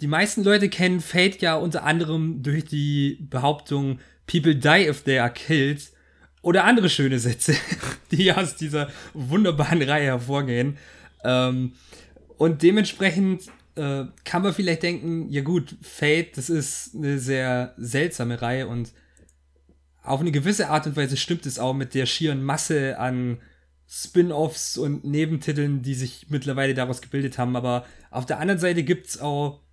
die meisten Leute kennen Fate ja unter anderem durch die Behauptung People die if they are killed oder andere schöne Sätze, die aus dieser wunderbaren Reihe hervorgehen. Ähm, und dementsprechend äh, kann man vielleicht denken, ja gut, Fate, das ist eine sehr seltsame Reihe und auf eine gewisse Art und Weise stimmt es auch mit der schieren Masse an Spin-offs und Nebentiteln, die sich mittlerweile daraus gebildet haben. Aber auf der anderen Seite gibt es auch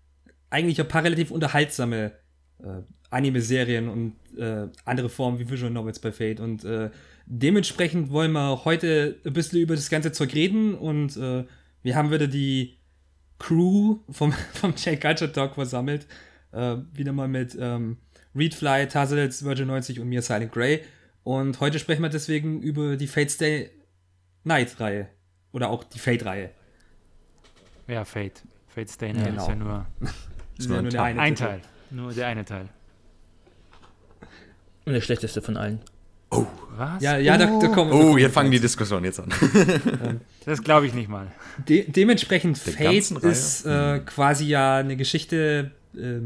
eigentlich ein paar relativ unterhaltsame äh, Anime-Serien und äh, andere Formen wie Visual Novels bei Fate. Und äh, dementsprechend wollen wir heute ein bisschen über das ganze Zeug reden und äh, wir haben wieder die Crew vom, vom J Culture Talk versammelt. Äh, wieder mal mit ähm, Readfly, Tazzles, Virgin 90 und mir Silent Grey. Und heute sprechen wir deswegen über die Fate Stay Night-Reihe. Oder auch die Fate-Reihe. Ja, Fate. Fate Stay Night genau. ist ja nur, ist nur, nur der eine ein Teil. Nur der eine Teil. Und der schlechteste von allen. Oh. Was? Ja, ja, da, da kommen Oh, jetzt fangen die Diskussionen jetzt an. das glaube ich nicht mal. De dementsprechend, der Fate ist äh, mhm. quasi ja eine Geschichte äh,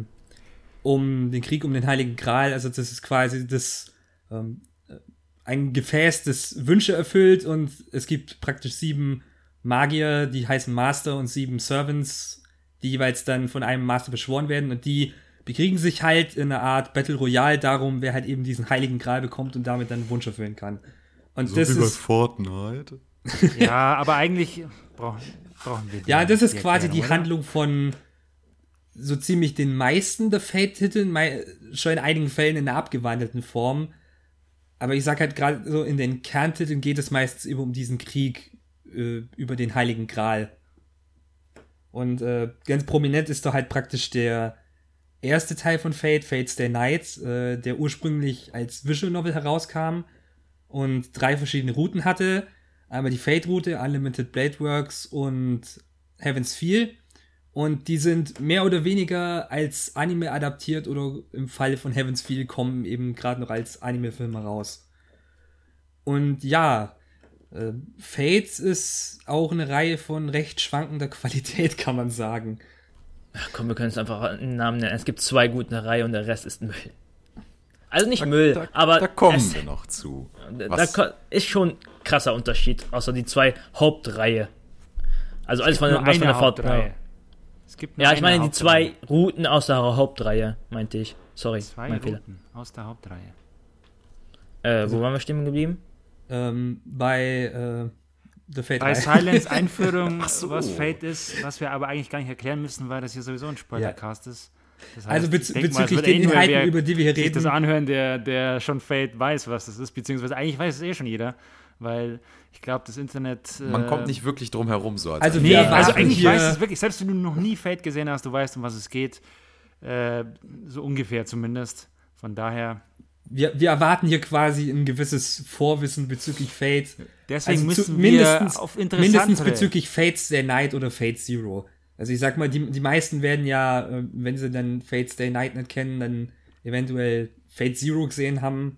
um den Krieg um den Heiligen Gral. Also, das ist quasi das ähm, ein Gefäß, das Wünsche erfüllt und es gibt praktisch sieben Magier, die heißen Master und sieben Servants, die jeweils dann von einem Master beschworen werden und die bekriegen sich halt in einer Art Battle Royale darum, wer halt eben diesen heiligen Gral bekommt und damit dann einen Wunsch erfüllen kann. Und so das wie ist Fortnite. ja, aber eigentlich brauchen, brauchen wir die Ja, das ist die quasi die oder? Handlung von so ziemlich den meisten der Fate-Titeln, schon in einigen Fällen in einer abgewandelten Form. Aber ich sag halt gerade so, in den Kerntiteln geht es meistens immer um diesen Krieg äh, über den Heiligen Gral. Und äh, ganz prominent ist doch halt praktisch der erste Teil von Fate, Fate's Day Night, äh, der ursprünglich als Visual Novel herauskam und drei verschiedene Routen hatte. Einmal die Fate-Route, Unlimited Blade Works und Heaven's Feel. Und die sind mehr oder weniger als Anime adaptiert oder im Falle von Heaven's Feel kommen eben gerade noch als Anime-Filme raus. Und ja, äh, Fates ist auch eine Reihe von recht schwankender Qualität, kann man sagen. Ach komm, wir können es einfach einen Namen nennen. Es gibt zwei gute in der Reihe und der Rest ist Müll. Also nicht da, Müll, da, aber. Da kommen es, wir noch zu. Was? Da ist schon ein krasser Unterschied, außer die zwei Hauptreihe. Also alles von, was von der Hauptreihe. Es gibt ja, ich meine die zwei Routen aus der Hauptreihe, meinte ich. Sorry, zwei mein Routen Fehler. aus der Hauptreihe. Äh, also, wo waren wir stehen geblieben? Ähm, bei äh, The Fate Bei Silence Einführung, so. was Fate ist, was wir aber eigentlich gar nicht erklären müssen, weil das hier sowieso ein Spoilercast ja. ist. Das heißt, also bez bezüglich den Inhalten, wer, über die wir hier reden. das anhören, der, der schon Fate weiß, was das ist, beziehungsweise eigentlich weiß es eh schon jeder, weil ich glaube, das Internet. Man äh, kommt nicht wirklich drum herum so. Als also, nee, also eigentlich weiß es wirklich, selbst wenn du noch nie Fate gesehen hast, du weißt, um was es geht. Äh, so ungefähr zumindest. Von daher wir, wir erwarten hier quasi ein gewisses Vorwissen bezüglich Fate. Deswegen also müssen wir mindestens, auf mindestens bezüglich Fates Day Night oder Fate Zero. Also ich sag mal, die, die meisten werden ja, äh, wenn sie dann Fates Day Night nicht kennen, dann eventuell Fate Zero gesehen haben.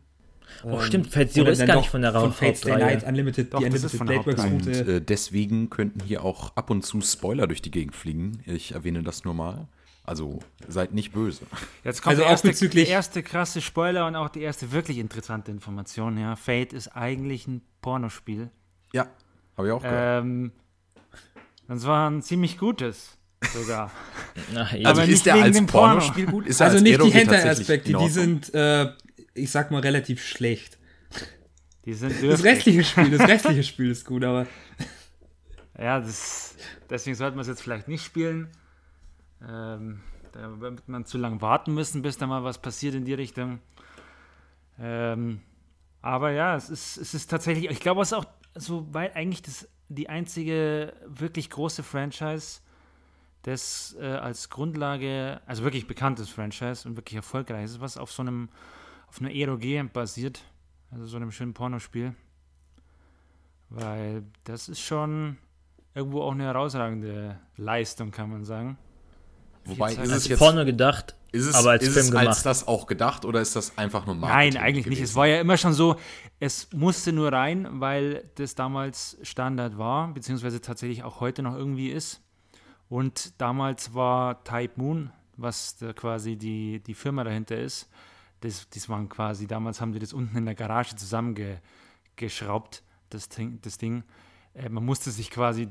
Oh, ähm, stimmt, Fate Zero ist gar nicht von der Von Fates Day Night Unlimited, Doch, die Unlimited Blade Works Route. Und äh, deswegen könnten hier auch ab und zu Spoiler durch die Gegend fliegen. Ich erwähne das nur mal. Also seid nicht böse. Jetzt kommt also der, erste, der erste krasse Spoiler und auch die erste wirklich interessante Information. Ja, Fate ist eigentlich ein Pornospiel. Ja, habe ich auch gehört. Ähm, das war ein ziemlich gutes sogar. Na, also ist der als Pornospiel Porno. gut? Ist also nicht die Hinter-Aspekte, die sind, äh, ich sag mal, relativ schlecht. Die sind das restliche Spiel, das restliche Spiel ist gut, aber. Ja, das, deswegen sollte man es jetzt vielleicht nicht spielen. Ähm, da wird man zu lange warten müssen, bis da mal was passiert in die Richtung. Ähm, aber ja, es ist, es ist tatsächlich, ich glaube, es ist auch so, weil eigentlich das die einzige wirklich große Franchise, das äh, als Grundlage, also wirklich bekanntes Franchise und wirklich erfolgreich ist, was auf so einem, auf einer EROG basiert, also so einem schönen Pornospiel. Weil das ist schon irgendwo auch eine herausragende Leistung, kann man sagen. Wobei ist es jetzt Porno gedacht, ist es, aber als ist Film es gemacht. als das auch gedacht oder ist das einfach nur Marketing Nein, eigentlich gewesen? nicht. Es war ja immer schon so, es musste nur rein, weil das damals Standard war, beziehungsweise tatsächlich auch heute noch irgendwie ist. Und damals war Type Moon, was quasi die, die Firma dahinter ist, das, das waren quasi, damals haben die das unten in der Garage zusammengeschraubt, das Ding. Das Ding. Äh, man musste sich quasi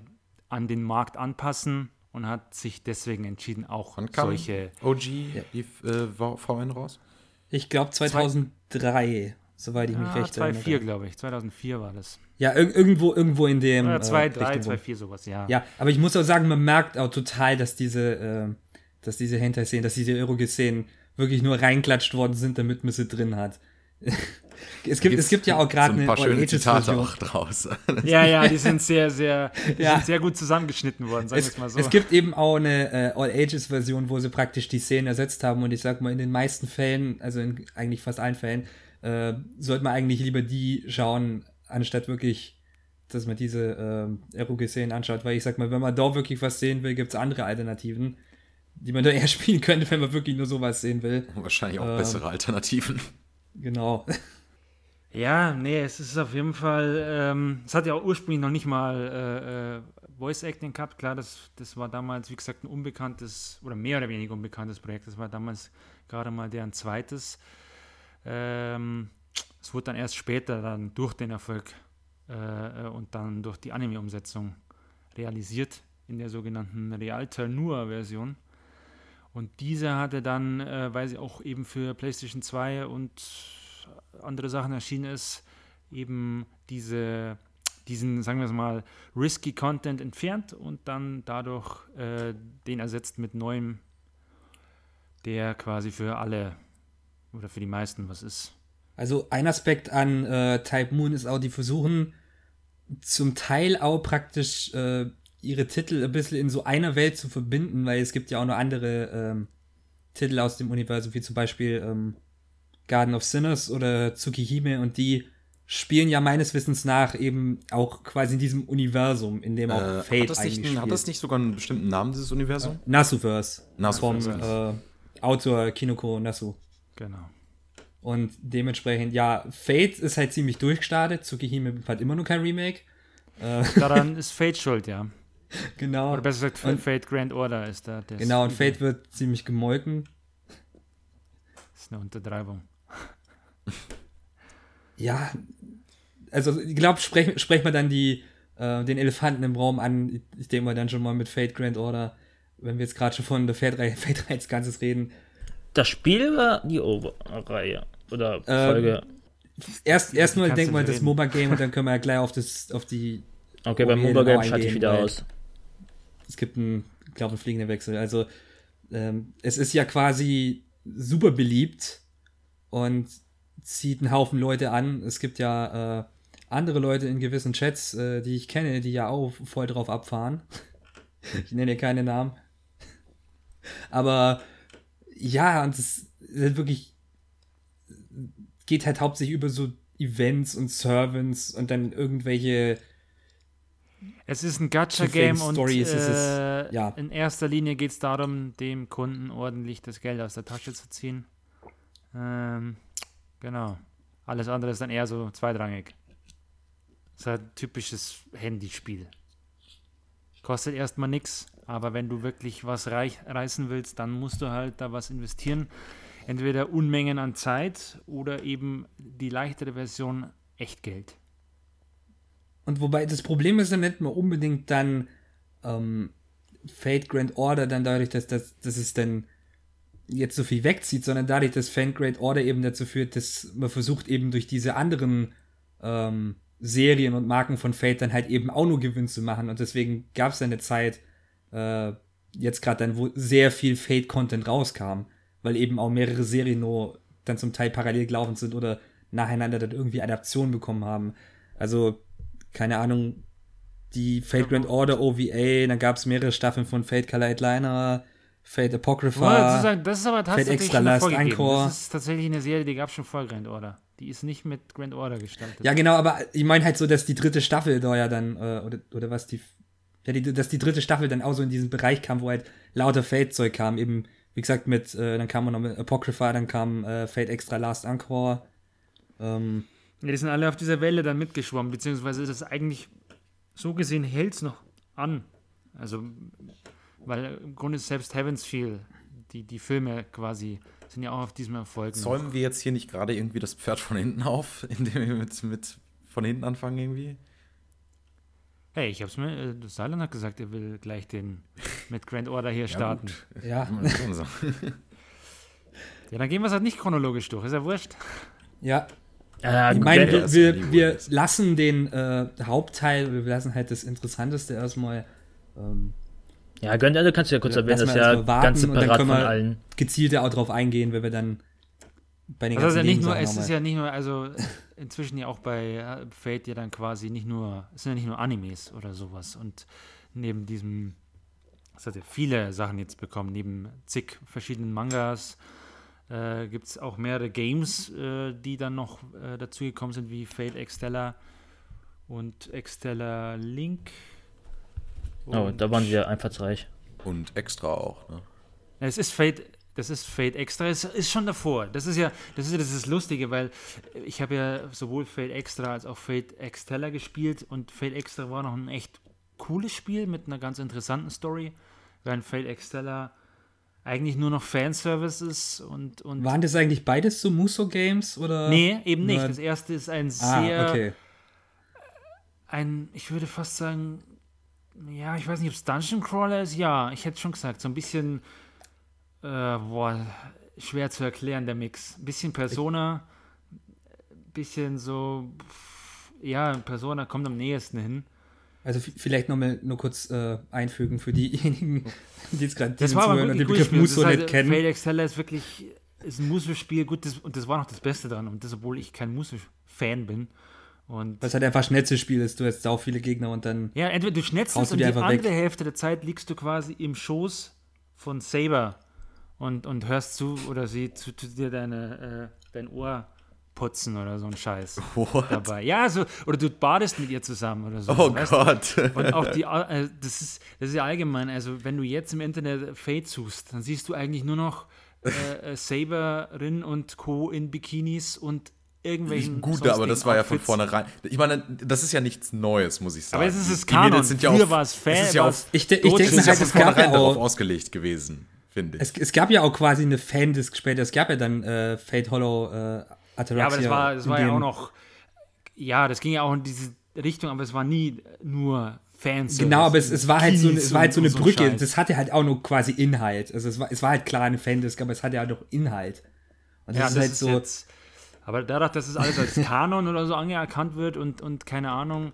an den Markt anpassen und hat sich deswegen entschieden, auch Wann kam solche. OG, ja. die äh, VN raus? Ich glaube 2003, soweit ich mich ah, recht 2004, erinnere. 2004, glaube ich. 2004 war das. Ja, ir irgendwo, irgendwo in dem. Oder 2, 3, 2, 4, sowas, ja. Ja, aber ich muss auch sagen, man merkt auch total, dass diese, äh, dass diese Hentai-Szenen, dass diese Eroge-Szenen wirklich nur reinklatscht worden sind, damit man sie drin hat. Es, gibt, es gibt ja auch gerade so ein paar eine schöne Zitate auch draus. ja, ja, die sind sehr, sehr, ja. sind sehr gut zusammengeschnitten worden, sagen wir es mal so. Es gibt eben auch eine äh, All-Ages-Version, wo sie praktisch die Szenen ersetzt haben und ich sag mal, in den meisten Fällen, also in eigentlich fast allen Fällen, äh, sollte man eigentlich lieber die schauen, anstatt wirklich dass man diese äh, Eroge-Szenen anschaut, weil ich sag mal, wenn man da wirklich was sehen will, gibt es andere Alternativen die man da eher spielen könnte, wenn man wirklich nur sowas sehen will. Wahrscheinlich auch ähm, bessere Alternativen. Genau. Ja, nee, es ist auf jeden Fall, ähm, es hat ja auch ursprünglich noch nicht mal äh, äh, Voice Acting gehabt. Klar, das, das war damals, wie gesagt, ein unbekanntes oder mehr oder weniger unbekanntes Projekt. Das war damals gerade mal deren zweites. Ähm, es wurde dann erst später dann durch den Erfolg äh, äh und dann durch die Anime-Umsetzung realisiert in der sogenannten Realternua-Version. Und diese hatte dann, äh, weil sie auch eben für PlayStation 2 und andere Sachen erschienen ist, eben diese, diesen, sagen wir es mal, risky Content entfernt und dann dadurch äh, den ersetzt mit neuem, der quasi für alle oder für die meisten was ist. Also ein Aspekt an äh, Type Moon ist auch, die versuchen zum Teil auch praktisch äh, ihre Titel ein bisschen in so einer Welt zu verbinden, weil es gibt ja auch noch andere ähm, Titel aus dem Universum, wie zum Beispiel ähm, Garden of Sinners oder Tsukihime und die spielen ja meines Wissens nach eben auch quasi in diesem Universum, in dem auch äh, Fate hat das eigentlich nicht, Hat das nicht sogar einen bestimmten Namen, dieses Universum? Äh, Nasuverse. Nasuverse. Vom äh, Autor Kinoko Nasu. Genau. Und dementsprechend, ja, Fate ist halt ziemlich durchgestartet. Tsukihime hat immer noch kein Remake. Äh, Daran ist Fate schuld, ja. Genau. Oder besser gesagt, und, Fate Grand Order ist da. Genau, und Fate wird ziemlich gemolken. Das ist eine Untertreibung. ja, also ich glaube, sprechen sprech mal dann die, äh, den Elefanten im Raum an. Ich denke mal dann schon mal mit Fate Grand Order, wenn wir jetzt gerade schon von der Fate-Reihe Fate als Ganzes reden. Das Spiel war die Oberreihe oder ähm, Folge. Ähm, erst, erst nur, denk mal, das MOBA-Game und dann können wir ja gleich auf, das, auf die. Okay, beim MOBA-Game schalte ich wieder aus es gibt einen, glaube, einen fliegenden Wechsel. Also ähm, es ist ja quasi super beliebt und zieht einen Haufen Leute an. Es gibt ja äh, andere Leute in gewissen Chats, äh, die ich kenne, die ja auch voll drauf abfahren. ich nenne keine Namen. Aber ja, und es ist wirklich geht halt hauptsächlich über so Events und Servants und dann irgendwelche es ist ein Gacha-Game und äh, ja. in erster Linie geht es darum, dem Kunden ordentlich das Geld aus der Tasche zu ziehen. Ähm, genau. Alles andere ist dann eher so zweitrangig. Das ist halt ein typisches Handyspiel. Kostet erstmal nichts, aber wenn du wirklich was reich, reißen willst, dann musst du halt da was investieren. Entweder Unmengen an Zeit oder eben die leichtere Version Echtgeld. Und wobei das Problem ist dann nicht mehr unbedingt dann ähm, Fate Grand Order dann dadurch, dass, dass, dass es dann jetzt so viel wegzieht, sondern dadurch, dass Fate Grand Order eben dazu führt, dass man versucht eben durch diese anderen ähm, Serien und Marken von Fate dann halt eben auch nur Gewinn zu machen. Und deswegen gab es eine Zeit, äh, jetzt gerade dann, wo sehr viel Fate-Content rauskam, weil eben auch mehrere Serien nur dann zum Teil parallel gelaufen sind oder nacheinander dann irgendwie Adaptionen bekommen haben. Also keine Ahnung, die Fate Grand Order OVA, dann gab es mehrere Staffeln von Fate Color Liner, Fate Apocrypha, ja, das ist aber tatsächlich Fate Extra Last Encore. Das ist tatsächlich eine Serie, die gab es schon vor Grand Order. Die ist nicht mit Grand Order gestartet. Ja, genau, aber ich meine halt so, dass die dritte Staffel da ja dann, äh, oder, oder was, die, ja, die, dass die dritte Staffel dann auch so in diesen Bereich kam, wo halt lauter Fate-Zeug kam, eben, wie gesagt, mit, äh, dann kam man noch mit Apocrypha, dann kam äh, Fate Extra Last Encore, ähm, ja, die sind alle auf dieser Welle dann mitgeschwommen, beziehungsweise ist es eigentlich so gesehen hält es noch an. Also weil im Grunde selbst Heaven's Feel, die, die Filme quasi, sind ja auch auf diesem Erfolg. Zäumen noch. wir jetzt hier nicht gerade irgendwie das Pferd von hinten auf, indem wir mit, mit von hinten anfangen irgendwie? Hey, ich hab's mir, äh, Silent hat gesagt, er will gleich den mit Grand Order hier starten. Ja. ja, dann gehen wir es halt nicht chronologisch durch, ist ja wurscht. Ja. Äh, ich meine, wir, wir, wir, lassen den äh, Hauptteil, wir lassen halt das Interessanteste erstmal. Ähm, ja, gönnt, also kannst du ja kurz erwähnen, das ist ja ganz separat von allen. Gezielter auch drauf eingehen, wenn wir dann bei den also ganzen ja nicht nur, Es ist ja nicht nur, also inzwischen ja auch bei äh, Fate ja dann quasi nicht nur, es sind ja nicht nur Animes oder sowas und neben diesem, es hat ja viele Sachen jetzt bekommen, neben zig verschiedenen Mangas, äh, gibt es auch mehrere Games, äh, die dann noch äh, dazugekommen sind, wie Fate Extella und Extella Link. Und oh, da waren wir einfallsreich. Und extra auch, ne? Es ist Fate, das ist Fate Extra, es ist schon davor. Das ist ja, das ist ja das, ist Lustige, weil ich habe ja sowohl Fate Extra als auch Fate Extella gespielt und Fate Extra war noch ein echt cooles Spiel mit einer ganz interessanten Story, während Fate Extella eigentlich nur noch Fanservices und, und. Waren das eigentlich beides so Muso-Games oder? Nee, eben nicht. Das erste ist ein ah, sehr. Okay. Ein, ich würde fast sagen, ja, ich weiß nicht, ob es Dungeon Crawler ist. Ja, ich hätte schon gesagt, so ein bisschen. Äh, boah, schwer zu erklären, der Mix. Ein bisschen Persona, ein bisschen so. Ja, Persona kommt am nächsten hin. Also vielleicht nochmal nur kurz äh, einfügen für diejenigen, die jetzt gerade zuhören und den Begriff halt, nicht kennen. Fade Exceller ist wirklich ist ein Muso-Spiel, gut, das, und das war noch das Beste daran, und das, obwohl ich kein Muso-Fan bin. Und Weil es halt einfach Schnetzelspiel ist, du hast sau viele Gegner und dann. Ja, entweder du schnetzelst und die andere weg. Hälfte der Zeit liegst du quasi im Schoß von Saber und, und hörst zu oder sie zu, zu dir deine, äh, dein Ohr putzen oder so ein Scheiß What? dabei. Ja, so, oder du badest mit ihr zusammen oder so. Oh Gott. Du? Und auch die, äh, das, ist, das ist ja allgemein, also wenn du jetzt im Internet Fade suchst, dann siehst du eigentlich nur noch äh, äh Saberin und Co. in Bikinis und irgendwelchen. Gut, aber das war ja von vornherein. Ich meine, das ist ja nichts Neues, muss ich sagen. Aber es ist es Kanon. Sind ja Früher war es Fan. Es ist ja auf, ich, ich denke es gab ja darauf ausgelegt gewesen, finde ich. Es, es, gab ja auch quasi eine Fandisk später. Es gab ja dann äh, Fate Hollow äh, Ataraxia. Ja, aber das war, das war ja auch noch, ja, das ging ja auch in diese Richtung, aber es war nie nur Fans. Genau, aber es, es war halt so, es war halt so eine Brücke. So das hatte halt auch nur quasi Inhalt. Also es war, es war halt klar eine Fandisk, aber es hatte ja auch noch Inhalt. Und das ja, ist das halt ist so. Jetzt, aber dadurch, dass es alles als Kanon oder so anerkannt wird und, und keine Ahnung,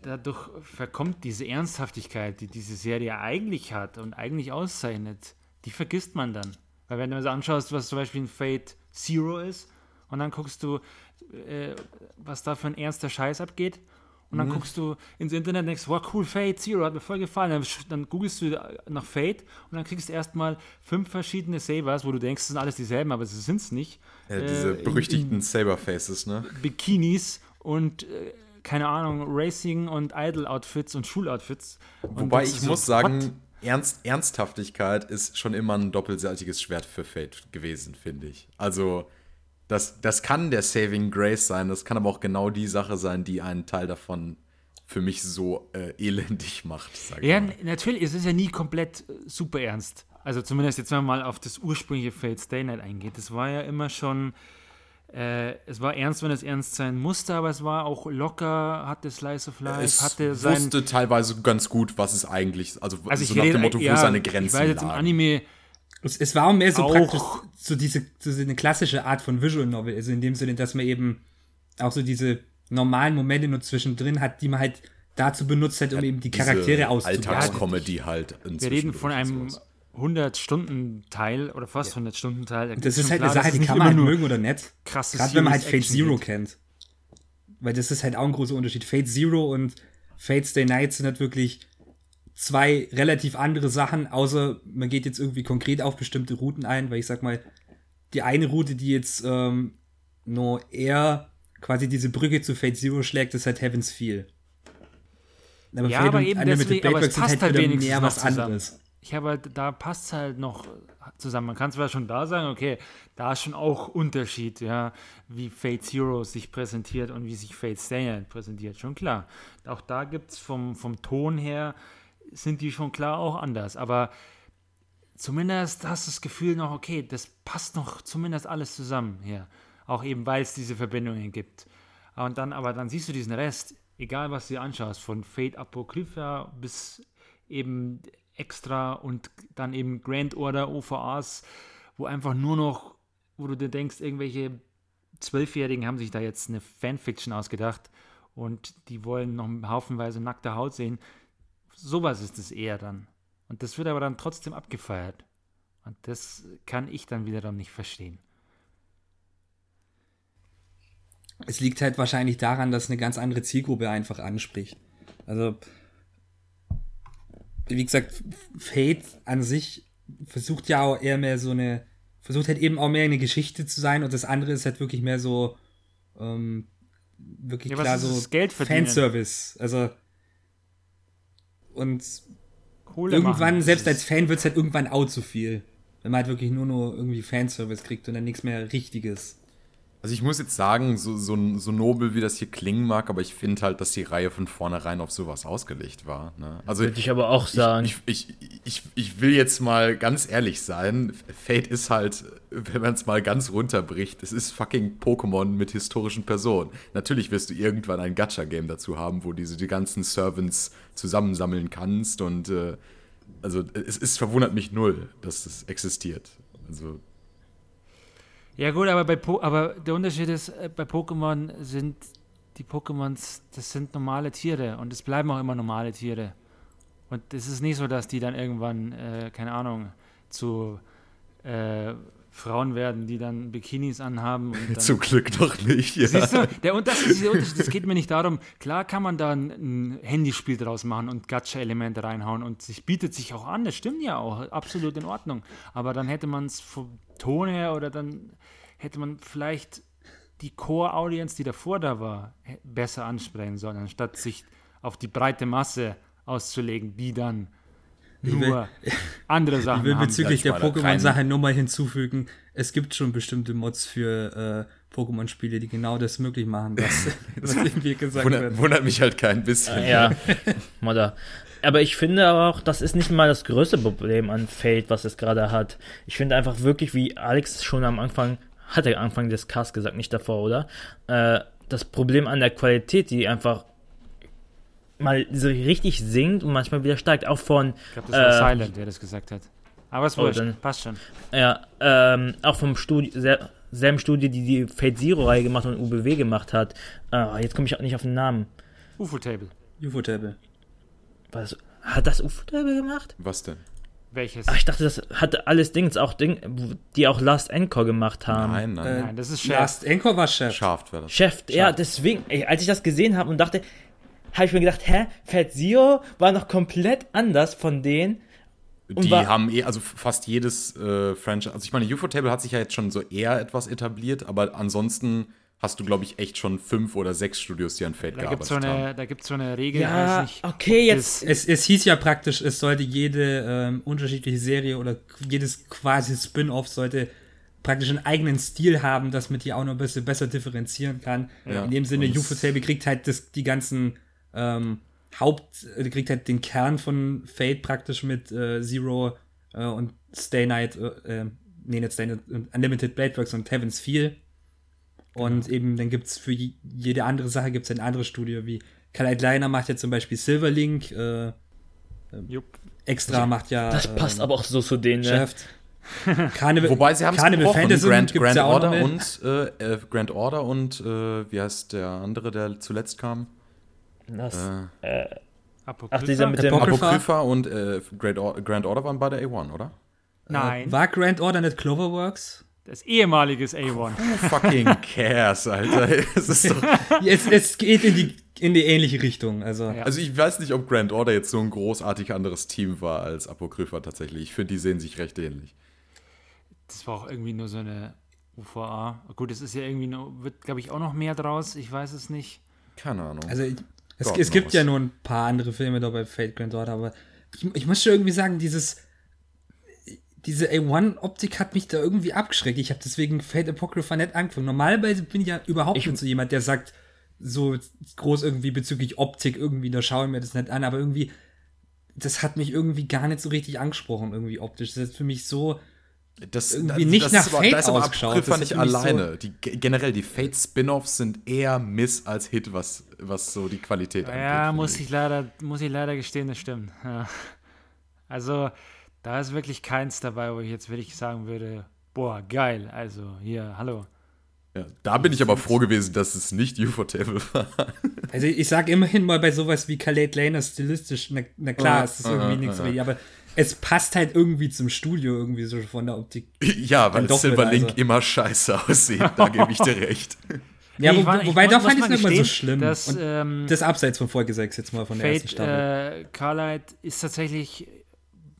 dadurch verkommt diese Ernsthaftigkeit, die diese Serie eigentlich hat und eigentlich auszeichnet, die vergisst man dann. Weil wenn du dir anschaust, was zum Beispiel ein Fate Zero ist, und dann guckst du, äh, was da für ein ernster Scheiß abgeht. Und dann mhm. guckst du ins Internet und denkst, wow, cool, Fate Zero, hat mir voll gefallen. Dann, dann googelst du nach Fate und dann kriegst du erstmal fünf verschiedene Sabers, wo du denkst, es sind alles dieselben, aber es sind es nicht. Ja, diese äh, berüchtigten Saber-Faces, ne? Bikinis und äh, keine Ahnung, Racing und Idol-Outfits und Schuloutfits. Wobei ich so, muss sagen, Ernst, Ernsthaftigkeit ist schon immer ein doppelseitiges Schwert für Fate gewesen, finde ich. Also das, das kann der Saving Grace sein, das kann aber auch genau die Sache sein, die einen Teil davon für mich so äh, elendig macht. ja, mal. natürlich, es ist ja nie komplett äh, super ernst. Also zumindest jetzt, wenn man mal auf das ursprüngliche Fate Stay Night eingeht. Das war ja immer schon, äh, es war ernst, wenn es ernst sein musste, aber es war auch locker, hatte Slice of Life, es hatte sein... wusste teilweise ganz gut, was es eigentlich, also, also so nach dem Motto, ja, wo seine Grenzen Ich weiß jetzt lagen. im Anime es, es war auch mehr so auch praktisch so diese so eine klassische Art von Visual Novel, also in dem Sinne, dass man eben auch so diese normalen Momente nur zwischendrin hat, die man halt dazu benutzt hat, um ja, eben die Charaktere auszubauen. Alltagscomedy halt. Wir reden von einem 100-Stunden-Teil oder fast 100-Stunden-Teil. Das ist halt klar, eine Sache, die kann man halt mögen oder nicht. Krass. Gerade wenn man halt Fate Zero geht. kennt. Weil das ist halt auch ein großer Unterschied. Fate Zero und Fate Stay Night sind halt wirklich zwei relativ andere Sachen, außer man geht jetzt irgendwie konkret auf bestimmte Routen ein, weil ich sag mal, die eine Route, die jetzt ähm, nur eher quasi diese Brücke zu Fate Zero schlägt, ist halt Heaven's Feel. Aber ja, aber eben deswegen, aber es passt halt, halt wenigstens mehr was anderes. Ich habe halt, da passt es halt noch zusammen. Man kann zwar schon da sagen, okay, da ist schon auch Unterschied, ja, wie Fate Zero sich präsentiert und wie sich Fate Stay präsentiert, schon klar. Auch da gibt es vom, vom Ton her sind die schon klar auch anders. Aber zumindest hast du das Gefühl noch, okay, das passt noch zumindest alles zusammen hier. Auch eben, weil es diese Verbindungen gibt. Und dann, aber dann siehst du diesen Rest, egal was du dir anschaust, von Fate Apocrypha bis eben Extra und dann eben Grand Order OVAs, wo einfach nur noch, wo du dir denkst, irgendwelche Zwölfjährigen haben sich da jetzt eine Fanfiction ausgedacht und die wollen noch haufenweise nackte Haut sehen. Sowas ist es eher dann. Und das wird aber dann trotzdem abgefeiert. Und das kann ich dann wiederum nicht verstehen. Es liegt halt wahrscheinlich daran, dass eine ganz andere Zielgruppe einfach anspricht. Also, wie gesagt, Fate an sich versucht ja auch eher mehr so eine, versucht halt eben auch mehr eine Geschichte zu sein und das andere ist halt wirklich mehr so, ähm, wirklich ja, klar so Geld Fanservice. Also, und Kohle irgendwann, machen. selbst als Fan wird es halt irgendwann auch zu viel. Wenn man halt wirklich nur nur irgendwie Fanservice kriegt und dann nichts mehr Richtiges. Also ich muss jetzt sagen, so, so, so nobel wie das hier klingen mag, aber ich finde halt, dass die Reihe von vornherein auf sowas ausgelegt war. Ne? Also Würde ich aber auch sagen. Ich, ich, ich, ich, will jetzt mal ganz ehrlich sein. Fate ist halt, wenn man es mal ganz runterbricht, es ist fucking Pokémon mit historischen Personen. Natürlich wirst du irgendwann ein Gacha-Game dazu haben, wo du die ganzen Servants zusammensammeln kannst und äh, also es, es verwundert mich null, dass das existiert. Also ja gut, aber, bei po aber der Unterschied ist, äh, bei Pokémon sind die Pokémons, das sind normale Tiere und es bleiben auch immer normale Tiere. Und es ist nicht so, dass die dann irgendwann, äh, keine Ahnung, zu äh, Frauen werden, die dann Bikinis anhaben. Zum Glück noch nicht, ja. Siehst du, der Unterschied. Es geht mir nicht darum, klar kann man da ein, ein Handyspiel draus machen und Gacha-Elemente reinhauen und sich bietet sich auch an, das stimmt ja auch, absolut in Ordnung. Aber dann hätte man es vom Ton her oder dann hätte man vielleicht die Core-Audience, die davor da war, besser ansprechen sollen, anstatt sich auf die breite Masse auszulegen, die dann nur will, andere Sachen Ich will bezüglich der Pokémon-Sache nur mal hinzufügen, es gibt schon bestimmte Mods für äh, Pokémon-Spiele, die genau das möglich machen, was, was irgendwie gesagt wundert, wird. Wundert mich halt kein bisschen. Äh, ja, Modder. Aber ich finde auch, das ist nicht mal das größte Problem an Fate, was es gerade hat. Ich finde einfach wirklich, wie Alex schon am Anfang, hat er Anfang des Casts gesagt, nicht davor, oder? Äh, das Problem an der Qualität, die einfach mal so richtig singt und manchmal wieder steigt. Auch von. Ich glaube, das war äh, Silent, der das gesagt hat. Aber es oh, wurscht, dann, passt schon. Ja, ähm, auch vom Studio, selben Studio, die die Fate Zero-Reihe gemacht und UBW gemacht hat. Äh, jetzt komme ich auch nicht auf den Namen. UFO-Table. UFO-Table. Was? Hat das UFO-Table gemacht? Was denn? Welches? Ach, ich dachte, das hatte alles Dings, auch Ding, die auch Last Encore gemacht haben. Nein, nein. Äh, nein, das ist Chef. Last Encore war Chef. Shaft war das. Chef, ja, deswegen, ey, als ich das gesehen habe und dachte, habe ich mir gedacht, hä, Fat Zero war noch komplett anders von denen. Die haben eh, also fast jedes äh, Franchise, also ich meine, UFO-Table hat sich ja jetzt schon so eher etwas etabliert, aber ansonsten hast du, glaube ich, echt schon fünf oder sechs Studios, die an Fate da gearbeitet so eine, haben. Da gibt es so eine Regel. Ja, okay, jetzt. Es, es hieß ja praktisch, es sollte jede ähm, unterschiedliche Serie oder jedes quasi Spin-off sollte praktisch einen eigenen Stil haben, dass man die auch noch ein bisschen besser differenzieren kann. Ja. In dem Sinne, UFO-Table kriegt halt das, die ganzen ähm, Haupt, äh, kriegt halt den Kern von Fate praktisch mit äh, Zero äh, und Stay Night, äh, äh nee, nicht Stay Night, Unlimited Blade Works und Heaven's Feel. Und genau. eben, dann gibt es für jede andere Sache gibt's ein anderes Studio, wie Kyle Kleiner macht ja zum Beispiel Silverlink, äh, äh Extra macht ja. Das passt aber auch so zu denen, ne? Carnival, Wobei sie haben Carnival Fantasy Grand, Grand ja Order und äh, Grand Order und wie heißt der andere, der zuletzt kam? Das, äh, äh, Apokrypha? Ach, dieser mit dem Apokrypha und äh, Grand, Or Grand Order waren beide A1, oder? Nein. Äh, war Grand Order nicht Cloverworks? Das ehemaliges A1. Who fucking cares, Alter? Es, ist doch es, es geht in die, in die ähnliche Richtung. Also. Ja. also ich weiß nicht, ob Grand Order jetzt so ein großartig anderes Team war als Apokrypha tatsächlich. Ich finde, die sehen sich recht ähnlich. Das war auch irgendwie nur so eine UVA. Gut, es ist ja irgendwie noch, wird, glaube ich, auch noch mehr draus. Ich weiß es nicht. Keine Ahnung. Also es, es gibt ja nur ein paar andere Filme da bei Fate Grand Order, aber ich, ich muss schon irgendwie sagen, dieses diese A1-Optik hat mich da irgendwie abgeschreckt. Ich habe deswegen Fate Apocrypha nicht angefangen. Normalerweise bin ich ja überhaupt ich, nicht so jemand, der sagt, so groß irgendwie bezüglich Optik irgendwie, da schaue ich mir das nicht an, aber irgendwie, das hat mich irgendwie gar nicht so richtig angesprochen, irgendwie optisch. Das ist für mich so das, irgendwie nicht das nach ist aber, Fate das ist aber ausgeschaut. Apocrypha Das nicht alleine. So, die, generell, die Fate-Spin-Offs sind eher Miss als Hit, was, was so die Qualität angeht. Ja, muss ich leider, muss ich leider gestehen, das stimmt. Ja. Also, da ist wirklich keins dabei, wo ich jetzt wirklich sagen würde, boah, geil. Also, hier, hallo. Ja, da bin ich aber froh gewesen, dass es nicht Ufotable war. also ich sag immerhin mal bei sowas wie Khaled Lane stilistisch, na, na klar, Ah, es ist irgendwie ah, nichts ah. richtig, aber es passt halt irgendwie zum Studio irgendwie so von der Optik. ja, weil Silverlink also. immer scheiße aussieht. Da gebe ich dir recht. Ja, wo, ich war- wobei, da fand ich es nicht mal so schlimm. dass, ähm, das abseits von Folge 6 jetzt mal von der ersten Staffel. Fate, äh, Carlight ist tatsächlich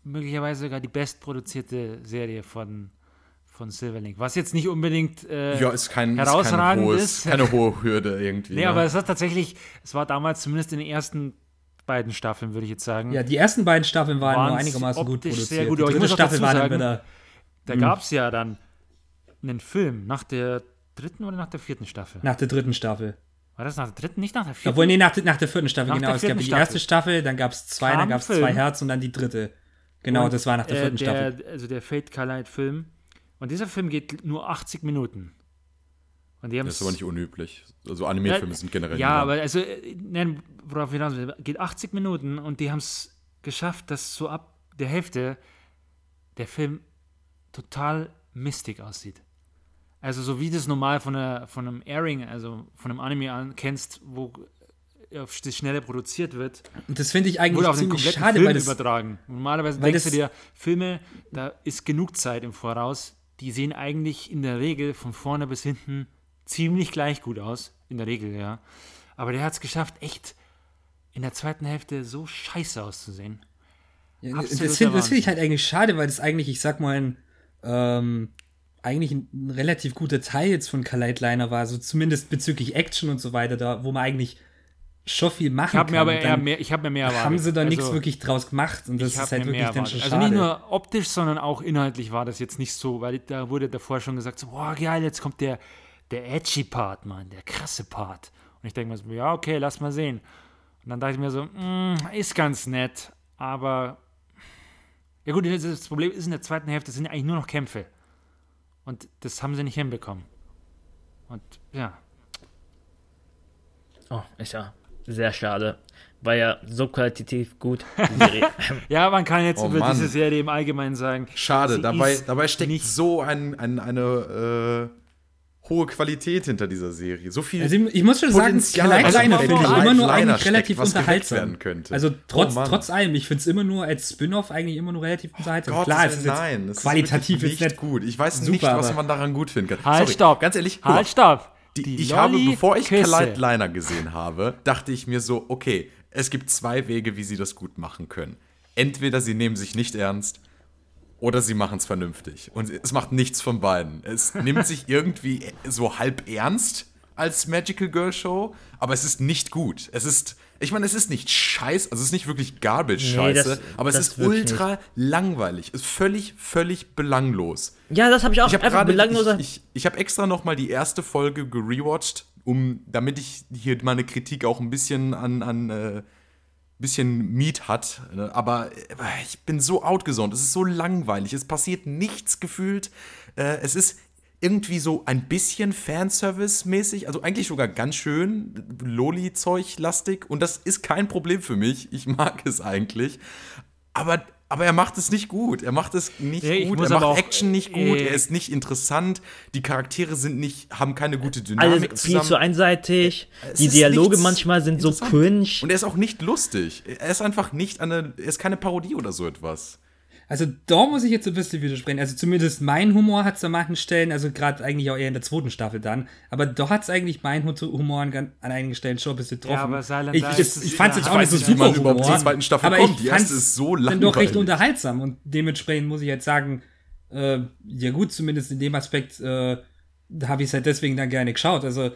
möglicherweise sogar die bestproduzierte Serie von, von Silverlink. Was jetzt nicht unbedingt äh, Ja, ist kein, ist kein herausragend hohes, ist. keine hohe Hürde irgendwie. Nee, ne? aber es hat tatsächlich, es war damals zumindest in den ersten beiden Staffeln, würde ich jetzt sagen. ja, die ersten beiden Staffeln waren nur einigermaßen gut produziert. sehr gut, die dritte Staffel war dann wieder. Da gab es ja dann einen Film nach der dritten oder nach der vierten Staffel. Nach der dritten Staffel. War das nach der dritten, nicht nach der vierten? Obwohl, nee, nach, der- nach der vierten Staffel, Nach genau. Es gab vierten die Staffel. erste Staffel, dann gab es zwei, Kam dann gab es zwei Herz und dann die dritte. Genau, Und, das war nach der äh, vierten der, Staffel. Also der Fate Carlight Film. Und dieser Film geht nur 80 Minuten. Und die haben Das ist aber nicht unüblich. Also Anime-Filme sind generell Ja, aber also, äh, nein, worauf ich hinaus will, geht 80 Minuten und die haben es geschafft, dass so ab der Hälfte der Film total mistig aussieht. Also so wie du es normal von, einer, von einem Airing, also von einem Anime an, kennst, wo auf das schneller produziert wird, Und das finde ich eigentlich auf ziemlich schade, Film weil das, übertragen. Normalerweise weil denkst du dir, Filme, da ist genug Zeit im Voraus, die sehen eigentlich in der Regel von vorne bis hinten ziemlich gleich gut aus. In der Regel, ja. Aber der hat es geschafft, echt in der zweiten Hälfte so scheiße auszusehen. Ja, das finde find ich halt eigentlich schade, weil das eigentlich, ich sag mal, ein, ähm, eigentlich ein, ein relativ guter Teil jetzt von Kalight Liner war, so zumindest bezüglich Action und so weiter, da, wo man eigentlich schon viel machen Ich habe mir kann. aber Und eher mehr, ich habe mir mehr erwartet. haben sie da nichts Also, wirklich draus gemacht und das hab ist halt mir wirklich dann schon schade. Also nicht nur optisch, sondern auch inhaltlich war das jetzt nicht so, weil da wurde davor schon gesagt, so, boah, geil, jetzt kommt der, der edgy Part, Mann, der krasse Part. Und ich denke mir so, ja, okay, lass mal sehen. Und dann dachte ich mir so, mm, ist ganz nett, aber ja gut, das das Problem ist, in der zweiten Hälfte sind eigentlich nur noch Kämpfe. Und das haben sie nicht hinbekommen. Und ja, Oh, ist ja sehr schade. War ja so qualitativ gut, ja, man kann jetzt Oh über Mann. diese Serie im Allgemeinen sagen, Schade, dabei, dabei steckt nicht so ein, ein, eine äh, hohe Qualität hinter dieser Serie. So viel Also ich, muss schon sagen, Potenzial, also Liner von finde ich immer nur eigentlich steckt, relativ unterhaltsam. werden könnte. Also trotz, Oh trotz allem, ich finde es immer nur als Spin-off eigentlich immer nur relativ unterhaltsam. Gott, Klar, es ist nein, qualitativ ist nicht gut. Ich weiß super, nicht, was man daran gut finden kann. Halt, Sorry, stopp. Ganz ehrlich, Halt, stopp. Die, Die ich habe, Lolli bevor ich. Kalight Liner gesehen habe, dachte ich mir so, okay, es gibt zwei Wege, wie sie das gut machen können. Entweder sie nehmen sich nicht ernst oder sie machen es vernünftig. Und es macht nichts von beiden. Es nimmt sich irgendwie so halb ernst als Magical Girl Show, aber es ist nicht gut. Es ist, ich meine, es ist nicht scheiße, also es ist nicht wirklich Garbage-Scheiße, das- aber es ist ultra langweilig. Es ist völlig, völlig belanglos. ja, das habe ich auch Ich habe gerade, ich, ich, ich habe extra noch mal die erste Folge gerewatcht, um, damit ich hier meine Kritik auch ein bisschen an, an äh, bisschen Meat hat. ne? Aber äh, ich bin so outgesoned. Es ist so langweilig. Es passiert nichts gefühlt. Äh, es ist irgendwie so ein bisschen Fanservice-mäßig, also eigentlich sogar ganz schön Loli-Zeug-lastig. Und das ist kein Problem für mich. Ich mag es eigentlich. Aber, aber er macht es nicht gut. Er macht es nicht ich gut. Er macht auch, Action nicht gut. äh, er ist nicht interessant. Die Charaktere sind nicht, haben keine gute Alles Dynamik viel zusammen. zu einseitig. Es Die Dialoge manchmal sind so cringe. Und er ist auch nicht lustig. Er ist einfach nicht eine, er ist keine Parodie oder so etwas. Also da muss ich jetzt ein bisschen widersprechen. Also zumindest mein Humor hat es an manchen Stellen, also gerade eigentlich auch eher in der zweiten Staffel dann, aber da hat es eigentlich mein Humor an, an einigen Stellen schon ein bisschen getroffen. Ja, aber Silent ich, ich, ich fand es jetzt auch ich nicht so nicht, super überhaupt Humor, zur zweiten Staffel aber kommt. ich fand's ist so dann doch recht unterhaltsam und dementsprechend muss ich jetzt sagen, äh, ja gut, zumindest in dem Aspekt äh, habe ich es halt deswegen dann gerne geschaut. Also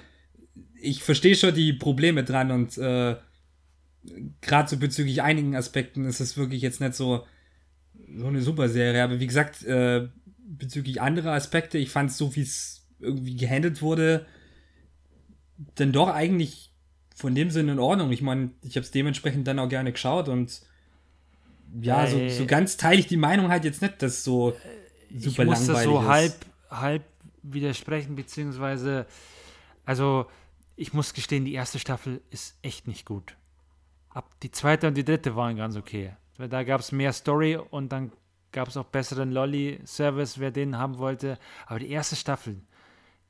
ich verstehe schon die Probleme dran und äh, gerade so bezüglich einigen Aspekten ist es wirklich jetzt nicht so so eine super Serie. Aber wie gesagt, äh, bezüglich anderer Aspekte, ich fand es so, wie es irgendwie gehandelt wurde, dann doch eigentlich von dem Sinne in Ordnung. Ich meine, ich habe es dementsprechend dann auch gerne geschaut und ja, so, so ganz teile ich die Meinung halt jetzt nicht, dass so super ich muss langweilig das so ist. halb, halb widersprechen, beziehungsweise, also ich muss gestehen, die erste Staffel ist echt nicht gut. Ab die zweite und die dritte waren ganz okay. Da gab es mehr Story und dann gab es auch besseren Lolly-Service, wer den haben wollte. Aber die erste Staffel,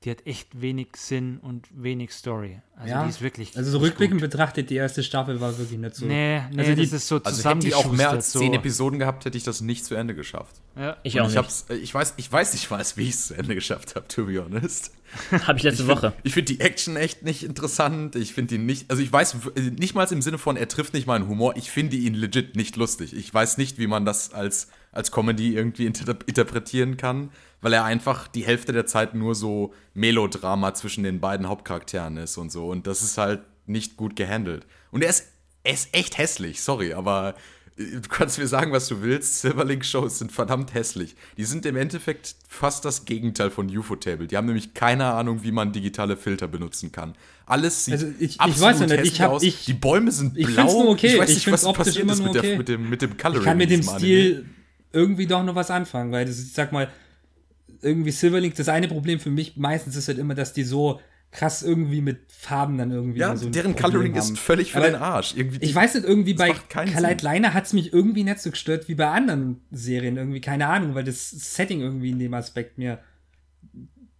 die hat echt wenig Sinn und wenig Story. Also ja, die ist wirklich. Also so rückblickend gut. betrachtet, die erste Staffel war wirklich nicht so. Nee, nee also die, das ist so Also hätte ich auch mehr als zehn so. Episoden gehabt, hätte ich das nicht zu Ende geschafft. Ja. Ich auch ich nicht. Ich weiß, ich weiß nicht mal, wie ich es zu Ende geschafft habe, to be honest. habe ich letzte ich Woche. Find, ich finde die Action echt nicht interessant. Ich finde ihn nicht, also ich weiß nicht mal im Sinne von, er trifft nicht meinen Humor. Ich finde ihn legit nicht lustig. Ich weiß nicht, wie man das als, als Comedy irgendwie inter interpretieren kann weil er einfach die Hälfte der Zeit nur so Melodrama zwischen den beiden Hauptcharakteren ist und so. Und das ist halt nicht gut gehandelt. Und er ist, er ist echt hässlich, sorry, aber du kannst mir sagen, was du willst. Silverlink-Shows sind verdammt hässlich. Die sind im Endeffekt fast das Gegenteil von UFO-Table. Die haben nämlich keine Ahnung, wie man digitale Filter benutzen kann. Alles sieht also ich, absolut ich weiß ja nicht, ich hab, aus. Ich, die Bäume sind blau. Ich nur okay. Ich weiß nicht, was passiert ist mit, okay. der, mit, dem, mit dem Coloring. Ich kann mit dem Stil irgendwie doch noch was anfangen, weil das, ich sag mal, irgendwie Silverlink, das eine Problem für mich meistens ist halt immer, dass die so krass irgendwie mit Farben dann irgendwie. Ja, so deren Coloring haben. ist völlig für Aber den Arsch. Irgendwie, ich weiß nicht, irgendwie bei Kalight Liner hat es mich irgendwie nicht so gestört wie bei anderen Serien. Irgendwie, keine Ahnung, weil das Setting irgendwie in dem Aspekt mir.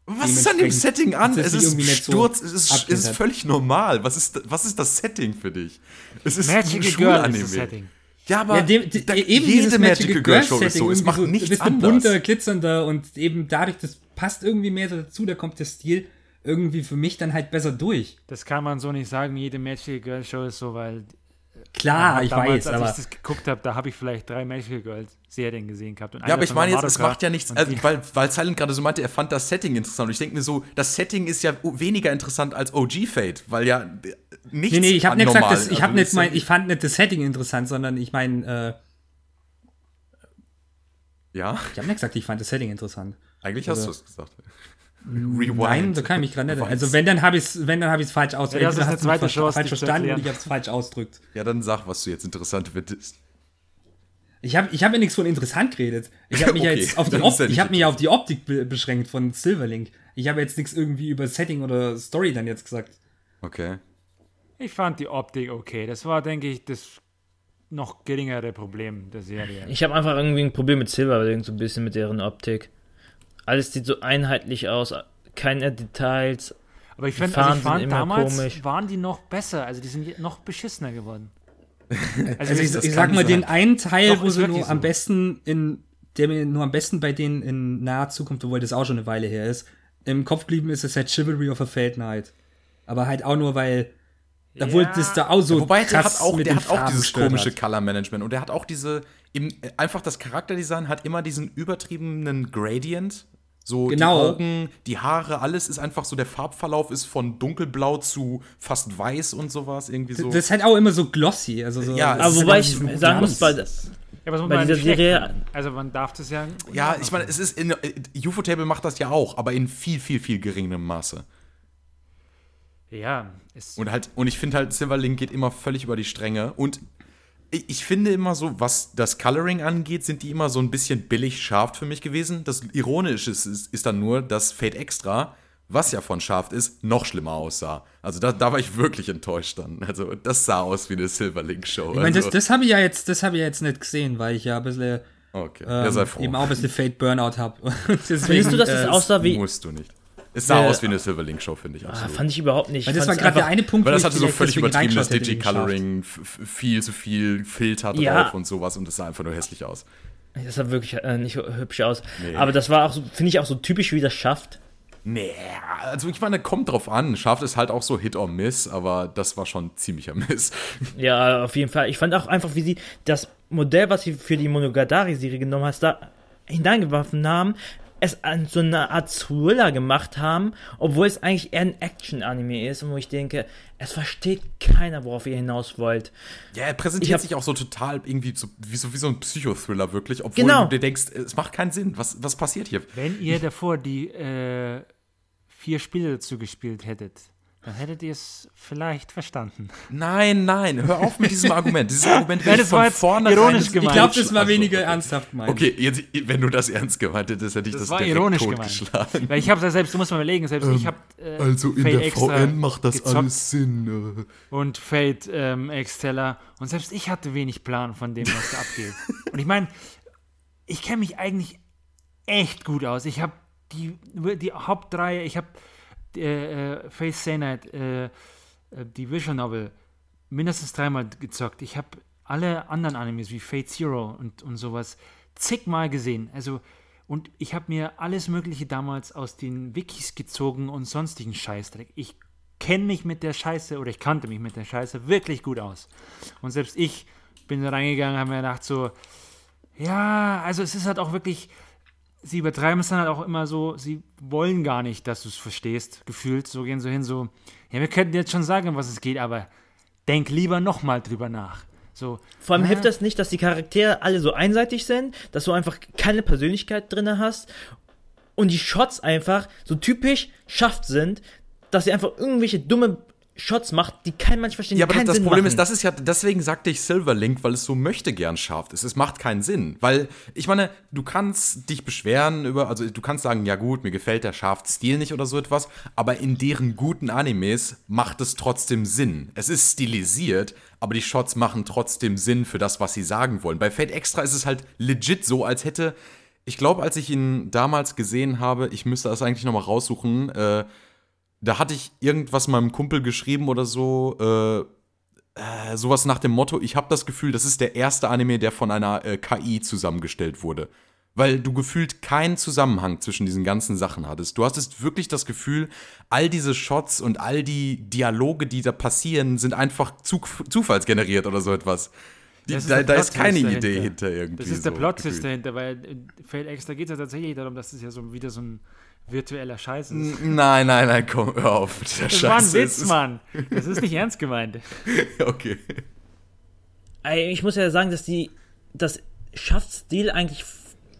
Was ist an dem Setting an? Es ist Sturz, so es, ist, es ist völlig normal. Was ist, was ist das Setting für dich? Es ist Magic ein Schulanime. Ja, aber ja, dem, die, eben jede Magical Girl Show ist so. Es macht so, nichts ein anders. bunter, glitzernder und eben dadurch, das passt irgendwie mehr dazu, da kommt der Stil irgendwie für mich dann halt besser durch. Das kann man so nicht sagen, jede Magical Girl Show ist so, weil Klar, ich damals, weiß, als aber ich das geguckt habe, da habe ich vielleicht drei Magical Girls Serien gesehen gehabt. ja, aber ich meine jetzt, es macht ja nichts, also, weil, weil Silent gerade so meinte, er fand das Setting interessant. Und ich denke mir so, das Setting ist ja weniger interessant als OG Fate, weil ja nichts Nee, nee, ich habe nicht gesagt, das, ich, also, nicht mein, ich fand nicht das Setting interessant, sondern ich meine, äh, Ja? Ich habe nicht gesagt, ich fand das Setting interessant. Eigentlich also, hast du es gesagt. Rewind. Nein, so kann ich mich gerade nicht. Also wenn, dann habe ich es wenn, dann hab falsch ausgedrückt. Ja, das ist eine zweite Chance, falsch verstanden und ich habe es falsch ausgedrückt. Ja, dann sag, was du jetzt interessant findest. Ich habe ich hab ja nichts von interessant geredet. Ich habe mich okay, ja jetzt auf die, Op ich hab mich auf die Optik be beschränkt von Silverlink. Ich habe jetzt nichts irgendwie über Setting oder Story dann jetzt gesagt. Okay. Ich fand die Optik okay. Das war, denke ich, das noch geringere Problem der Serie. Ich habe einfach irgendwie ein Problem mit Silverlink, so ein bisschen mit deren Optik. Alles sieht so einheitlich aus, keine Details. Aber ich, find, also ich fand, damals komisch. waren die noch besser, also die sind noch beschissener geworden. Also, also ich, ich sag mal, sein. den einen Teil, Doch, wo sie nur so. am besten in, der mir nur am besten bei denen in naher Zukunft, obwohl das auch schon eine Weile her ist, im Kopf geblieben ist, ist halt Chivalry of a Fate Night. Aber halt auch nur, weil obwohl ja. das da auch so ja, Wobei der hat auch, der hat auch dieses komische hat. Color Management und der hat auch diese im, einfach das Charakterdesign hat immer diesen übertriebenen Gradient. So genau. die Augen, die Haare, alles ist einfach so, der Farbverlauf ist von dunkelblau zu fast weiß und sowas, irgendwie so. Das ist halt auch immer so glossy, also so. Ja, aber wobei ich so sagen muss, bei, das, ja, aber bei dieser Serie. Also man darf das ja. Ja, ich meine, es ist in UFO-Table macht das ja auch, aber in viel, viel, viel geringerem Maße. Ja, und halt, und ich finde halt, Silverlink geht immer völlig über die Stränge. Und ich, finde immer so, was das Coloring angeht, sind die immer so ein bisschen billig scharf für mich gewesen. Das Ironische ist, ist, ist dann nur, dass Fate Extra, was ja von scharf ist, noch schlimmer aussah. Also da, da war ich wirklich enttäuscht dann. Also das sah aus wie eine Silverlink-Show. Ich meine, also. das, das habe ich ja jetzt, das habe ich jetzt nicht gesehen, weil ich ja ein bisschen Okay, ähm, ja, sei froh. eben auch ein bisschen Fate Burnout habe. Findest du, dass es äh, aussah wie. Musst du nicht. Es sah äh, aus wie eine Silverlink-Show, finde ich. Ah, absolut. Ah, fand ich überhaupt nicht. Weil das war gerade der eine Punkt, weil das hatte so völlig übertriebenes Digi-Coloring, viel zu viel Filter ja. drauf und sowas und das sah einfach nur hässlich aus. Das sah wirklich äh, nicht hübsch aus. Nee. Aber das war auch so, finde ich auch so typisch, wie das schafft. Nee, also ich meine, kommt drauf an. Schafft es halt auch so Hit or Miss, aber das war schon ziemlicher Miss. Ja, auf jeden Fall. Ich fand auch einfach, wie sie das Modell, was sie für die Monogatari-Serie genommen hat, da hineingeworfen haben, es an so eine Art Thriller gemacht haben, obwohl es eigentlich eher ein Action-Anime ist und wo ich denke, es versteht keiner, worauf ihr hinaus wollt. Ja, er präsentiert hab, sich auch so total irgendwie so, wie, so, wie so ein Psychothriller wirklich, obwohl genau. du dir denkst, es macht keinen Sinn. Was, was passiert hier? Wenn ihr davor die äh, vier Spiele dazu gespielt hättet, Dann hättet ihr es vielleicht verstanden. Nein, nein, hör auf mit diesem Argument. Dieses Argument wird von vorne ironisch gemeint. Ich glaube, das war weniger ernsthaft gemeint. Okay, jetzt, wenn du das ernst gemeint hättest, hätte ich das, das war ironisch gemeint. Weil ich habe ja selbst, du musst mal überlegen, selbst ähm, ich habe äh, Also in Fate der VN macht das alles Sinn. Äh. Und Fate ähm, Exteller und selbst ich hatte wenig Plan von dem, was da abgeht. Und ich meine, ich kenne mich eigentlich echt gut aus. Ich habe die, die Hauptreihe, ich habe äh, äh, Say Night, äh, äh, die Visual Novel, mindestens dreimal gezockt. Ich habe alle anderen Animes wie Fate Zero und, und sowas zigmal gesehen. Also, und ich habe mir alles Mögliche damals aus den Wikis gezogen und sonstigen Scheißdreck. Ich kenne mich mit der Scheiße oder ich kannte mich mit der Scheiße wirklich gut aus. Und selbst ich bin da reingegangen, habe mir gedacht so, ja, also es ist halt auch wirklich, sie übertreiben es dann halt auch immer so, sie wollen gar nicht, dass du es verstehst, gefühlt, so gehen so hin, so, ja, wir könnten jetzt schon sagen, was es geht, aber denk lieber nochmal drüber nach. So, Vor allem äh, hilft das nicht, dass die Charaktere alle so einseitig sind, dass du einfach keine Persönlichkeit drin hast und die Shots einfach so typisch schafft sind, dass sie einfach irgendwelche dumme Shots macht, die kein Mensch versteht. Ja, aber das Sinn Problem machen. ist, das ist ja, deswegen sagte ich Silverlink, weil es so möchte gern scharf ist. Es macht keinen Sinn. Weil, ich meine, du kannst dich beschweren über, also du kannst sagen, ja gut, mir gefällt der Stil nicht oder so etwas, aber in deren guten Animes macht es trotzdem Sinn. Es ist stilisiert, aber die Shots machen trotzdem Sinn für das, was sie sagen wollen. Bei Fate Extra ist es halt legit so, als hätte, ich glaube, als ich ihn damals gesehen habe, ich müsste das eigentlich nochmal raussuchen, äh, da hatte ich irgendwas meinem Kumpel geschrieben oder so, äh, äh, sowas nach dem Motto, ich habe das Gefühl, das ist der erste Anime, der von einer äh, KI zusammengestellt wurde. Weil du gefühlt keinen Zusammenhang zwischen diesen ganzen Sachen hattest. Du hattest wirklich das Gefühl, all diese Shots und all die Dialoge, die da passieren, sind einfach zu zufallsgeneriert oder so etwas. Die, ist da, da ist keine dahinter. Idee hinter irgendwie. Das ist der so Plot dahinter, weil in Fail Extra geht es ja tatsächlich darum, dass es ja so wieder so ein virtueller Scheiß ist. Nein, nein, nein, komm, hör auf. Der das Scheiß war ein Witz, ist Mann. Das ist nicht ernst gemeint. okay. Ich muss ja sagen, dass die das Schaffstil eigentlich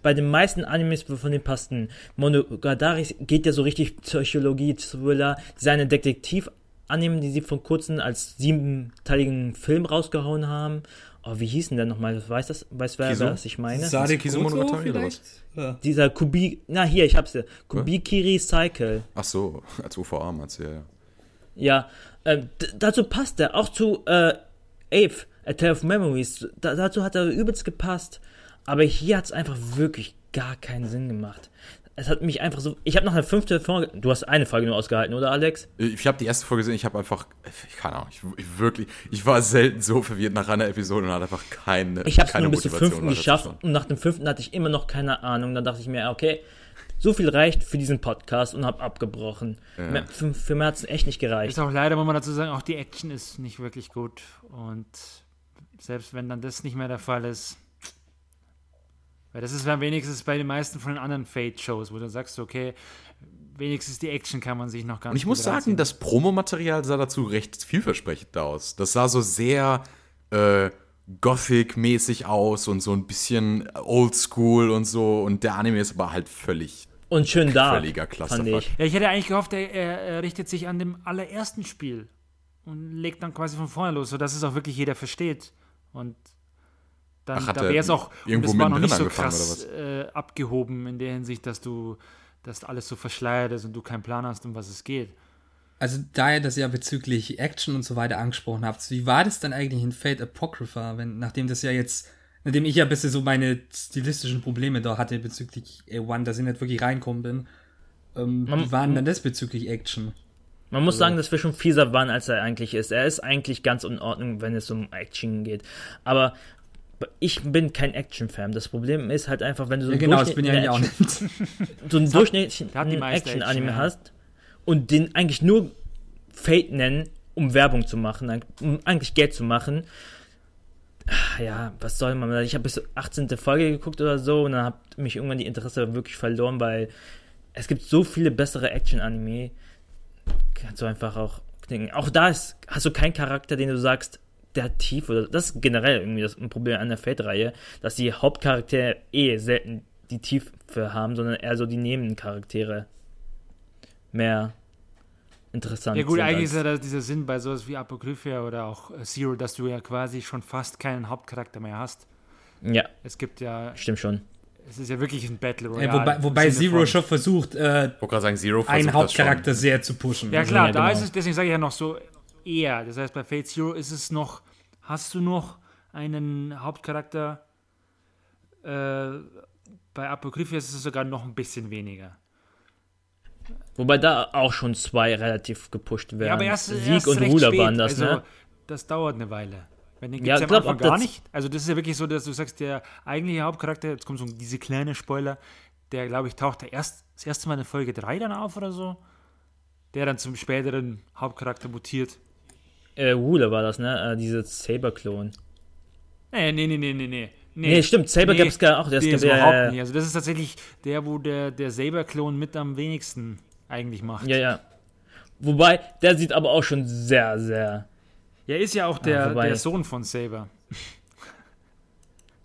bei den meisten Animes von den passten. Monogatari geht ja so richtig Psychologie, Thriller, seine Detektiv-Anime, die sie vor kurzem als siebenteiligen Film rausgehauen haben. Oh, wie hieß denn der nochmal? Weiß das, weiß wer, wer das ich meine? Sade Kisumonogatari oder was? Ja. Dieser Kubi, na hier, ich hab's ja. Kubikiri Cycle. Ach so, als UVA meinst du, ja, ja. Ja, äh, dazu passt er, auch zu äh, Ape, A Tale of Memories, da, dazu hat er übelst gepasst. Aber hier hat's einfach wirklich gar keinen Sinn gemacht es hat mich einfach so. Ich habe noch eine fünfte Folge. Du hast eine Folge nur ausgehalten, oder Alex? Ich habe die erste Folge gesehen. Ich habe einfach, ich keine Ahnung, ich, ich, wirklich, ich war selten so verwirrt nach einer Episode und hatte einfach keine. Ich habe es nur bis zum fünften geschafft und nach dem fünften hatte ich immer noch keine Ahnung. Dann dachte ich mir, okay, so viel reicht für diesen Podcast und habe abgebrochen. Ja. Für, für mehr hat es echt nicht gereicht. Ist auch leider, muss man dazu sagen, auch die Action ist nicht wirklich gut und selbst wenn dann das nicht mehr der Fall ist weil das ist dann wenigstens bei den meisten von den anderen Fate-Shows, wo du sagst, okay, wenigstens die Action kann man sich noch ganz Und ich muss sagen, das Promomaterial sah dazu recht vielversprechend aus. Das sah so sehr äh, Gothic-mäßig aus und so ein bisschen oldschool und so. Und der Anime ist aber halt völlig und schön da. Völliger Clusterfuck. Ich. Ja, ich hätte eigentlich gehofft, er, er, richtet sich an dem allerersten Spiel und legt dann quasi von vorne los, sodass es auch wirklich jeder versteht. Und dann Ach, da wäre es auch irgendwo das war noch nicht so krass äh, abgehoben in der Hinsicht, dass du dass alles so verschleiert ist und du keinen Plan hast, um was es geht. Also da ihr das ja bezüglich Action und so weiter angesprochen habt, wie war das dann eigentlich in Fate Apocrypha, wenn, nachdem das ja jetzt, nachdem ich ja ein bisschen so meine stilistischen Probleme da hatte bezüglich A1, dass ich nicht wirklich reinkommen bin, ähm, wie waren dann das bezüglich Action? Man muss also, sagen, dass wir schon fieser waren, als er eigentlich ist. Er ist eigentlich ganz in Ordnung, wenn es um Action geht. Aber ich bin kein Action-Fan. Das Problem ist halt einfach, wenn du so ja, genau, bin ja nicht. so einen durchschnittlichen Action-Anime Action, hast und den eigentlich nur Fate nennen, um Werbung zu machen, um eigentlich Geld zu machen. Ja, was soll man? Ich habe bis zur 18. Folge geguckt oder so und dann hat mich irgendwann die Interesse wirklich verloren, weil es gibt so viele bessere Action-Anime. Kannst du einfach auch denken. Auch da ist, hast du keinen Charakter, den du sagst, der tief oder das ist generell irgendwie das ein Problem an der Feldreihe, dass die Hauptcharaktere eh selten die Tiefe haben, sondern eher so die Nebencharaktere mehr interessant Ja gut, eigentlich ist ja das, dieser Sinn bei sowas wie Apokryphia oder auch äh, Zero, dass du ja quasi schon fast keinen Hauptcharakter mehr hast. Ja. Es gibt ja. Stimmt schon. Es ist ja wirklich ein Battle Royale. Ja, wobei wobei Zero schon versucht, äh, sagen, Zero einen Hauptcharakter sehr zu pushen. Ja klar, Ja, da genau. ist es, deswegen sage ich ja noch so eher. Das heißt, bei Fate Zero ist es noch, hast du noch einen Hauptcharakter. Äh, bei Apokryphia ist es sogar noch ein bisschen weniger. Wobei da auch schon zwei relativ gepusht werden. Ja, aber erst, Sieg erst und Ruler spät. waren das, also, ne? Das dauert eine Weile. Wenn den Ja, gibt's ich am glaub, Anfang gar das- nicht. Also das ist ja wirklich so, dass du sagst, der eigentliche Hauptcharakter, jetzt kommt so diese kleine Spoiler, der, glaube ich, taucht da erst das erste Mal in Folge 3 dann auf oder so. Der dann zum späteren Hauptcharakter mutiert. Äh, Ruler war das, ne? Äh, diese Saber-Klon. Nee, nee, nee, nee, nee, nee. Nee, stimmt, Saber gab's gar auch. Das nee, ist ja- überhaupt nicht. Also das ist tatsächlich der, wo der, der Saber-Klon mit am wenigsten eigentlich macht. Ja, ja. Wobei, der sieht aber auch schon sehr, sehr. Er ist ja auch der, wobei- der Sohn von Saber.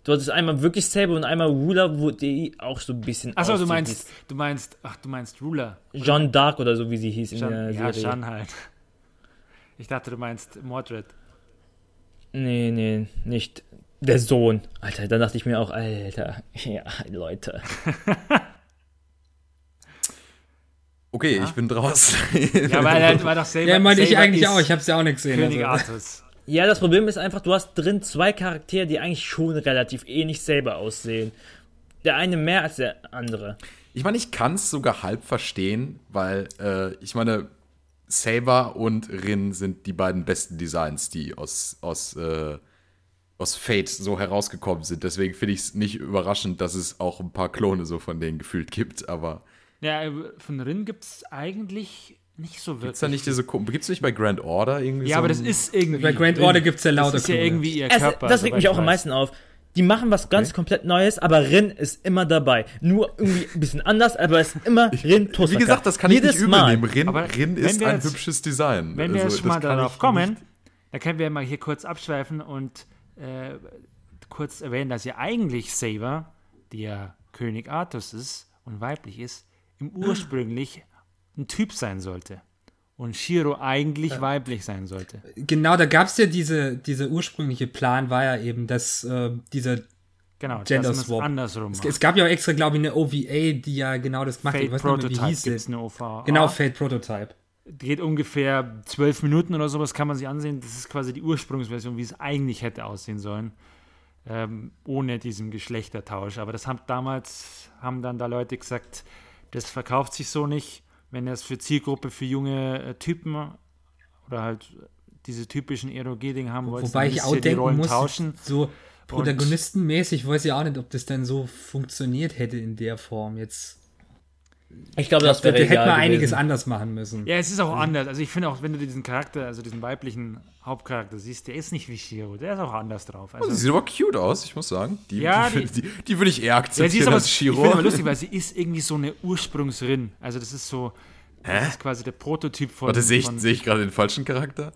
Du hattest einmal wirklich Saber und einmal Ruler, wo die auch so ein bisschen. Achso, du meinst, du meinst, ach, du meinst Ruler. Jeanne d'Arc oder so, wie sie hieß in Shan, der ja, Serie. Shan halt. Ich dachte, du meinst Mordred. Nee, nee, nicht der Sohn. Alter, da dachte ich mir auch, Alter, ja, Leute. Okay, ich bin draußen. Ja, weil halt war doch Saber. Ja, meinte ich eigentlich auch. Ich hab's ja auch nicht gesehen. König Also. Artus. Ja, das Problem ist einfach, du hast drin zwei Charaktere, die eigentlich schon relativ ähnlich selber aussehen. Der eine mehr als der andere. Ich meine, ich kann es sogar halb verstehen, weil äh, ich meine, Saber und Rin sind die beiden besten Designs, die aus, aus, äh, aus Fate so herausgekommen sind. Deswegen finde ich es nicht überraschend, dass es auch ein paar Klone so von denen gefühlt gibt. Aber Ja, von Rin gibt es eigentlich nicht so wirklich. gibt's da nicht diese Gibt es nicht bei Grand Order irgendwie ja, so aber das ist irgendwie. Bei Grand. Order gibt's ja lauter Das ist ja irgendwie ihr Es, Körper. das regt mich ich auch am meisten auf. Die machen was ganz komplett Neues, aber Rin ist immer dabei. Nur irgendwie ein bisschen anders, aber es ist immer Rin Tosaka. Wie gesagt, das kann ich Jedes nicht übel Mal. nehmen. Rin, Aber Rin ist ein jetzt- hübsches Design. Wenn wir Also, jetzt mal darauf kommen, dann können wir mal hier kurz abschweifen und äh, kurz erwähnen, dass ja eigentlich Saber, die ja König Artus ist und weiblich ist, im ursprünglich ein Typ sein sollte. Und Shiro eigentlich weiblich sein sollte. Genau, da gab's ja diese, dieser ursprüngliche Plan, war ja eben, dass äh, dieser. Genau, Gender es Swap. andersrum Es, macht. es gab ja auch extra, glaube ich, eine OVA, die ja genau das gemacht hat. Fate Ich weiß nicht mehr, wie Prototype hieß es eine OVA. Genau, Fate Prototype. geht ungefähr zwölf Minuten oder sowas, kann man sich ansehen. Das ist quasi die Ursprungsversion, wie es eigentlich hätte aussehen sollen. Ähm, ohne diesen Geschlechtertausch. Aber das haben damals, haben dann da Leute gesagt, das verkauft sich so nicht, wenn das für Zielgruppe für junge äh, Typen oder halt diese typischen Eroge-Ding haben wollte. Wobei ich auch denken muss, so protagonistenmäßig weiß ich auch nicht, ob das dann so funktioniert hätte in der Form. Jetzt Ich glaube, da, das da wäre hätte man einiges gewesen. anders machen müssen. Ja, es ist auch anders. Also ich finde auch, wenn du diesen Charakter, also diesen weiblichen Hauptcharakter siehst, der ist nicht wie Shiro, der ist auch anders drauf. Also, Sie sieht aber cute aus, ich muss sagen. Die, Ja, die, die- die, die würde ich eher Ja, sie ist akzeptieren aber, als ich Shiro. finde aber lustig, weil sie ist irgendwie so eine Ursprungsrin. Also das ist so, das ist quasi der Prototyp von, Warte, sehe ich, von sehe ich gerade den falschen Charakter?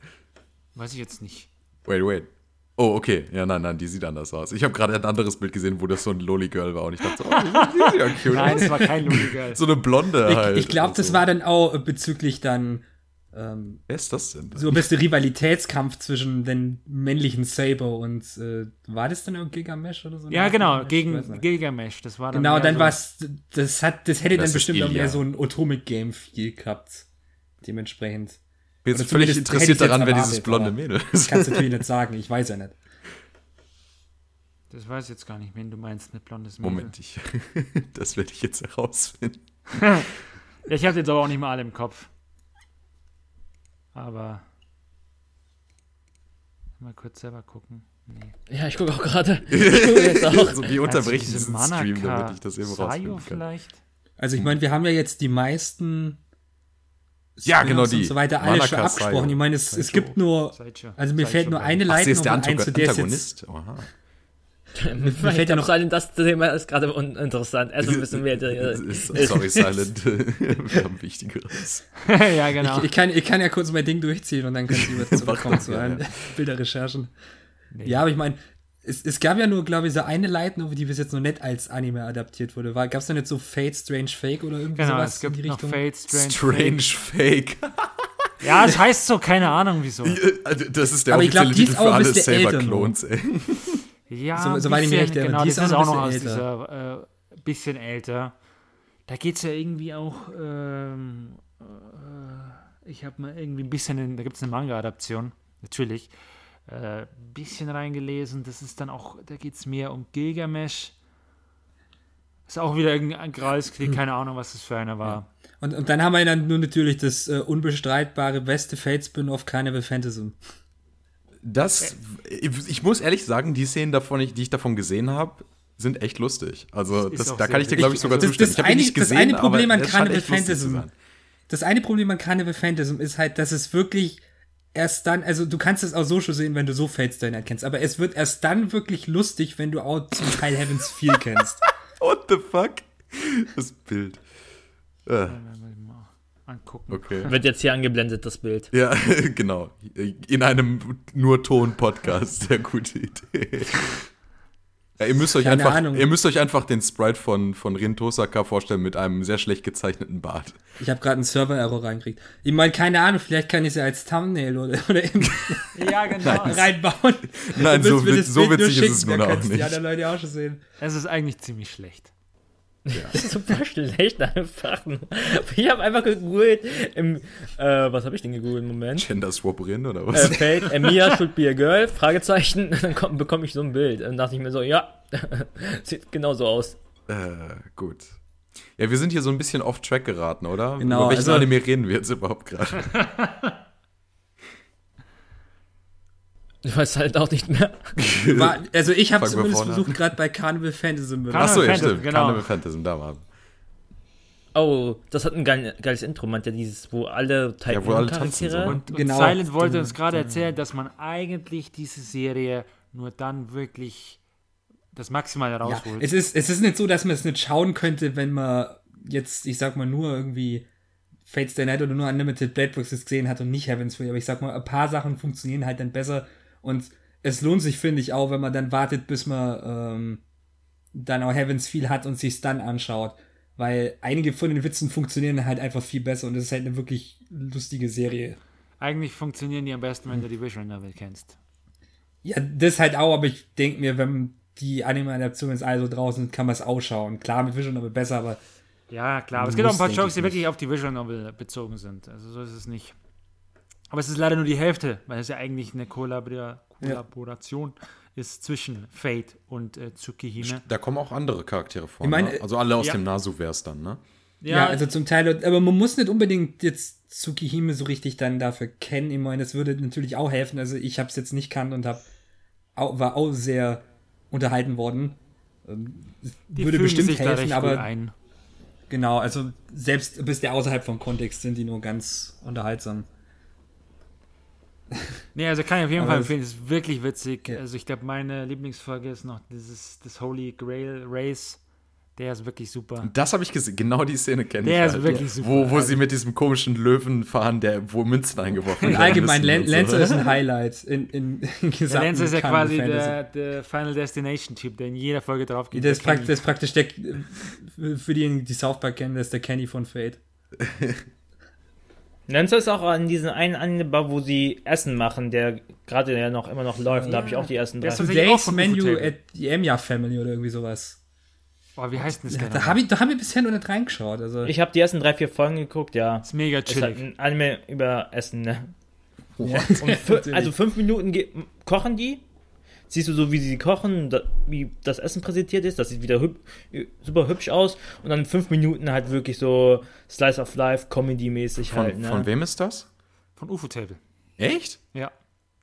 weiß ich jetzt nicht. Wait, wait. Oh, okay. Ja, nein, nein, die sieht anders aus. Ich habe gerade ein anderes Bild gesehen, wo das so ein Loli-Girl war und ich dachte so, oh, die sieht ja cute Nein, aus. es war kein Loli Girl. So eine Blonde halt. Ich, ich glaube, das Also, war dann auch bezüglich dann ähm, Wer ist das denn? so ein bisschen Rivalitätskampf zwischen den männlichen Saber und äh, war das dann irgendwie Gigamesh oder so? Ja, genau, Ich gegen nicht. Gilgamesh. Das war dann Genau, dann so, war's, das hat, das hätte Das dann bestimmt auch Ilya. mehr so ein Atomic Game Feel gehabt. Dementsprechend. Bin oder jetzt völlig interessiert daran, wer dieses blonde Mädel Das ist. kannst du natürlich nicht sagen, ich weiß ja nicht. Das weiß ich jetzt gar nicht, wen du meinst mit blondes Mädel. Moment, ich, das werde ich jetzt herausfinden. Ja, ich habe jetzt aber auch nicht mal alle im Kopf. Aber mal kurz selber gucken. Nee. Ja, ich gucke auch gerade. Ich gucke jetzt auch. so, die unterbrechen Also diese diesen Stream, Manaka damit ich das eben rausfinden kann. vielleicht? Also ich meine, wir haben ja jetzt die meisten Ja, genau die. und so weiter alle Manaka schon abgesprochen. Sayo. Ich meine, es, es gibt nur, also mir fällt nur eine Leitung ein, zu der ist jetzt Antagonist. Aha. Mir fällt ja noch- Silent, das Thema ist gerade uninteressant. Erstmal müssen wir. Sorry, Silent. Wir haben Wichtigeres. ja, genau. Ich, ich, kann, ich kann ja kurz mein Ding durchziehen und dann können Sie wieder zurückkommen zu das, ja, ja. Bilderrecherchen. Ja, aber ich meine, es, es gab ja nur, glaube ich, so eine Light Novel, die bis jetzt noch nicht als Anime adaptiert wurde. Gab es da nicht so Fate, Strange Fake oder irgendwie genau, sowas es gibt in die noch Richtung? Fate, Strange, Strange Fake. Ja, es heißt so, keine Ahnung wieso. Also, das ist der Aber ich glaub, offizielle die ist Titel für alle bisschen Saber-Clones, ey. Ja, So- ein soweit ich mich bisschen, recht genau, Die das ist ist auch noch aus bisschen dieser äh, bisschen älter. Da geht es ja irgendwie auch, ähm, äh, ich habe mal irgendwie ein bisschen, in, da gibt es eine Manga-Adaption, natürlich, äh, ein bisschen reingelesen. Das ist dann auch, da geht es mehr um Gilgamesh. Ist auch wieder irgendein Gralskrieg, keine Ahnung, was das für einer war. Und, und dann haben wir dann nur natürlich das äh, unbestreitbare beste Fate-Spin-off Carnival Phantasm. Das, ich muss ehrlich sagen, die Szenen davon, die ich davon gesehen habe, sind echt lustig. Also, Das da kann ich dir, glaube ich, sogar Also, Das, zustimmen. das, ich habe ihn eine, nicht gesehen, das eine Problem aber an Carnival sein. Das eine Problem an Carnival Phantasm ist halt, dass es wirklich erst dann, also du kannst es auch so schon sehen, wenn du so Night kennst, aber es wird erst dann wirklich lustig, wenn du auch zum Teil Heaven's Feel kennst. What the fuck? Das Bild. Äh, angucken. okay. Wird jetzt hier angeblendet, das Bild. Ja, genau. In einem nur Ton-Podcast. Sehr gute Idee. Ja, ihr, müsst euch Keine einfach, Ahnung. ihr müsst euch einfach den Sprite von, von Rin Tosaka vorstellen mit einem sehr schlecht gezeichneten Bart. Ich habe gerade einen Server-Error reingekriegt. Ich meine, keine Ahnung, vielleicht kann ich es ja als Thumbnail oder, oder im Ja, genau. reinbauen. Nein, Du so, willst mir wit- das so witzig ist es schicken, nun auch kannst Die nicht. anderen Leute auch schon sehen. Es ist eigentlich ziemlich schlecht. Super schlecht einfach. Ich habe einfach gegoogelt im, äh, was habe ich denn gegoogelt im Moment? Gender Swap Rin oder Äh, was? Fate, Emilia should be a girl, Fragezeichen, dann komm, bekomme ich so ein Bild. Dann dachte ich mir so, ja, sieht genau so aus. Äh, gut. Ja, wir sind hier so ein bisschen off-track geraten, oder? Genau, Über welchen also- Anime reden wir jetzt überhaupt gerade? Ich weiß halt auch nicht mehr. War, also ich habe zumindest versucht, gerade bei Carnival. Carnival Achso, ja, Phantasm, stimmt. genau. Carnival Phantasm, da war. Oh, das hat ein geil, geiles Intro, meint ja dieses, wo alle Type Ja, wo alle tanzen so. Und, und Genau. Silent wollte uns gerade erzählen, dass man eigentlich diese Serie nur dann wirklich das Maximale Ja, rausholt. es, ist, es ist nicht so, dass man es nicht schauen könnte, wenn man jetzt, ich sag mal, nur irgendwie Fates Day Night oder nur Unlimited Blade Boxes gesehen hat und nicht Heaven's Free. Aber ich sag mal, ein paar Sachen funktionieren halt dann besser und es lohnt sich, finde ich, auch, wenn man dann wartet, bis man ähm, dann auch Heaven's Feel hat und sich's dann anschaut. Weil einige von den Witzen funktionieren halt einfach viel besser und es ist halt eine wirklich lustige Serie. eigentlich funktionieren die am besten, wenn du die Visual Novel kennst. Ja, das halt auch, aber ich denke mir, wenn die Anime-Adaption jetzt also draußen sind, kann man es ausschauen. Klar, mit Vision aber besser, aber Ja, klar. Aber es gibt auch ein paar Jokes, die wirklich auf die Visual Novel bezogen sind. Also so ist es nicht. Aber es ist leider nur die Hälfte, weil es ja eigentlich eine Kollabora Kollaboration ist zwischen Fate und äh, Tsukihime. Da kommen auch andere Charaktere vor. Ich meine, ne? Also alle aus ja. dem Nasu-Vers dann, ne? Ja, also zum Teil, aber man muss nicht unbedingt jetzt Tsukihime so richtig dann dafür kennen. Ich meine, das würde natürlich auch helfen. Also ich habe es jetzt nicht kannt und hab, war auch sehr unterhalten worden. Ähm, die würde bestimmt sich da helfen, recht aber gut ein. genau, also selbst bis der außerhalb vom Kontext sind die nur ganz unterhaltsam. Nee, also kann ich auf jeden Fall empfehlen. Es ist wirklich witzig. Ja. Also ich glaube, meine Lieblingsfolge ist noch dieses das Holy Grail Race. Der ist wirklich super. Das habe ich gesehen. Genau die Szene kenne ich. Der ist halt. wirklich super. Wo, wo sie mit diesem komischen Löwen fahren, der, wo Münzen eingeworfen werden allgemein, müssen Lan und so. Lancer ist ein Highlight in, in, gesamten Lance ist ja quasi der, der Final Destination-Typ, der in jeder Folge drauf geht. Der ist praktisch der, für diejenigen, die South Park kennen, das ist der Kenny von Fate. Lancer ist auch an diesen einen Anbau, wo sie Essen machen, der gerade ja noch immer noch läuft. Da habe ich auch die ersten drei. ist Today's von Menu at the Enya Family oder irgendwie sowas. Boah, wie heißt denn das Ja, da habe ich, da hab ich bisher noch nicht reingeschaut. Also, Ich habe die ersten drei, vier Folgen geguckt, ja. ist mega Ist halt chillig. ein Anime über Essen, ne? ja, Und fü- also fünf Minuten kochen die. Siehst du so, wie sie kochen, da, wie das Essen präsentiert ist. Das sieht wieder hüb super hübsch aus. Und dann fünf Minuten halt wirklich so Slice of Life, Comedy-mäßig Von, halt. Ne? von wem ist das? Von Ufotable. Echt? Ja.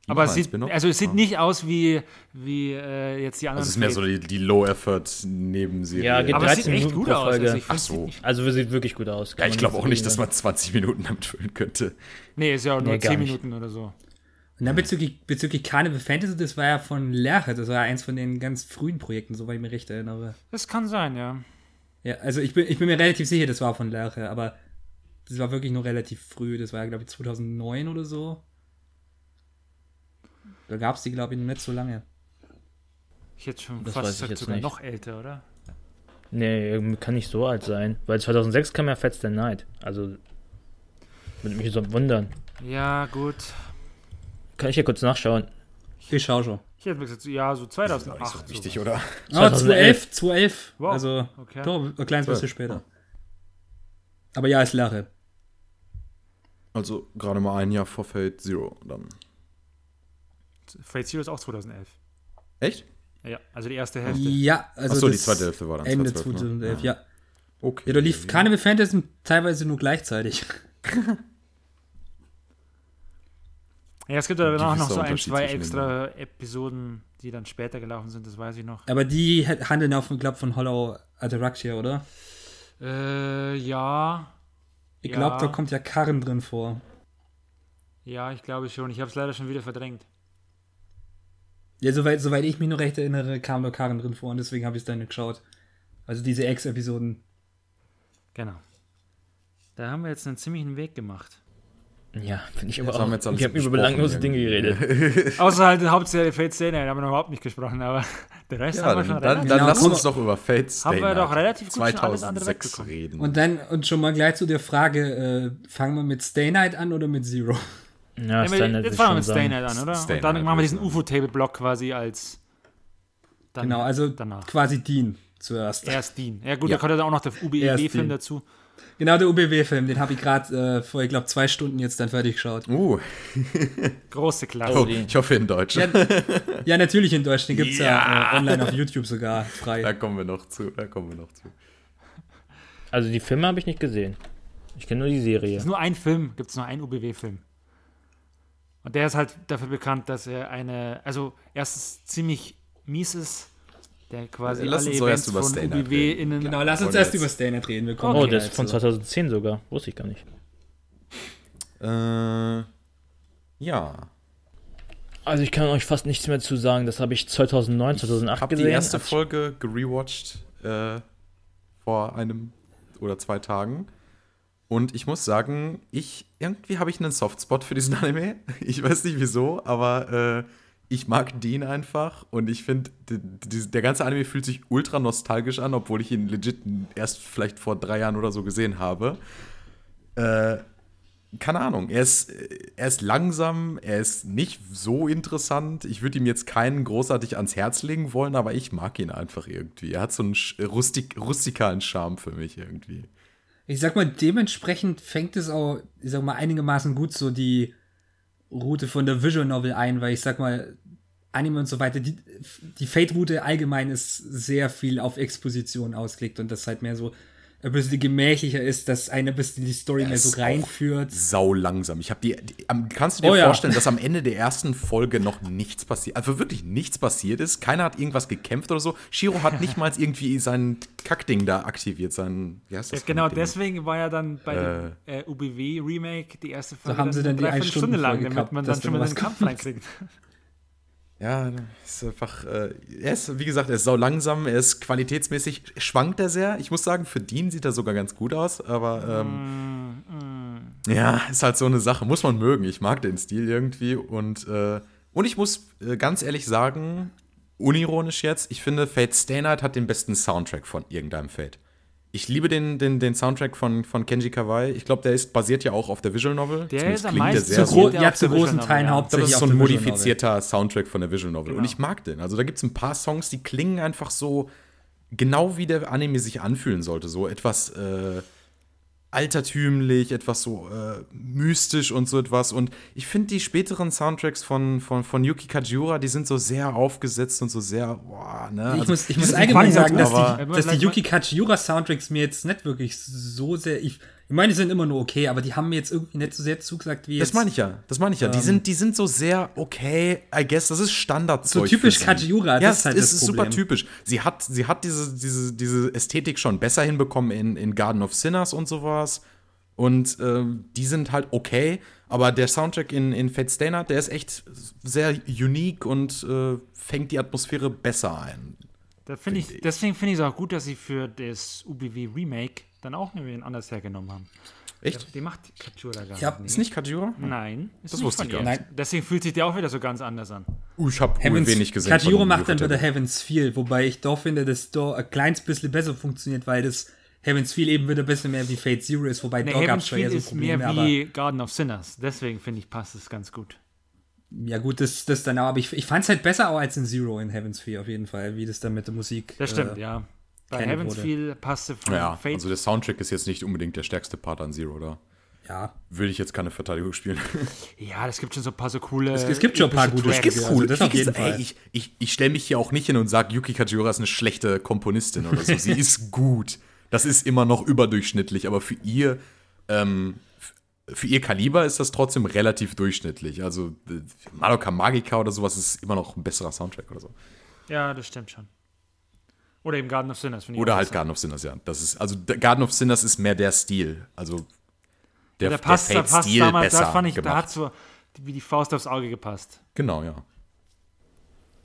Aber es sieht, also es sieht Ah. nicht aus wie, wie äh, jetzt die anderen. Also es ist mehr so die, die Low-Effort-Nebenserie. Ja, geht Aber es sieht 13 echt gut aus. Also Ach so. Also sieht wirklich gut aus. Ja, ich glaube auch nicht, dass man 20 Minuten damit füllen könnte. Nee, ist ja auch nur Nee, gar 10 nicht. Minuten oder so. Und dann bezüglich, bezüglich Carnival Fantasy, das war ja von Lerche, das war ja eins von den ganz frühen Projekten, soweit ich mich recht erinnere. Das kann sein, ja. Ja, also ich bin, ich bin mir relativ sicher, das war von Lerche, aber das war wirklich nur relativ früh, das war ja, glaube ich, 2009 oder so. Da gab es die, glaube ich, noch nicht so lange. Ich hätte schon Das fast weiß ich gesagt, jetzt sogar nicht. noch älter, oder? Nee, kann nicht so alt sein. Weil 2006 kam ja Fats the Night. Also, würde mich so wundern. Ja, gut. Kann ich hier kurz nachschauen? Ich schau schon. Ich hätte gesagt, ja, so 2008. Nicht so wichtig, oder? Ah, 2011, 2011. Wow. Also, Okay. doch, ein kleines bisschen später. Aber ja, ich lache. Also gerade mal ein Jahr vor Fate Zero dann. Fate Zero ist auch 2011. Echt? Ja, also die erste Hälfte. Ja, also. Achso, die das zweite Hälfte war dann Ende 2012, ne? 2011, ja. Okay. Ja, da lief Carnival Phantasm teilweise nur gleichzeitig. Ja, es gibt aber danach noch so ein, zwei extra Episoden, die dann später gelaufen sind, das weiß ich noch. Aber die ha- handeln auf dem Club von Hollow Ataraxia, oder? Äh, ja. Ich Ja. glaube, da kommt ja Karren drin vor. Ja, ich glaube schon. Ich habe es leider schon wieder verdrängt. Ja, soweit, soweit ich mich noch recht erinnere, kam da Karren drin vor und deswegen habe ich es dann geschaut. Also diese Ex-Episoden. Genau. Da haben wir jetzt einen ziemlichen Weg gemacht. Ja, finde ich aber auch. haben wir wir haben über belanglose Dinge geredet. Außer halt Hauptserie Fate Stay Night, haben wir noch überhaupt nicht gesprochen, aber der Rest Ja, haben wir schon dann, relativ. dann Genau, lass uns doch über Fate Stay Haben wir doch Night relativ gut schon alles andere 2006 wegbekommen. reden. Und dann, und schon mal gleich zu der Frage, äh, fangen wir mit Stay Night an oder mit Zero? Ja, Ja, Stay Night jetzt fangen wir schon mit Stay. Night an, oder? Stay Und dann Night, machen wir diesen. UFO-Table-Block quasi als. Dann genau, also danach. quasi Dean zuerst. Erst Dean. Ja, gut, Ja. da kommt ja dann auch noch der UBEW-Film Dean. dazu. Genau, der UBW-Film, den habe ich gerade äh, vor, ich glaube, zwei Stunden jetzt dann fertig geschaut. Uh, Große Klasse. oh, ich hoffe in Deutsch. Ja, ja natürlich in Deutsch, den gibt es ja, äh, online auf YouTube sogar frei. Da kommen wir noch zu, da kommen wir noch zu. Also die Filme habe ich nicht gesehen. Ich kenne nur die Serie. ist nur ein Film, gibt es nur einen UBW-Film. Und der ist halt dafür bekannt, dass er eine, also erstens ziemlich mies ist, der quasi Lass alle uns Events erst über UBW innen. Genau, lass uns erst über Night reden. Wir kommen Oh, das ist von zu. 2010 sogar. Wusste ich gar nicht. Äh, ja. Also ich kann euch fast nichts mehr zu sagen. Das habe ich 2009, 2008 Hab die gesehen. erste Als ich- Folge gerewatcht äh, vor einem oder zwei Tagen. Und ich muss sagen, ich irgendwie habe ich einen Softspot für diesen Anime. Ich weiß nicht wieso, aber äh, ich mag den einfach und ich finde, der ganze Anime fühlt sich ultra nostalgisch an, obwohl ich ihn legit erst vielleicht vor drei Jahren oder so gesehen habe. Äh, keine Ahnung, er ist, er ist langsam, er ist nicht so interessant. Ich würde ihm jetzt keinen großartig ans Herz legen wollen, aber ich mag ihn einfach irgendwie. Er hat so einen rustik, rustikalen Charme für mich irgendwie. Ich sag mal, dementsprechend fängt es auch, ich sag mal, einigermaßen gut so die Route von der Visual Novel ein, weil ich sag mal, Anime und so weiter, die, die Fate-Route allgemein ist sehr viel auf Exposition ausgelegt und das halt mehr so ein bisschen gemächlicher ist, dass einer ein bisschen die Story mehr ist so reinführt. Sau langsam. Ich habe die, die kannst du dir Oh ja. vorstellen, dass am Ende der ersten Folge noch nichts passiert, also wirklich nichts passiert ist. Keiner hat irgendwas gekämpft oder so. Shiro hat nicht mal irgendwie sein Kackding da aktiviert, sein, wie heißt Ja, das? genau Ding? deswegen war ja dann bei dem äh, UBW-Remake die erste Folge haben sie dann die dreiviertel Stunde lang, damit man dann schon dann mal den Kampf reinkriegt. Ja, ist einfach, äh, er ist, wie gesagt, er ist sau langsam, er ist qualitätsmäßig, schwankt er sehr. Ich muss sagen, für Dean sieht er sogar ganz gut aus, aber ähm, ja, ist halt so eine Sache, muss man mögen. Ich mag den Stil irgendwie und, äh, und ich muss äh, ganz ehrlich sagen, unironisch jetzt, ich finde, Fate Stay Night hat den besten Soundtrack von irgendeinem Fate. Ich liebe den, den, den Soundtrack von, von Kenji Kawai. Ich glaube, der ist basiert ja auch auf der Visual Novel. Der Zumindest ist am klingt der meisten sehr Zu so gro der ja, zu großen Teilen ja. hauptsächlich das ist so ein modifizierter Soundtrack von der Visual Novel. Und Genau. ich mag den. Also da gibt es ein paar Songs, die klingen einfach so genau wie der Anime sich anfühlen sollte. So etwas äh, altertümlich, etwas so äh, mystisch und so etwas. Und ich finde die späteren Soundtracks von, von, von Yuki Kajiura, die sind so sehr aufgesetzt und so sehr, boah, ne? Ich Also, muss, ich muss allgemein sagen, dass die, dass die Yuki Kajiura Soundtracks mir jetzt nicht wirklich so sehr. Ich, ich meine, die sind immer nur okay, aber die haben mir jetzt irgendwie nicht so sehr zugesagt wie jetzt. Das meine ich ja, das meine ich ja. Die, sind, die sind so sehr okay, I guess, das ist Standard. So typisch Kajiura, ja, das ist halt es das ist super typisch. Sie hat, sie hat diese, diese, diese Ästhetik schon besser hinbekommen in, in Garden of Sinners und sowas. Und ähm, die sind halt okay, aber der Soundtrack in, in Fate Stay Night, der ist echt sehr unique und äh, fängt die Atmosphäre besser ein. Da find ich, deswegen finde ich es auch gut, dass sie für das UBW Remake dann auch wen anders hergenommen haben. Echt? Die macht Katsura gar Ja, nicht. Ist nicht Kajiura? Nein, ist Das nicht wusste ich gar nicht. Deswegen fühlt sich der auch wieder so ganz anders an. Uh, ich habe Heavens, wenig gesehen. Kajiura von macht dann wieder Heavens Feel, wobei ich doch finde, dass da ein kleines bisschen besser funktioniert, weil das Heaven's Feel eben wieder ein bisschen mehr wie Fate Zero ist, wobei nee, da gab es schon eher so Probleme. mehr wie Garden of Sinners. Deswegen finde ich, passt es ganz gut. Ja, gut, das, das dann, aber ich, ich fand es halt besser auch als in Zero in Heaven's Feel auf jeden Fall, wie das dann mit der Musik. Das stimmt, äh, ja. Bei Heaven's Feel passte von ja, Fate. Also der Soundtrack ist jetzt nicht unbedingt der stärkste Part an Zero, oder? Ja. Würde ich jetzt keine Verteidigung spielen. Ja, das gibt schon so ein paar so coole. Es, es gibt schon ein paar gute Es gibt cool. Also. Ey, ich ich, ich stelle mich hier auch nicht hin und sage, Yuki Kajiura ist eine schlechte Komponistin oder so. Sie ist gut. Das ist immer noch überdurchschnittlich, aber für ihr, ähm, für ihr Kaliber ist das trotzdem relativ durchschnittlich. Also äh, Madoka Magica oder sowas ist immer noch ein besserer Soundtrack oder so. Ja, das stimmt schon. Oder eben Garden of Sinners. Oder halt Garden of Sinners, ja. Das ist, also Garden of Sinners ist mehr der Stil. Also der, der, passt, der passt Stil damals, besser da fand ich, gemacht. da hat so wie die Faust aufs Auge gepasst. Genau, ja.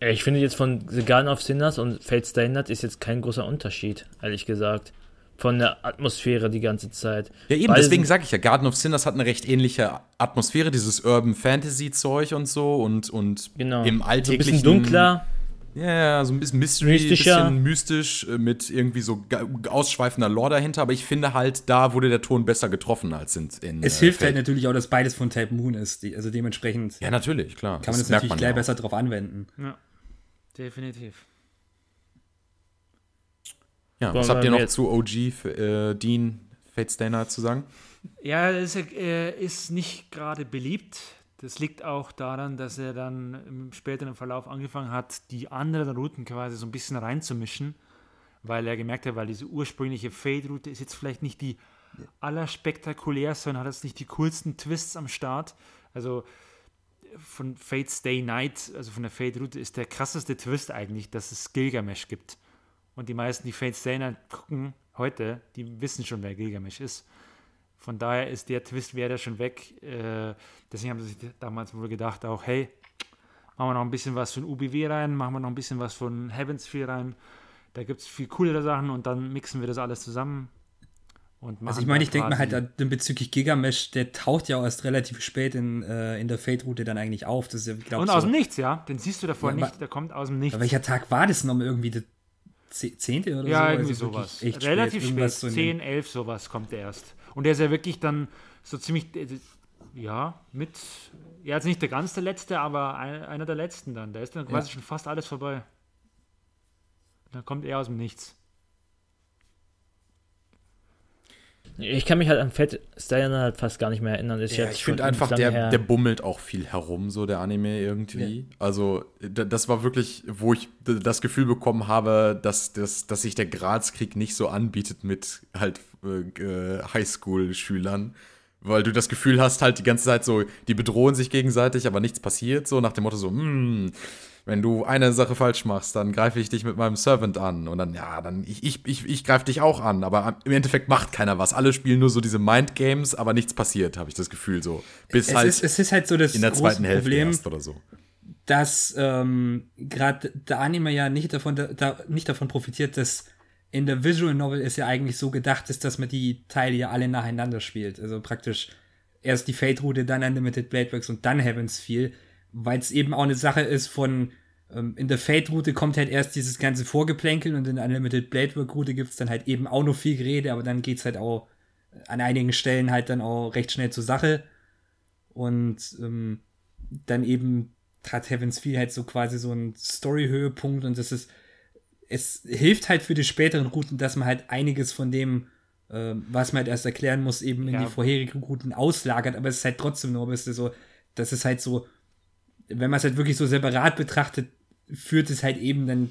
Ich finde jetzt von The Garden of Sinners und Fate Stay Night ist jetzt kein großer Unterschied, ehrlich gesagt. Von der Atmosphäre die ganze Zeit. Ja, eben, Weil deswegen sage ich ja, Garden of Sinners hat eine recht ähnliche Atmosphäre, dieses Urban Fantasy Zeug und so und, und genau. im alltäglichen. So ein bisschen dunkler ja, so ein bisschen Mystery, ein bisschen mystisch äh, mit irgendwie so ausschweifender Lore dahinter, aber ich finde halt, da wurde der Ton besser getroffen als in. in es äh, hilft halt natürlich auch, dass beides von Type Moon ist, die, also dementsprechend. Ja, natürlich, klar. Kann man das, das natürlich gleich ja besser drauf anwenden. Ja, definitiv. Ja, was habt ihr noch zu OG, für, äh, Dean, Fate Stay Night zu sagen? Ja, es äh, ist nicht gerade beliebt das liegt auch daran, dass er dann im späteren Verlauf angefangen hat, die anderen Routen quasi so ein bisschen reinzumischen, weil er gemerkt hat, weil diese ursprüngliche Fade-Route ist jetzt vielleicht nicht die allerspektakulärste und hat jetzt nicht die coolsten Twists am Start. Also von Fade Stay Night, also von der Fade-Route, ist der krasseste Twist eigentlich, dass es Gilgamesh gibt. Und die meisten, die Fade Stay Night gucken heute, die wissen schon, wer Gilgamesh ist. Von daher ist der Twist wäre schon weg. Äh, deswegen haben sie sich damals wohl gedacht, auch hey, machen wir noch ein bisschen was von UBW rein, machen wir noch ein bisschen was von Heaven's Sphere rein. Da gibt es viel coolere Sachen und dann mixen wir das alles zusammen. Und also ich meine, ich denke mal halt bezüglich Gigamesh, der taucht ja auch erst relativ spät in, äh, in der Fate-Route dann eigentlich auf. Das ja, glaub, und aus dem Nichts, ja. Den siehst du davor ja, nicht, der kommt aus dem Nichts. welcher Tag war das noch irgendwie? Der zehnte oder ja, so? Ja, irgendwie also sowas. Relativ spät, spät 10, 11 sowas kommt er erst. Und der ist ja wirklich dann so ziemlich, äh, ja, mit, ja, jetzt nicht der ganz der Letzte, aber einer der Letzten dann. Da ist dann quasi ja. schon fast alles vorbei. Dann kommt er aus dem Nichts. Ich kann mich halt an Fett Steiner halt fast gar nicht mehr erinnern. Ist ja, ich finde einfach, der, der bummelt auch viel herum, so der Anime irgendwie. Ja. Also, das war wirklich, wo ich das Gefühl bekommen habe, dass, dass, dass sich der Grazkrieg nicht so anbietet mit halt äh, Highschool-Schülern. Weil du das Gefühl hast, halt die ganze Zeit so, die bedrohen sich gegenseitig, aber nichts passiert, so nach dem Motto so, hm, wenn du eine Sache falsch machst, dann greife ich dich mit meinem Servant an. Und dann, ja, dann ich, ich, ich, ich greife dich auch an. Aber im Endeffekt macht keiner was. Alle spielen nur so diese Mind-Games, aber nichts passiert, habe ich das Gefühl so. Bis es halt ist, es ist halt so das in der zweiten Hälfte Problem, erst oder so. Dass ähm, gerade der Anime ja nicht davon, da, nicht davon profitiert, dass in der Visual Novel es ja eigentlich so gedacht ist, dass man die Teile ja alle nacheinander spielt. Also praktisch erst die Fate-Route, dann Unlimited Blade Works und dann Heaven's Feel weil es eben auch eine Sache ist von, in der Fate-Route kommt halt erst dieses ganze Vorgeplänkel und in der Unlimited Blade Work-Route gibt es dann halt eben auch noch viel Gerede, aber dann geht es halt auch an einigen Stellen halt dann auch recht schnell zur Sache. Und ähm, dann eben hat Heaven's Feel halt so quasi so einen Story-Höhepunkt und das ist, es hilft halt für die späteren Routen, dass man halt einiges von dem, äh, was man halt erst erklären muss, eben in ja. die vorherigen Routen auslagert, aber es ist halt trotzdem nur ein bisschen so, das ist halt so, wenn man es halt wirklich so separat betrachtet, führt es halt eben dann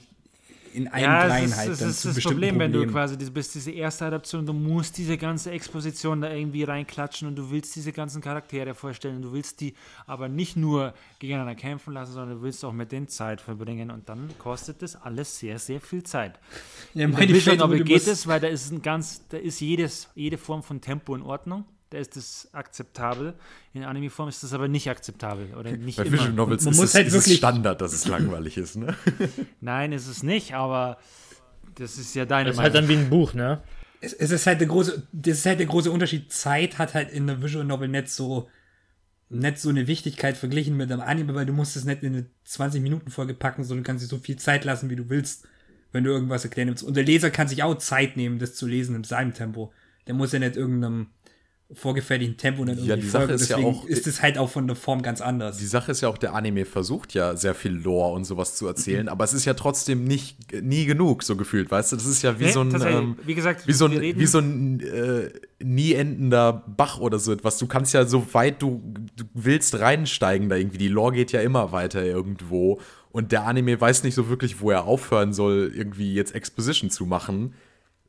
in allen ja, dreien halt das ist das Problem, wenn du quasi du bist diese erste Adaption, du musst diese ganze Exposition da irgendwie reinklatschen und du willst diese ganzen Charaktere vorstellen, du willst die aber nicht nur gegeneinander kämpfen lassen, sondern du willst auch mit denen Zeit verbringen und dann kostet das alles sehr, sehr viel Zeit. Ja, meine Vision aber geht es, weil da ist ein ganz, da ist jedes, jede Form von Tempo in Ordnung da ist es akzeptabel. In Anime-Form ist das aber nicht akzeptabel. Oder nicht Bei immer. Visual Novels Man ist, muss es, halt ist wirklich es Standard, dass es langweilig ist, ne? Nein, ist es nicht, aber das ist ja deine Das ist halt dann wie ein Buch, ne? Es, es, ist halt der große, das ist halt der große Unterschied. Zeit hat halt in der Visual Novel nicht so, nicht so eine Wichtigkeit verglichen mit einem Anime, weil du musst es nicht in eine 20 Minuten Folge packen, sondern du kannst dir so viel Zeit lassen, wie du willst. wenn du irgendwas erklären willst. Und der Leser kann sich auch Zeit nehmen, das zu lesen in seinem Tempo. Der muss ja nicht irgendeinem vorgefertigten Tempo dann irgendwie ja, die Sache folgen. Ist Deswegen ja auch, ist es halt auch von der Form ganz anders. Die Sache ist ja auch, der Anime versucht ja sehr viel Lore und sowas zu erzählen, mhm. aber es ist ja trotzdem nicht nie genug, so gefühlt, weißt du? Das ist ja wie nee, so ein, ähm, wie gesagt, wie so ein, wie so ein äh, nie endender Bach oder so etwas. Du kannst ja so weit du, du willst reinsteigen da irgendwie. Die Lore geht ja immer weiter irgendwo und der Anime weiß nicht so wirklich, wo er aufhören soll, irgendwie jetzt Exposition zu machen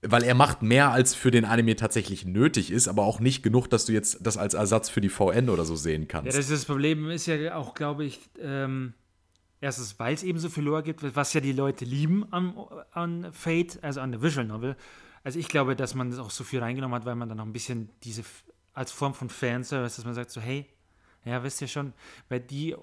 weil er macht mehr, als für den Anime tatsächlich nötig ist, aber auch nicht genug, dass du jetzt das als Ersatz für die VN oder so sehen kannst. Ja, das, ist das Problem ist ja auch, glaube ich, ähm, erstens, weil es eben so viel Lore gibt, was ja die Leute lieben an, an Fate, also an der Visual Novel. Also ich glaube, dass man das auch so viel reingenommen hat, weil man dann noch ein bisschen diese als Form von Fanservice, dass man sagt so, hey, ja, wisst ihr schon, weil die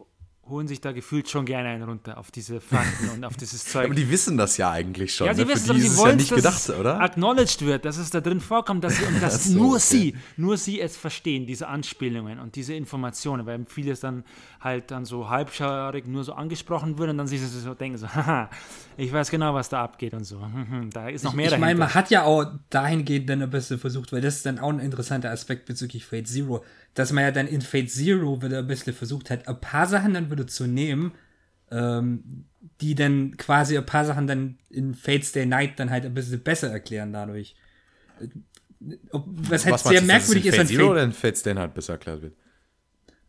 holen sich da gefühlt schon gerne einen runter auf diese Fakten und auf dieses Zeug. aber die wissen das ja eigentlich schon. Ja, sie ne? wissen, aber sie wollen, ja dass gedacht, oder? acknowledged wird, dass es da drin vorkommt, dass, sie, und dass so, nur okay. sie, nur sie es verstehen, diese Anspielungen und diese Informationen, weil vieles dann halt dann so halbscharig nur so angesprochen wird und dann sich so denken so, haha, ich weiß genau, was da abgeht und so. Da ist noch mehr ich, ich meine, man hat ja auch dahingehend dann ein bisschen versucht, weil das ist dann auch ein interessanter Aspekt bezüglich Fate Zero, dass man ja dann in Fate Zero wieder ein bisschen versucht hat, ein paar Sachen dann wieder zu nehmen, ähm, die dann quasi ein paar Sachen dann in Fate Stay Night dann halt ein bisschen besser erklären dadurch. Was halt sehr merkwürdig ist, Fate Zero oder in Fate Stay Night besser erklärt wird.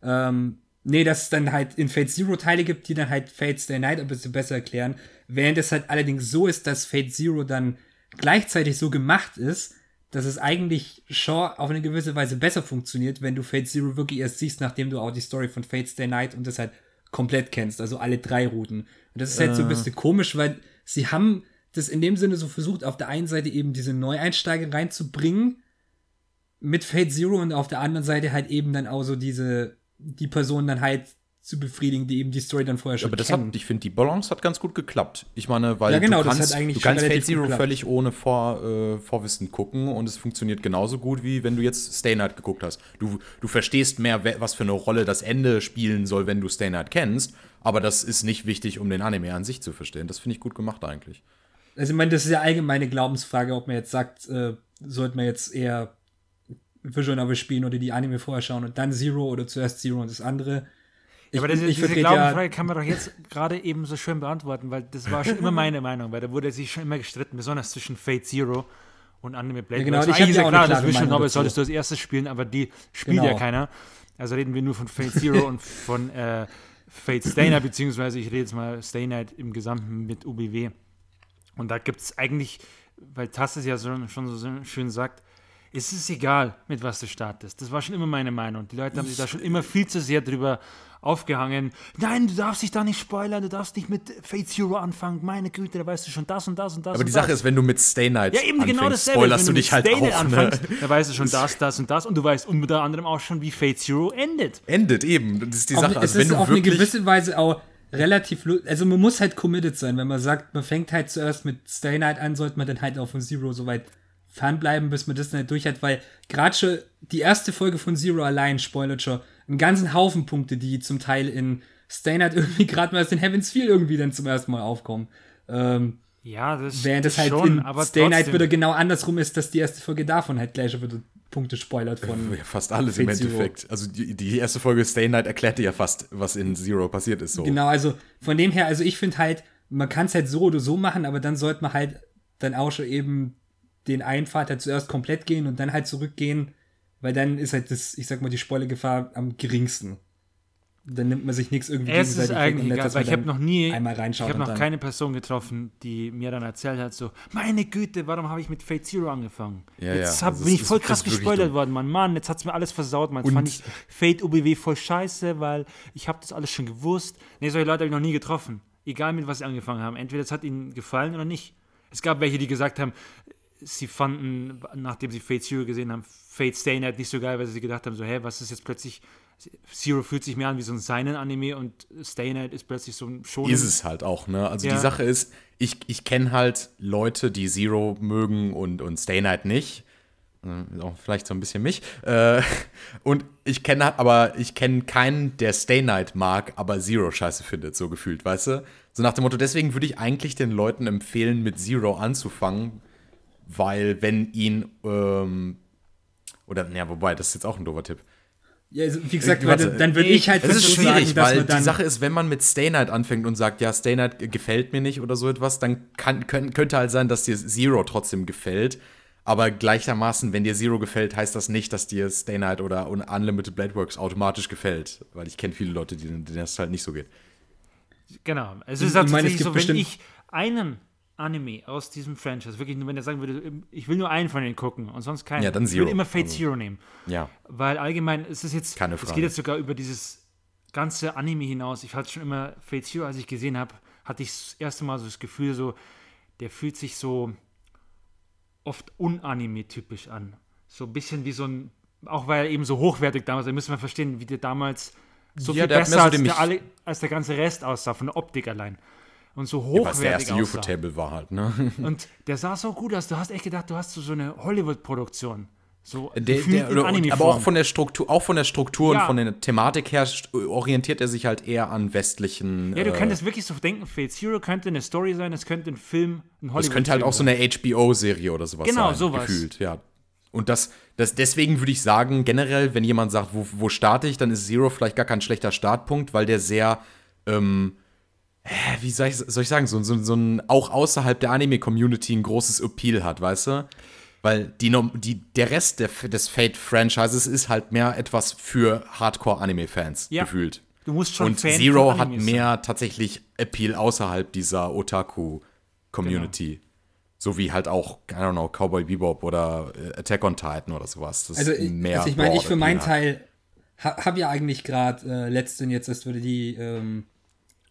Ähm, nee, dass es dann halt in Fate Zero Teile gibt, die dann halt Fate Stay Night ein bisschen besser erklären. Während es halt allerdings so ist, dass Fate Zero dann gleichzeitig so gemacht ist, dass es eigentlich schon auf eine gewisse Weise besser funktioniert, wenn du Fate Zero wirklich erst siehst, nachdem du auch die Story von Fate Stay Night und das halt komplett kennst, also alle drei Routen. Und das ist halt so ein äh. bisschen komisch, weil sie haben das in dem Sinne so versucht, auf der einen Seite eben diese Neueinsteiger reinzubringen mit Fate Zero und auf der anderen Seite halt eben dann auch so diese, die Person dann halt zu befriedigen, die eben die Story dann vorher schon Aber das kennen. hat, ich finde, die Balance hat ganz gut geklappt. Ich meine, weil ja, genau, du kannst, du kannst Fate Zero geklappt. völlig ohne Vor, äh, Vorwissen gucken und es funktioniert genauso gut, wie wenn du jetzt Stay Night geguckt hast. Du, du verstehst mehr, was für eine Rolle das Ende spielen soll, wenn du Stay Night kennst, aber das ist nicht wichtig, um den Anime an sich zu verstehen. Das finde ich gut gemacht eigentlich. Also ich meine, das ist ja allgemeine Glaubensfrage, ob man jetzt sagt, äh, sollte man jetzt eher Visual Novel spielen oder die Anime vorher schauen und dann Zero oder zuerst Zero und das andere ja, aber das, ich diese Glaubensfrage ja, kann man doch jetzt gerade eben so schön beantworten, weil das war schon immer meine Meinung, weil da wurde sich schon immer gestritten, besonders zwischen Fate Zero und Anime Blade. Ja, genau, also ich ja klar, das Visual Novel solltest du als erstes spielen, aber die spielt genau. ja keiner. Also reden wir nur von Fate Zero und von äh, Fate Stay Night, beziehungsweise ich rede jetzt mal Stay Night im Gesamten mit UBW. Und da gibt es eigentlich, weil Tass es ja so, schon so schön sagt, es ist egal, mit was du startest. Das war schon immer meine Meinung. Die Leute haben sich da schon immer viel zu sehr drüber aufgehangen. Nein, du darfst dich da nicht spoilern, du darfst nicht mit Fate Zero anfangen. Meine Güte, da weißt du schon das und das und das. Aber und die Sache das. ist, wenn du mit Stay Night ja, eben genau anfängst, genau spoilerst du dich halt Stay auch. Anfängst, ne? Da weißt du schon das, das und das und du weißt unter anderem auch schon, wie Fate Zero endet. Endet eben, das ist die Sache. Auch, also, es ist auf eine gewisse Weise auch relativ, also man muss halt committed sein, wenn man sagt, man fängt halt zuerst mit Stay Night an, sollte man dann halt auch von Zero soweit fernbleiben, bis man das dann halt durch hat, weil gerade schon die erste Folge von Zero allein spoilert schon einen ganzen Haufen Punkte, die zum Teil in Stay Night irgendwie gerade mal aus den Heavens Feel irgendwie dann zum ersten Mal aufkommen. Ähm, ja, das Während das halt schon, in aber Stay Night wieder genau andersrum ist, dass die erste Folge davon halt gleich schon wieder Punkte spoilert von. Ja, fast alles im Endeffekt. Zero. Also die, die, erste Folge Stay Night erklärte ja fast, was in Zero passiert ist. So. Genau, also von dem her, also ich finde halt, man kann es halt so oder so machen, aber dann sollte man halt dann auch schon eben den einen halt zuerst komplett gehen und dann halt zurückgehen, weil dann ist halt das, ich sag mal, die Spoilergefahr am geringsten dann nimmt man sich nichts irgendwie es ist eigentlich egal, weil ich habe noch nie einmal reinschaut ich habe noch keine Person getroffen, die mir dann erzählt hat so, meine Güte, warum habe ich mit Fate Zero angefangen? Ja, jetzt hab, also bin ich voll krass gespoilert worden, Mann, Mann, jetzt hat es mir alles versaut, man. Jetzt fand ich Fate UBW voll scheiße, weil ich habe das alles schon gewusst. Nee, solche Leute habe ich noch nie getroffen. Egal mit was sie angefangen haben. Entweder es hat ihnen gefallen oder nicht. Es gab welche, die gesagt haben, sie fanden, nachdem sie Fate Zero gesehen haben, Fate Stay Night nicht so geil, weil sie gedacht haben, so, hä, was ist jetzt plötzlich Zero fühlt sich mehr an wie so ein Seinen-Anime und Stay Night ist plötzlich so ein Shonen. Ist es halt auch, ne? Also ja. die Sache ist, ich, ich kenne halt Leute, die Zero mögen und, und Stay Night nicht. äh, auch vielleicht so ein bisschen mich. Äh, und ich kenne aber, ich kenne keinen, der Stay Night mag, aber Zero scheiße findet, so gefühlt, weißt du? So nach dem Motto, deswegen würde ich eigentlich den Leuten empfehlen, mit Zero anzufangen, weil wenn ihn, ähm, oder, ja, wobei, das ist jetzt auch ein doofer Tipp. Ja, also, wie gesagt, äh, Warte, dann würde ich halt Das ist schwierig, sagen, weil die Sache ist, wenn man mit Stay Night anfängt und sagt, ja, Stay Night gefällt mir nicht oder so etwas, dann kann, können, könnte halt sein, dass dir Zero trotzdem gefällt. Aber gleichermaßen, wenn dir Zero gefällt, heißt das nicht, dass dir Stay Night oder Unlimited Blade Works automatisch gefällt. Weil ich kenne viele Leute, denen, denen das halt nicht so geht. Genau. Es ist halt tatsächlich so, wenn ich einen Anime aus diesem Franchise, wirklich nur, wenn er sagen würde, ich will nur einen von denen gucken und sonst keinen. Ja, dann Zero. Ich will immer Fate also, Zero nehmen. Ja. Weil allgemein ist es jetzt, Keine Frage. es geht jetzt sogar über dieses ganze Anime hinaus. Ich hatte schon immer Fate Zero, als ich gesehen habe, hatte ich das erste Mal so das Gefühl, so, der fühlt sich so oft unanime-typisch an. So ein bisschen wie so ein, auch weil er eben so hochwertig damals, da müssen wir verstehen, wie der damals so ja, viel besser als der, alle, als der ganze Rest aussah, von der Optik allein. Und so hochwertig ja, was der erste UFO-Table war halt, ne? Und der sah so gut aus, du hast echt gedacht, du hast so eine Hollywood-Produktion. So der, der, und, aber auch von der Struktur, auch von der Struktur ja. und von der Thematik her orientiert er sich halt eher an westlichen. Ja, du äh, könntest wirklich so denken, Fate Zero könnte eine Story sein, es könnte ein Film, ein Hollywood. Es könnte halt auch so eine HBO-Serie oder sowas genau, sein. Genau, sowas. Gefühlt, ja. Und das, das, deswegen würde ich sagen, generell, wenn jemand sagt, wo, wo starte ich, dann ist Zero vielleicht gar kein schlechter Startpunkt, weil der sehr, ähm, wie soll ich, soll ich sagen, so, so, so ein auch außerhalb der Anime-Community ein großes Appeal hat, weißt du? Weil die, die, der Rest der, des Fate-Franchises ist halt mehr etwas für Hardcore-Anime-Fans ja. gefühlt. Du musst schon Und Fan Zero hat mehr sein. tatsächlich Appeal außerhalb dieser Otaku-Community. Genau. So wie halt auch, I don't know, Cowboy Bebop oder äh, Attack on Titan oder sowas. Das also, mehr also ich meine, ich für meinen Teil ha, habe ja eigentlich gerade äh, letztens jetzt erst würde die ähm,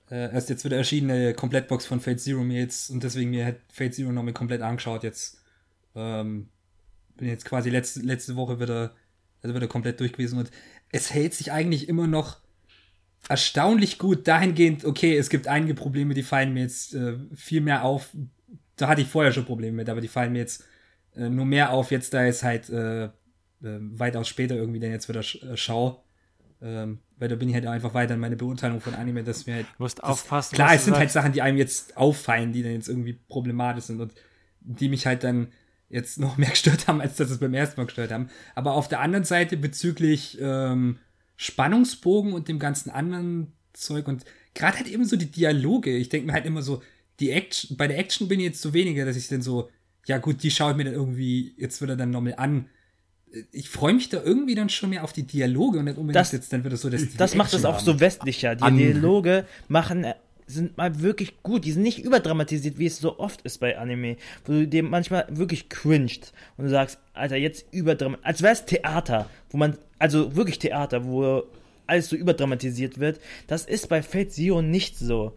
äh, erst jetzt wieder erschienene Komplettbox von Fate Zero mir jetzt und deswegen mir hat Fate Zero noch mal komplett angeschaut jetzt ähm, bin jetzt quasi letzte, letzte Woche wieder, also wieder komplett durch gewesen und es hält sich eigentlich immer noch erstaunlich gut dahingehend, okay, es gibt einige Probleme, die fallen mir jetzt äh, viel mehr auf. Da hatte ich vorher schon Probleme mit, aber die fallen mir jetzt äh, nur mehr auf, jetzt da ist halt äh, äh weitaus später irgendwie dann jetzt wieder sch äh, schau. Ähm, weil da bin ich halt einfach weiter in meine Beurteilung von Anime, dass mir halt. Du musst aufpassen. Klar, es sind halt Sachen, die einem jetzt auffallen, die dann jetzt irgendwie problematisch sind und die mich halt dann jetzt noch mehr gestört haben, als dass es beim ersten Mal gestört haben. Aber auf der anderen Seite bezüglich ähm, Spannungsbogen und dem ganzen anderen Zeug und gerade halt eben so die Dialoge. Ich denke mir halt immer so, die Action, bei der Action bin ich jetzt so weniger, dass ich dann so, ja gut, die schaue ich mir dann irgendwie jetzt wieder dann nochmal an. Ich freue mich da irgendwie dann schon mehr auf die Dialoge und nicht unbedingt das, jetzt dann wieder so, dass die Das macht es auch so westlicher. Die Dialoge machen sind mal wirklich gut. Die sind nicht überdramatisiert, wie es so oft ist bei Anime, wo du dir manchmal wirklich cringed und du sagst, Alter, jetzt überdramatisiert, als wäre es Theater, wo man, also wirklich Theater, wo alles so überdramatisiert wird. Das ist bei Fate Zero nicht so.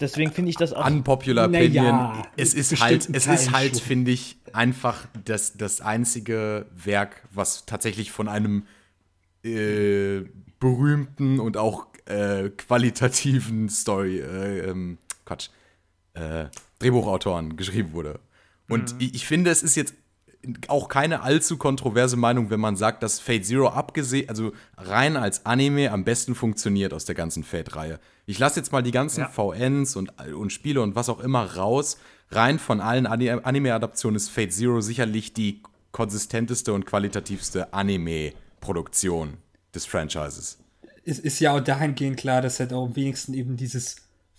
Deswegen finde ich das auch. Unpopular Opinion. Ja, es ist halt, es ist halt, finde ich, einfach das, das einzige Werk, was tatsächlich von einem äh, berühmten und auch äh, qualitativen Story, äh, ähm, Quatsch, äh, Drehbuchautoren geschrieben wurde. Und mhm. ich, ich finde, es ist jetzt auch keine allzu kontroverse Meinung, wenn man sagt, dass Fate Zero abgesehen, also rein als Anime am besten funktioniert aus der ganzen Fate-Reihe. Ich lasse jetzt mal die ganzen ja. VNs und, und Spiele und was auch immer raus. Rein von allen Anime-Adaptionen ist Fate Zero sicherlich die konsistenteste und qualitativste Anime-Produktion des Franchises ist, ist ja auch dahingehend klar, dass halt auch am wenigsten eben dieses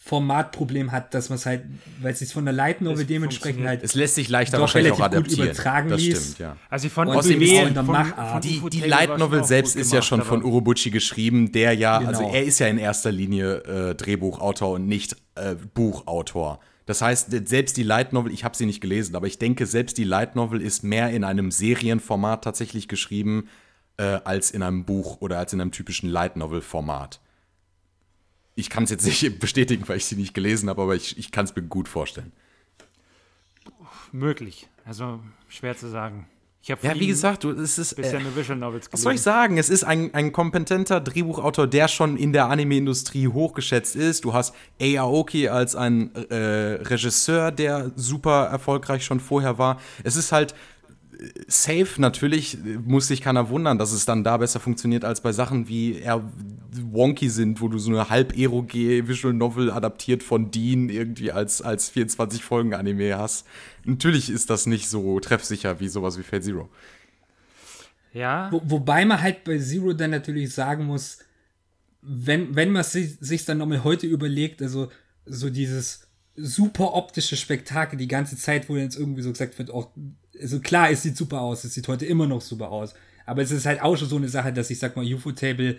Formatproblem hat, dass man es halt, weil es sich von der Light Novel dementsprechend halt. Es lässt sich leichter wahrscheinlich auch adaptieren. Übertragen das ließ. stimmt, ja. Also von Außerdem ist von, von die, die Light Novel selbst ist ja schon von Urobuchi geschrieben, der ja, genau. also er ist ja in erster Linie äh, Drehbuchautor und nicht äh, Buchautor. Das heißt, selbst die Light Novel, ich habe sie nicht gelesen, aber ich denke, selbst die Light Novel ist mehr in einem Serienformat tatsächlich geschrieben, äh, als in einem Buch oder als in einem typischen Light Novel-Format. Ich kann es jetzt nicht bestätigen, weil ich sie nicht gelesen habe, aber ich, ich kann es mir gut vorstellen. Möglich. Also schwer zu sagen. ja, wie gesagt, du, es ist. Bisher äh, nur Visual Novels gelesen. Was soll ich sagen? Es ist ein, ein kompetenter Drehbuchautor, der schon in der Anime-Industrie hochgeschätzt ist. Du hast Aoki als ein äh, Regisseur, der super erfolgreich schon vorher war. Es ist halt safe, natürlich muss sich keiner wundern, dass es dann da besser funktioniert als bei Sachen, wie eher wonky sind, wo du so eine halb eroge Visual Novel adaptiert von Dean irgendwie als, als 24 Folgen Anime hast. Natürlich ist das nicht so treffsicher wie sowas wie Fate Zero. Ja. Wo, wobei man halt bei Zero dann natürlich sagen muss, wenn, wenn man sich, sich dann nochmal heute überlegt, also so dieses super optische Spektakel die ganze Zeit, wo jetzt irgendwie so gesagt wird, auch, also klar, es sieht super aus, es sieht heute immer noch super aus, aber es ist halt auch schon so eine Sache, dass ich sag mal, UFO-Table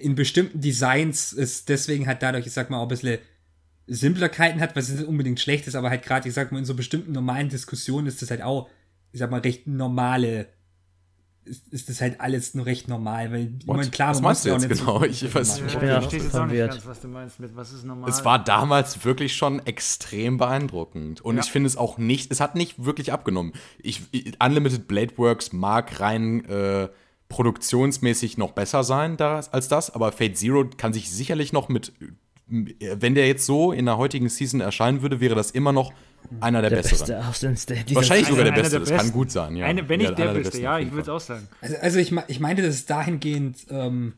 in bestimmten Designs ist deswegen halt dadurch, ich sag mal, auch ein bisschen Simplerkeiten hat, was nicht unbedingt schlecht ist, aber halt gerade, ich sag mal, in so bestimmten normalen Diskussionen ist das halt auch, ich sag mal, recht normale ist, ist das halt alles nur recht normal, weil ich meine, klar, was meinst du jetzt genau? So ich weiß nicht. Ich bin ja jetzt auch nicht ganz, was du meinst mit was ist normal. Es war damals wirklich schon extrem beeindruckend und ja. ich finde es auch nicht, es hat nicht wirklich abgenommen. Ich, Unlimited Blade Works mag rein äh, produktionsmäßig noch besser sein da, als das, aber Fate Zero kann sich sicherlich noch mit wenn der jetzt so in der heutigen Season erscheinen würde, wäre das immer noch einer der, der besseren. Beste Wahrscheinlich sogar der Beste, das kann gut sein. Ja. Eine, wenn nicht der, der Beste, ja, ich würde es auch sagen. Also, also ich, ich meinte, dass es dahingehend ähm,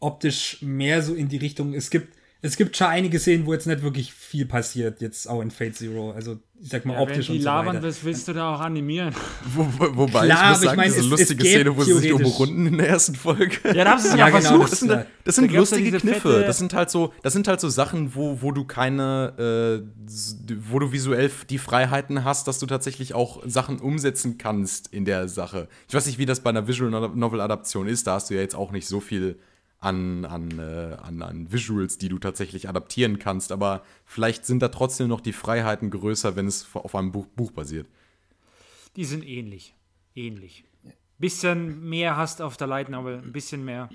optisch mehr so in die Richtung, es gibt es gibt schon einige Szenen, wo jetzt nicht wirklich viel passiert, jetzt auch in Fate Zero. Also, ich sag mal, ja, optisch wenn die und so labern willst, willst du da auch animieren. Wo, wo, wobei, Klar, ich muss sagen, ich mein, diese es, lustige es Szene, wo sie sich umrunden in der ersten Folge. Ja, da haben sie es ja, genau, versucht. Das, sind, das sind da lustige Kniffe. Das sind halt so, das sind halt so Sachen, wo, wo du keine, äh, wo du visuell die Freiheiten hast, dass du tatsächlich auch Sachen umsetzen kannst in der Sache. Ich weiß nicht, wie das bei einer Visual Novel Adaption ist. Da hast du ja jetzt auch nicht so viel an, an, äh, an, an Visuals, die du tatsächlich adaptieren kannst. Aber vielleicht sind da trotzdem noch die Freiheiten größer, wenn es auf einem Buch, Buch basiert. Die sind ähnlich. Ähnlich. Bisschen mehr hast auf der Light Novel, ein bisschen mehr.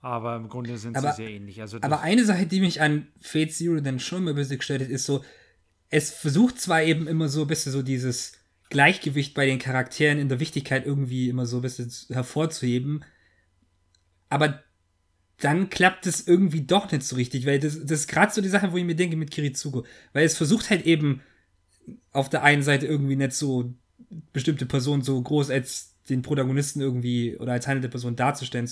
Aber im Grunde sind aber, sie sehr ähnlich. Also aber eine Sache, die mich an Fate Zero dann schon ein bisschen gestört hat, ist so, es versucht zwar eben immer so ein bisschen so dieses Gleichgewicht bei den Charakteren in der Wichtigkeit irgendwie immer so ein bisschen hervorzuheben, aber dann klappt es irgendwie doch nicht so richtig, weil das, das ist gerade so die Sache, wo ich mir denke mit Kirizugo, weil es versucht halt eben auf der einen Seite irgendwie nicht so bestimmte Personen so groß als den Protagonisten irgendwie oder als handelnde Person darzustellen,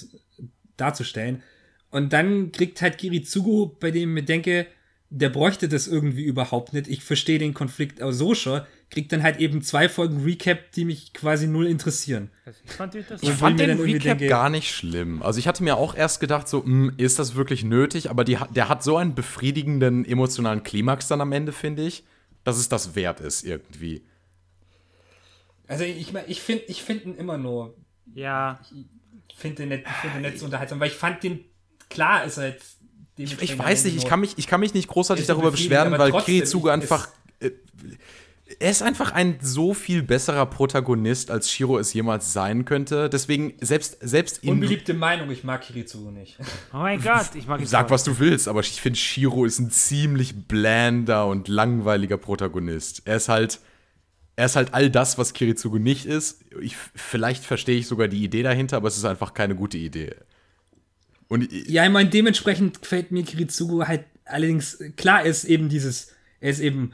darzustellen. Und dann kriegt halt Kirizugo, bei dem ich mir denke, der bräuchte das irgendwie überhaupt nicht. Ich verstehe den Konflikt auch so schon. Kriegt dann halt eben zwei Folgen Recap, die mich quasi null interessieren. Also ich fand, ich fand den Recap denke, gar nicht schlimm. Also ich hatte mir auch erst gedacht, so, mh, hm, ist das wirklich nötig? Aber die, der hat so einen befriedigenden emotionalen Klimax dann am Ende, finde ich, dass es das wert ist irgendwie. Also ich, ich finde ich find ihn immer nur. Ja. Ich finde den, nicht, find den nicht so unterhaltsam, weil ich fand den, klar ist er jetzt ich, ich weiß nicht, ich kann, mich, ich kann mich nicht großartig darüber beschweren, weil Kirizuge einfach. Er ist einfach ein so viel besserer Protagonist, als Shiro es jemals sein könnte. Deswegen, selbst, selbst Unbeliebte Meinung, ich mag Kirizuge nicht. Oh mein Gott, ich mag ihn Sag, was du willst, aber ich finde, Shiro ist ein ziemlich blander und langweiliger Protagonist. Er ist halt. Er ist halt all das, was Kirizuge nicht ist. Ich, vielleicht verstehe ich sogar die Idee dahinter, aber es ist einfach keine gute Idee. Und ja, ich meine, dementsprechend gefällt mir Kirizugo halt allerdings, klar ist eben dieses, er ist eben.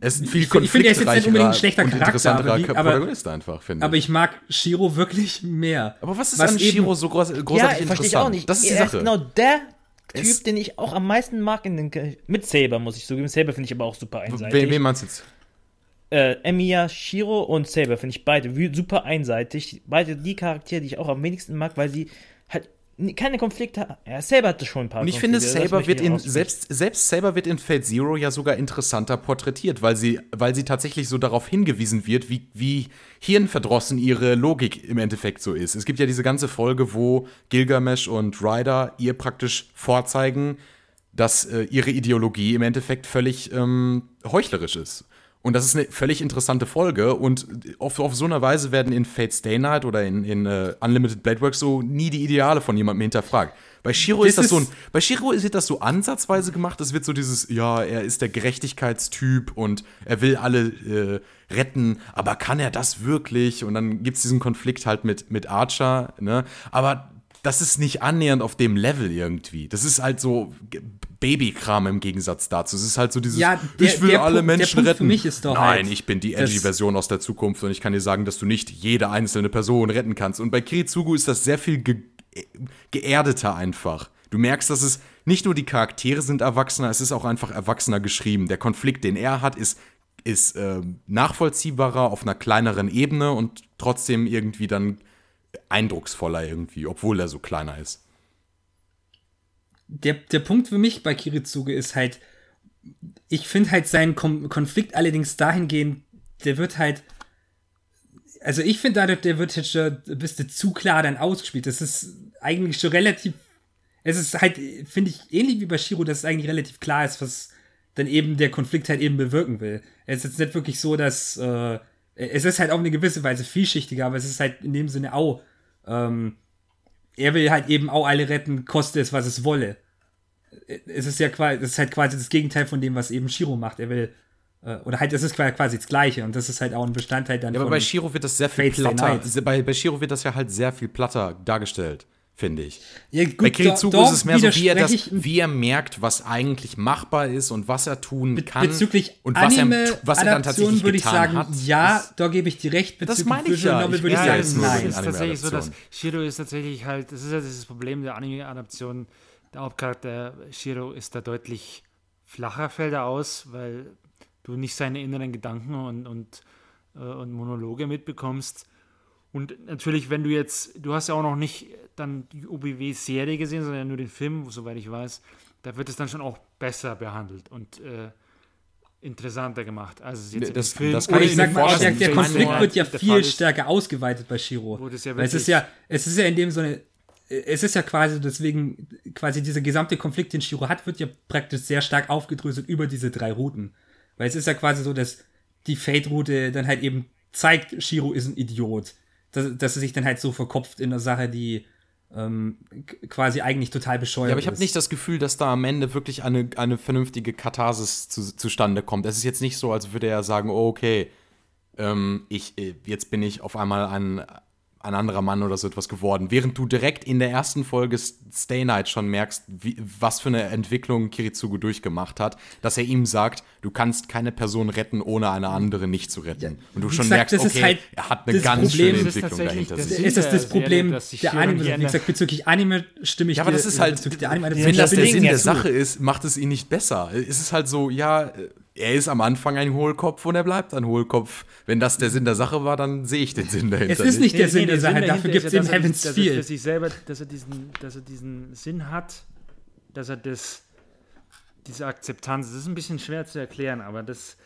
Er ist ein viel ich, ich finde, er ist jetzt nicht unbedingt ein schlechter Charakter, aber, wie, aber, einfach, finde aber ich mag Shiro wirklich mehr. Aber was ist was an Shiro so groß, großartig ja, interessant? Ich auch nicht. Das ist die er Sache. Ist genau der Typ, es den ich auch am meisten mag in den, mit Saber, muss ich zugeben. Saber finde ich aber auch super einseitig. Wen, wen meinst du jetzt? Äh, Emiya, Shiro und Saber finde ich beide super einseitig. Beide die Charaktere, die ich auch am wenigsten mag, weil sie halt keine Konflikte. Ja, Saber hatte schon ein paar Und ich finde, Saber wird in, selbst, selbst Saber wird in Fate Zero ja sogar interessanter porträtiert, weil sie, weil sie tatsächlich so darauf hingewiesen wird, wie, wie hirnverdrossen ihre Logik im Endeffekt so ist. Es gibt ja diese ganze Folge, wo Gilgamesh und Ryder ihr praktisch vorzeigen, dass äh, ihre Ideologie im Endeffekt völlig ähm, heuchlerisch ist. Und das ist eine völlig interessante Folge. Und auf, auf so einer Weise werden in Fate Stay Night oder in, in uh, Unlimited Blade Works so nie die Ideale von jemandem hinterfragt. Bei Shiro ist das so ein, bei Shiro ist das so ansatzweise gemacht. Es wird so dieses, ja, er ist der Gerechtigkeitstyp und er will alle äh, retten, aber kann er das wirklich? Und dann gibt es diesen Konflikt halt mit, mit Archer, ne? Aber das ist nicht annähernd auf dem Level irgendwie. Das ist halt so Babykram im Gegensatz dazu. Es ist halt so dieses, ja, der, ich will alle Punkt, Menschen retten. Nein, halt, ich bin die edgy Version aus der Zukunft und ich kann dir sagen, dass du nicht jede einzelne Person retten kannst. Und bei Kiritsugu ist das sehr viel ge geerdeter einfach. Du merkst, dass es nicht nur die Charaktere sind erwachsener, es ist auch einfach erwachsener geschrieben. Der Konflikt, den er hat, ist, ist äh, nachvollziehbarer auf einer kleineren Ebene und trotzdem irgendwie dann eindrucksvoller irgendwie, obwohl er so kleiner ist der, der Punkt für mich bei Kiritsuge ist halt, ich finde halt seinen Konflikt allerdings dahingehend, der wird halt, also ich finde dadurch, der wird jetzt schon ein bisschen zu klar dann ausgespielt. Das ist eigentlich schon relativ, es ist halt, finde ich, ähnlich wie bei Shiro, dass es eigentlich relativ klar ist, was dann eben der Konflikt halt eben bewirken will. Es ist jetzt nicht wirklich so, dass, äh, es ist halt auf eine gewisse Weise vielschichtiger, aber es ist halt in dem Sinne auch, ähm, er will halt eben auch alle retten, koste es, was es wolle. Es ist ja quasi, es ist halt quasi das Gegenteil von dem, was eben Shiro macht. Er will, äh, oder halt, es ist quasi das Gleiche und das ist halt auch ein Bestandteil dann. Ja, aber bei Shiro wird das sehr viel Fates platter. Bei, bei Shiro wird das ja halt sehr viel platter dargestellt finde ich. Ja, gut, Bei Kiritsugu ist es mehr so, wie er, das, wie er merkt, was eigentlich machbar ist und was er tun kann. Bezüglich und was er, was er dann tatsächlich würde ich sagen, hat. Ja, da gebe ich dir recht. Bezüglich das meine ich ja. Novel würde ich sagen, nein. Es ist tatsächlich so, dass Shiro ist tatsächlich halt, das ist ja das Problem der Anime-Adaption. Der Hauptcharakter Shiro ist da deutlich flacher, fällt er aus, weil du nicht seine inneren Gedanken und, und, äh, und Monologe mitbekommst. Und natürlich, wenn du jetzt, du hast ja auch noch nicht dann die OBW-Serie gesehen, sondern nur den Film, soweit ich weiß, da wird es dann schon auch besser behandelt und äh, interessanter gemacht. Also jetzt das, Film, das kann ich sag mal, der, der Konflikt wird ja viel stärker ausgeweitet bei Shiro. Ja es ist ja, es ist ja in dem so eine, es ist ja quasi deswegen, quasi dieser gesamte Konflikt, den Shiro hat, wird ja praktisch sehr stark aufgedröselt über diese drei Routen. Weil es ist ja quasi so, dass die Fate-Route dann halt eben zeigt, Shiro ist ein Idiot dass, dass er sich dann halt so verkopft in einer Sache, die ähm, quasi eigentlich total bescheuert ist. Ja, aber ich habe nicht das Gefühl, dass da am Ende wirklich eine, eine vernünftige Katharsis zu, zustande kommt. Es ist jetzt nicht so, als würde er sagen, oh, okay, ähm, ich, äh, jetzt bin ich auf einmal ein ein anderer Mann oder so etwas geworden. Während du direkt in der ersten Folge Stay Night schon merkst, wie, was für eine Entwicklung Kiritsugu durchgemacht hat, dass er ihm sagt, du kannst keine Person retten, ohne eine andere nicht zu retten. Ja, Und du schon gesagt, merkst, okay, halt er hat eine ganz Problem, schöne Entwicklung dahinter. Das ist das, das Problem der Anime. Wie gesagt, bezüglich Anime stimme ich Ja, aber das ist halt, der Anime, wenn das der Sinn der Sache ist, macht es ihn nicht besser. Es ist halt so, ja, er ist am Anfang ein Hohlkopf und er bleibt ein Hohlkopf. Wenn das der Sinn der Sache war, dann sehe ich den Sinn dahinter. Es ist nicht der Sinn der Sache, dafür gibt es eben Heavens dass viel. Für sich selber, dass er, diesen, dass er diesen Sinn hat, dass er das, diese Akzeptanz, das ist ein bisschen schwer zu erklären, aber das,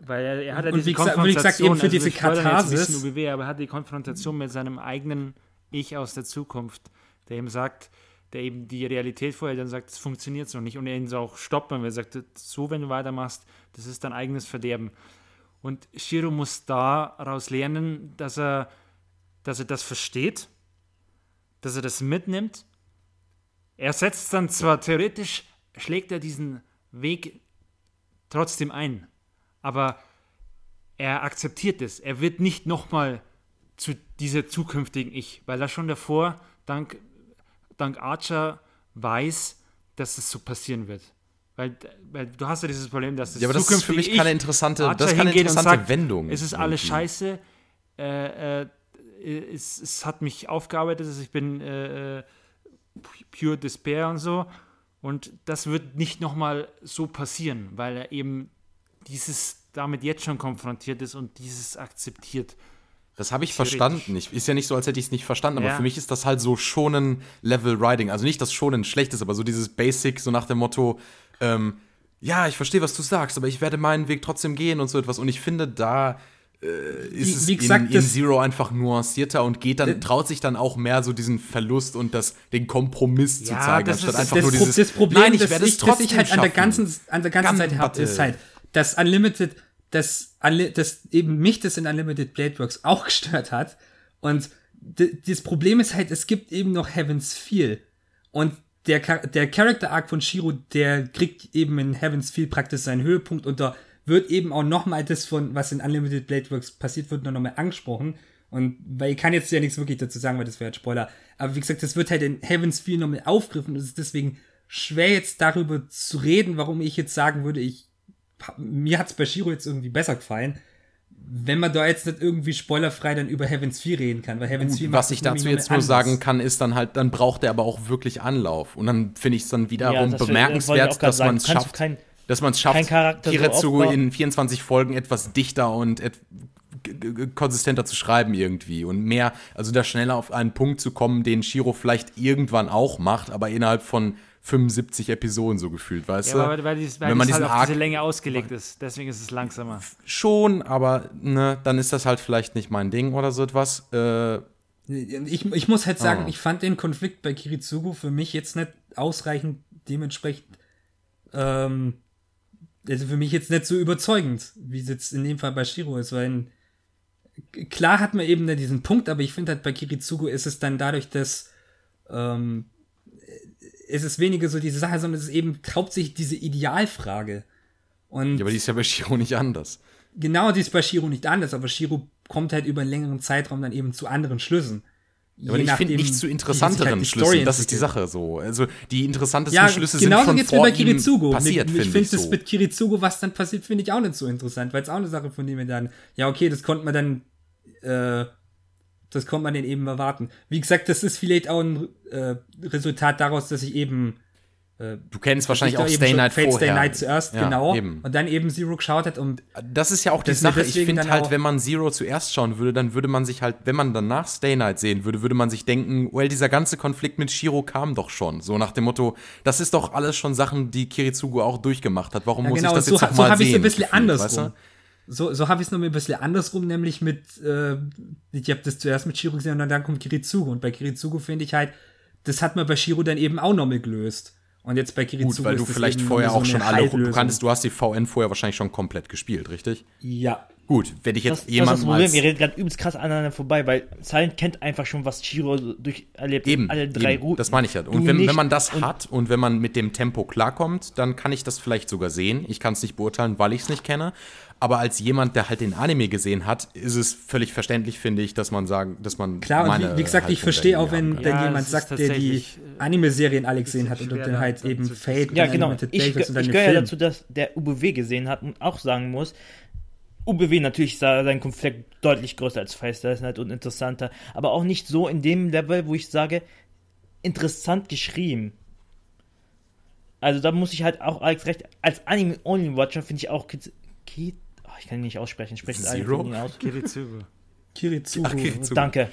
weil er, er hat ja diese wie Konfrontation. Wie gesagt, eben für also diese Katharsis. UBW, aber er hat die Konfrontation mit seinem eigenen Ich aus der Zukunft, der ihm sagt, der eben die Realität vorher dann sagt, es funktioniert so nicht und er ihn so auch stoppt, weil er sagt, so wenn du weitermachst, das ist dein eigenes Verderben. Und Shiro muss daraus lernen, dass er, dass er das versteht, dass er das mitnimmt. Er setzt dann zwar theoretisch, schlägt er diesen Weg trotzdem ein, aber er akzeptiert es. Er wird nicht nochmal zu dieser zukünftigen Ich, weil er schon davor, dank dank Archer weiß, dass es so passieren wird. Weil, weil du hast ja dieses Problem, dass es Ja, aber das ist für mich keine interessante, Archer das ist keine interessante sagt, Wendung. Es ist alles scheiße. Äh, äh, es, es, hat mich aufgearbeitet, also ich bin äh, äh, pure Despair und so. Und das wird nicht nochmal so passieren, weil er eben dieses damit jetzt schon konfrontiert ist und dieses akzeptiert. Das habe ich verstanden. Ich, ist ja nicht so, als hätte ich es nicht verstanden, aber ja. für mich ist das halt so schonen Level Riding. Also nicht, dass schonen schlecht ist, aber so dieses Basic, so nach dem Motto, ähm, ja, ich verstehe, was du sagst, aber ich werde meinen Weg trotzdem gehen und so etwas. Und ich finde, da äh, ist es wie gesagt, in, in Zero einfach nuancierter und geht dann, äh, traut sich dann auch mehr so diesen Verlust und das, den Kompromiss ja, zu zeigen, anstatt ist, einfach das, nur dieses. Das Problem, nein, ich werde es trotzdem ich halt an der ganzen, an der ganzen Seite habe, ist halt, dass Unlimited dass, dass eben mich das in Unlimited Blade Works auch gestört hat. Und das Problem ist halt, es gibt eben noch Heavens Feel. Und der, der Character Arc von Shiro, der kriegt eben in Heavens Feel praktisch seinen Höhepunkt und da wird eben auch nochmal das von, was in Unlimited Blade Works passiert wird, noch mal angesprochen. Und weil ich kann jetzt ja nichts wirklich dazu sagen, weil das wäre halt Spoiler. Aber wie gesagt, das wird halt in Heavens 4 nochmal aufgriffen. Es ist deswegen schwer jetzt darüber zu reden, warum ich jetzt sagen würde, ich mir hat es bei Shiro jetzt irgendwie besser gefallen wenn man da jetzt nicht irgendwie spoilerfrei dann über Heavens 4 reden kann, weil Heavens 4 Was ich dazu jetzt nur anders. sagen kann, ist dann halt, dann braucht er aber auch wirklich Anlauf. Und dann finde ich es dann wiederum ja, bemerkenswert, dass man es schafft, kein, dass man es schafft, Kiretsu so in 24 Folgen etwas dichter und et konsistenter zu schreiben irgendwie und mehr, also da schneller auf einen Punkt zu kommen, den Shiro vielleicht irgendwann auch macht, aber innerhalb von 75 Episoden so gefühlt, weißt ja, du? Weil, weil, dies, weil Wenn man halt auf diese Länge ausgelegt ist, deswegen ist es langsamer. Schon, aber ne, dann ist das halt vielleicht nicht mein Ding oder so etwas. Äh, ich, ich muss halt sagen, oh. ich fand den Konflikt bei Kiritsugu für mich jetzt nicht ausreichend dementsprechend ähm, also für mich jetzt nicht so überzeugend, wie es jetzt in dem Fall bei Shiro ist, weil klar hat man eben diesen Punkt, aber ich finde halt bei Kiritsugu ist es dann dadurch, dass ähm, es ist weniger so diese Sache, sondern es ist eben hauptsächlich diese Idealfrage. Und ja, aber die ist ja bei Shiro nicht anders. Genau, die ist bei Shiro nicht anders, aber Shiro kommt halt über einen längeren Zeitraum dann eben zu anderen Schlüssen. Ja, aber ich finde nicht zu interessanteren halt Schlüssen. Das ist die Sache so. Also die interessantesten ja, Schlüsse sind schon vor bei Kirizugo. passiert, Ich finde das mit Kirizugo, was dann passiert, finde ich auch nicht so interessant, weil es auch eine Sache von dem wir dann, ja okay, das konnte man dann äh, das konnte man denn eben erwarten. Wie gesagt, das ist vielleicht auch ein äh, Resultat daraus, dass ich eben äh, Du kennst wahrscheinlich auch Stay Night vorher. Stay Night zuerst, ja, genau. Eben. Und dann eben Zero geschaut hat. Und das ist ja auch die Sache. Ich finde halt, wenn man Zero zuerst schauen würde, dann würde man sich halt, wenn man danach Stay Night sehen würde, würde man sich denken, well, dieser ganze Konflikt mit Shiro kam doch schon. So nach dem Motto, das ist doch alles schon Sachen, die Kirizugu auch durchgemacht hat. Warum ja, muss genau, ich das so, jetzt noch so mal sehen? So habe ich es ein bisschen andersrum. Weißt du? So, so habe ich es noch ein bisschen andersrum, nämlich mit, äh, ich habe das zuerst mit Shiro gesehen und dann kommt Kirizugo. Und bei Kirizugo finde ich halt, das hat man bei Shiro dann eben auch noch mal gelöst. Und jetzt bei Kirizugo Gut, weil du vielleicht vorher so auch schon alle, kanntest, du hast die VN vorher wahrscheinlich schon komplett gespielt, richtig? Ja. Gut, wenn ich jetzt jemanden. Das ist das Problem, ihr redet gerade übelst krass aneinander vorbei, weil Silent kennt einfach schon, was Shiro durcherlebt eben, alle drei eben, Routen. Das meine ich ja. Und wenn, wenn, man das und hat und wenn man mit dem Tempo klarkommt, dann kann ich das vielleicht sogar sehen. Ich kann es nicht beurteilen, weil ich es nicht kenne. Aber als jemand, der halt den Anime gesehen hat, ist es völlig verständlich, finde ich, dass man sagen, dass man. Klar, und wie, wie gesagt, ich verstehe auch, wenn, wenn ja, jemand sagt, der die äh, Anime-Serien alle gesehen hat und dann halt eben Fate ja, genau. Ich, ich gehöre ja dazu, dass der UBW gesehen hat und auch sagen muss, UBW natürlich sah sein Konflikt deutlich größer als Night und interessanter, aber auch nicht so in dem Level, wo ich sage, interessant geschrieben. Also da muss ich halt auch Alex recht, als Anime-Only-Watcher finde ich auch Kid, Kid, oh, ich kann ihn nicht aussprechen, spreche es eigentlich aus. Kirizugu. Kirizugu. Ach, Kirizugu. Danke.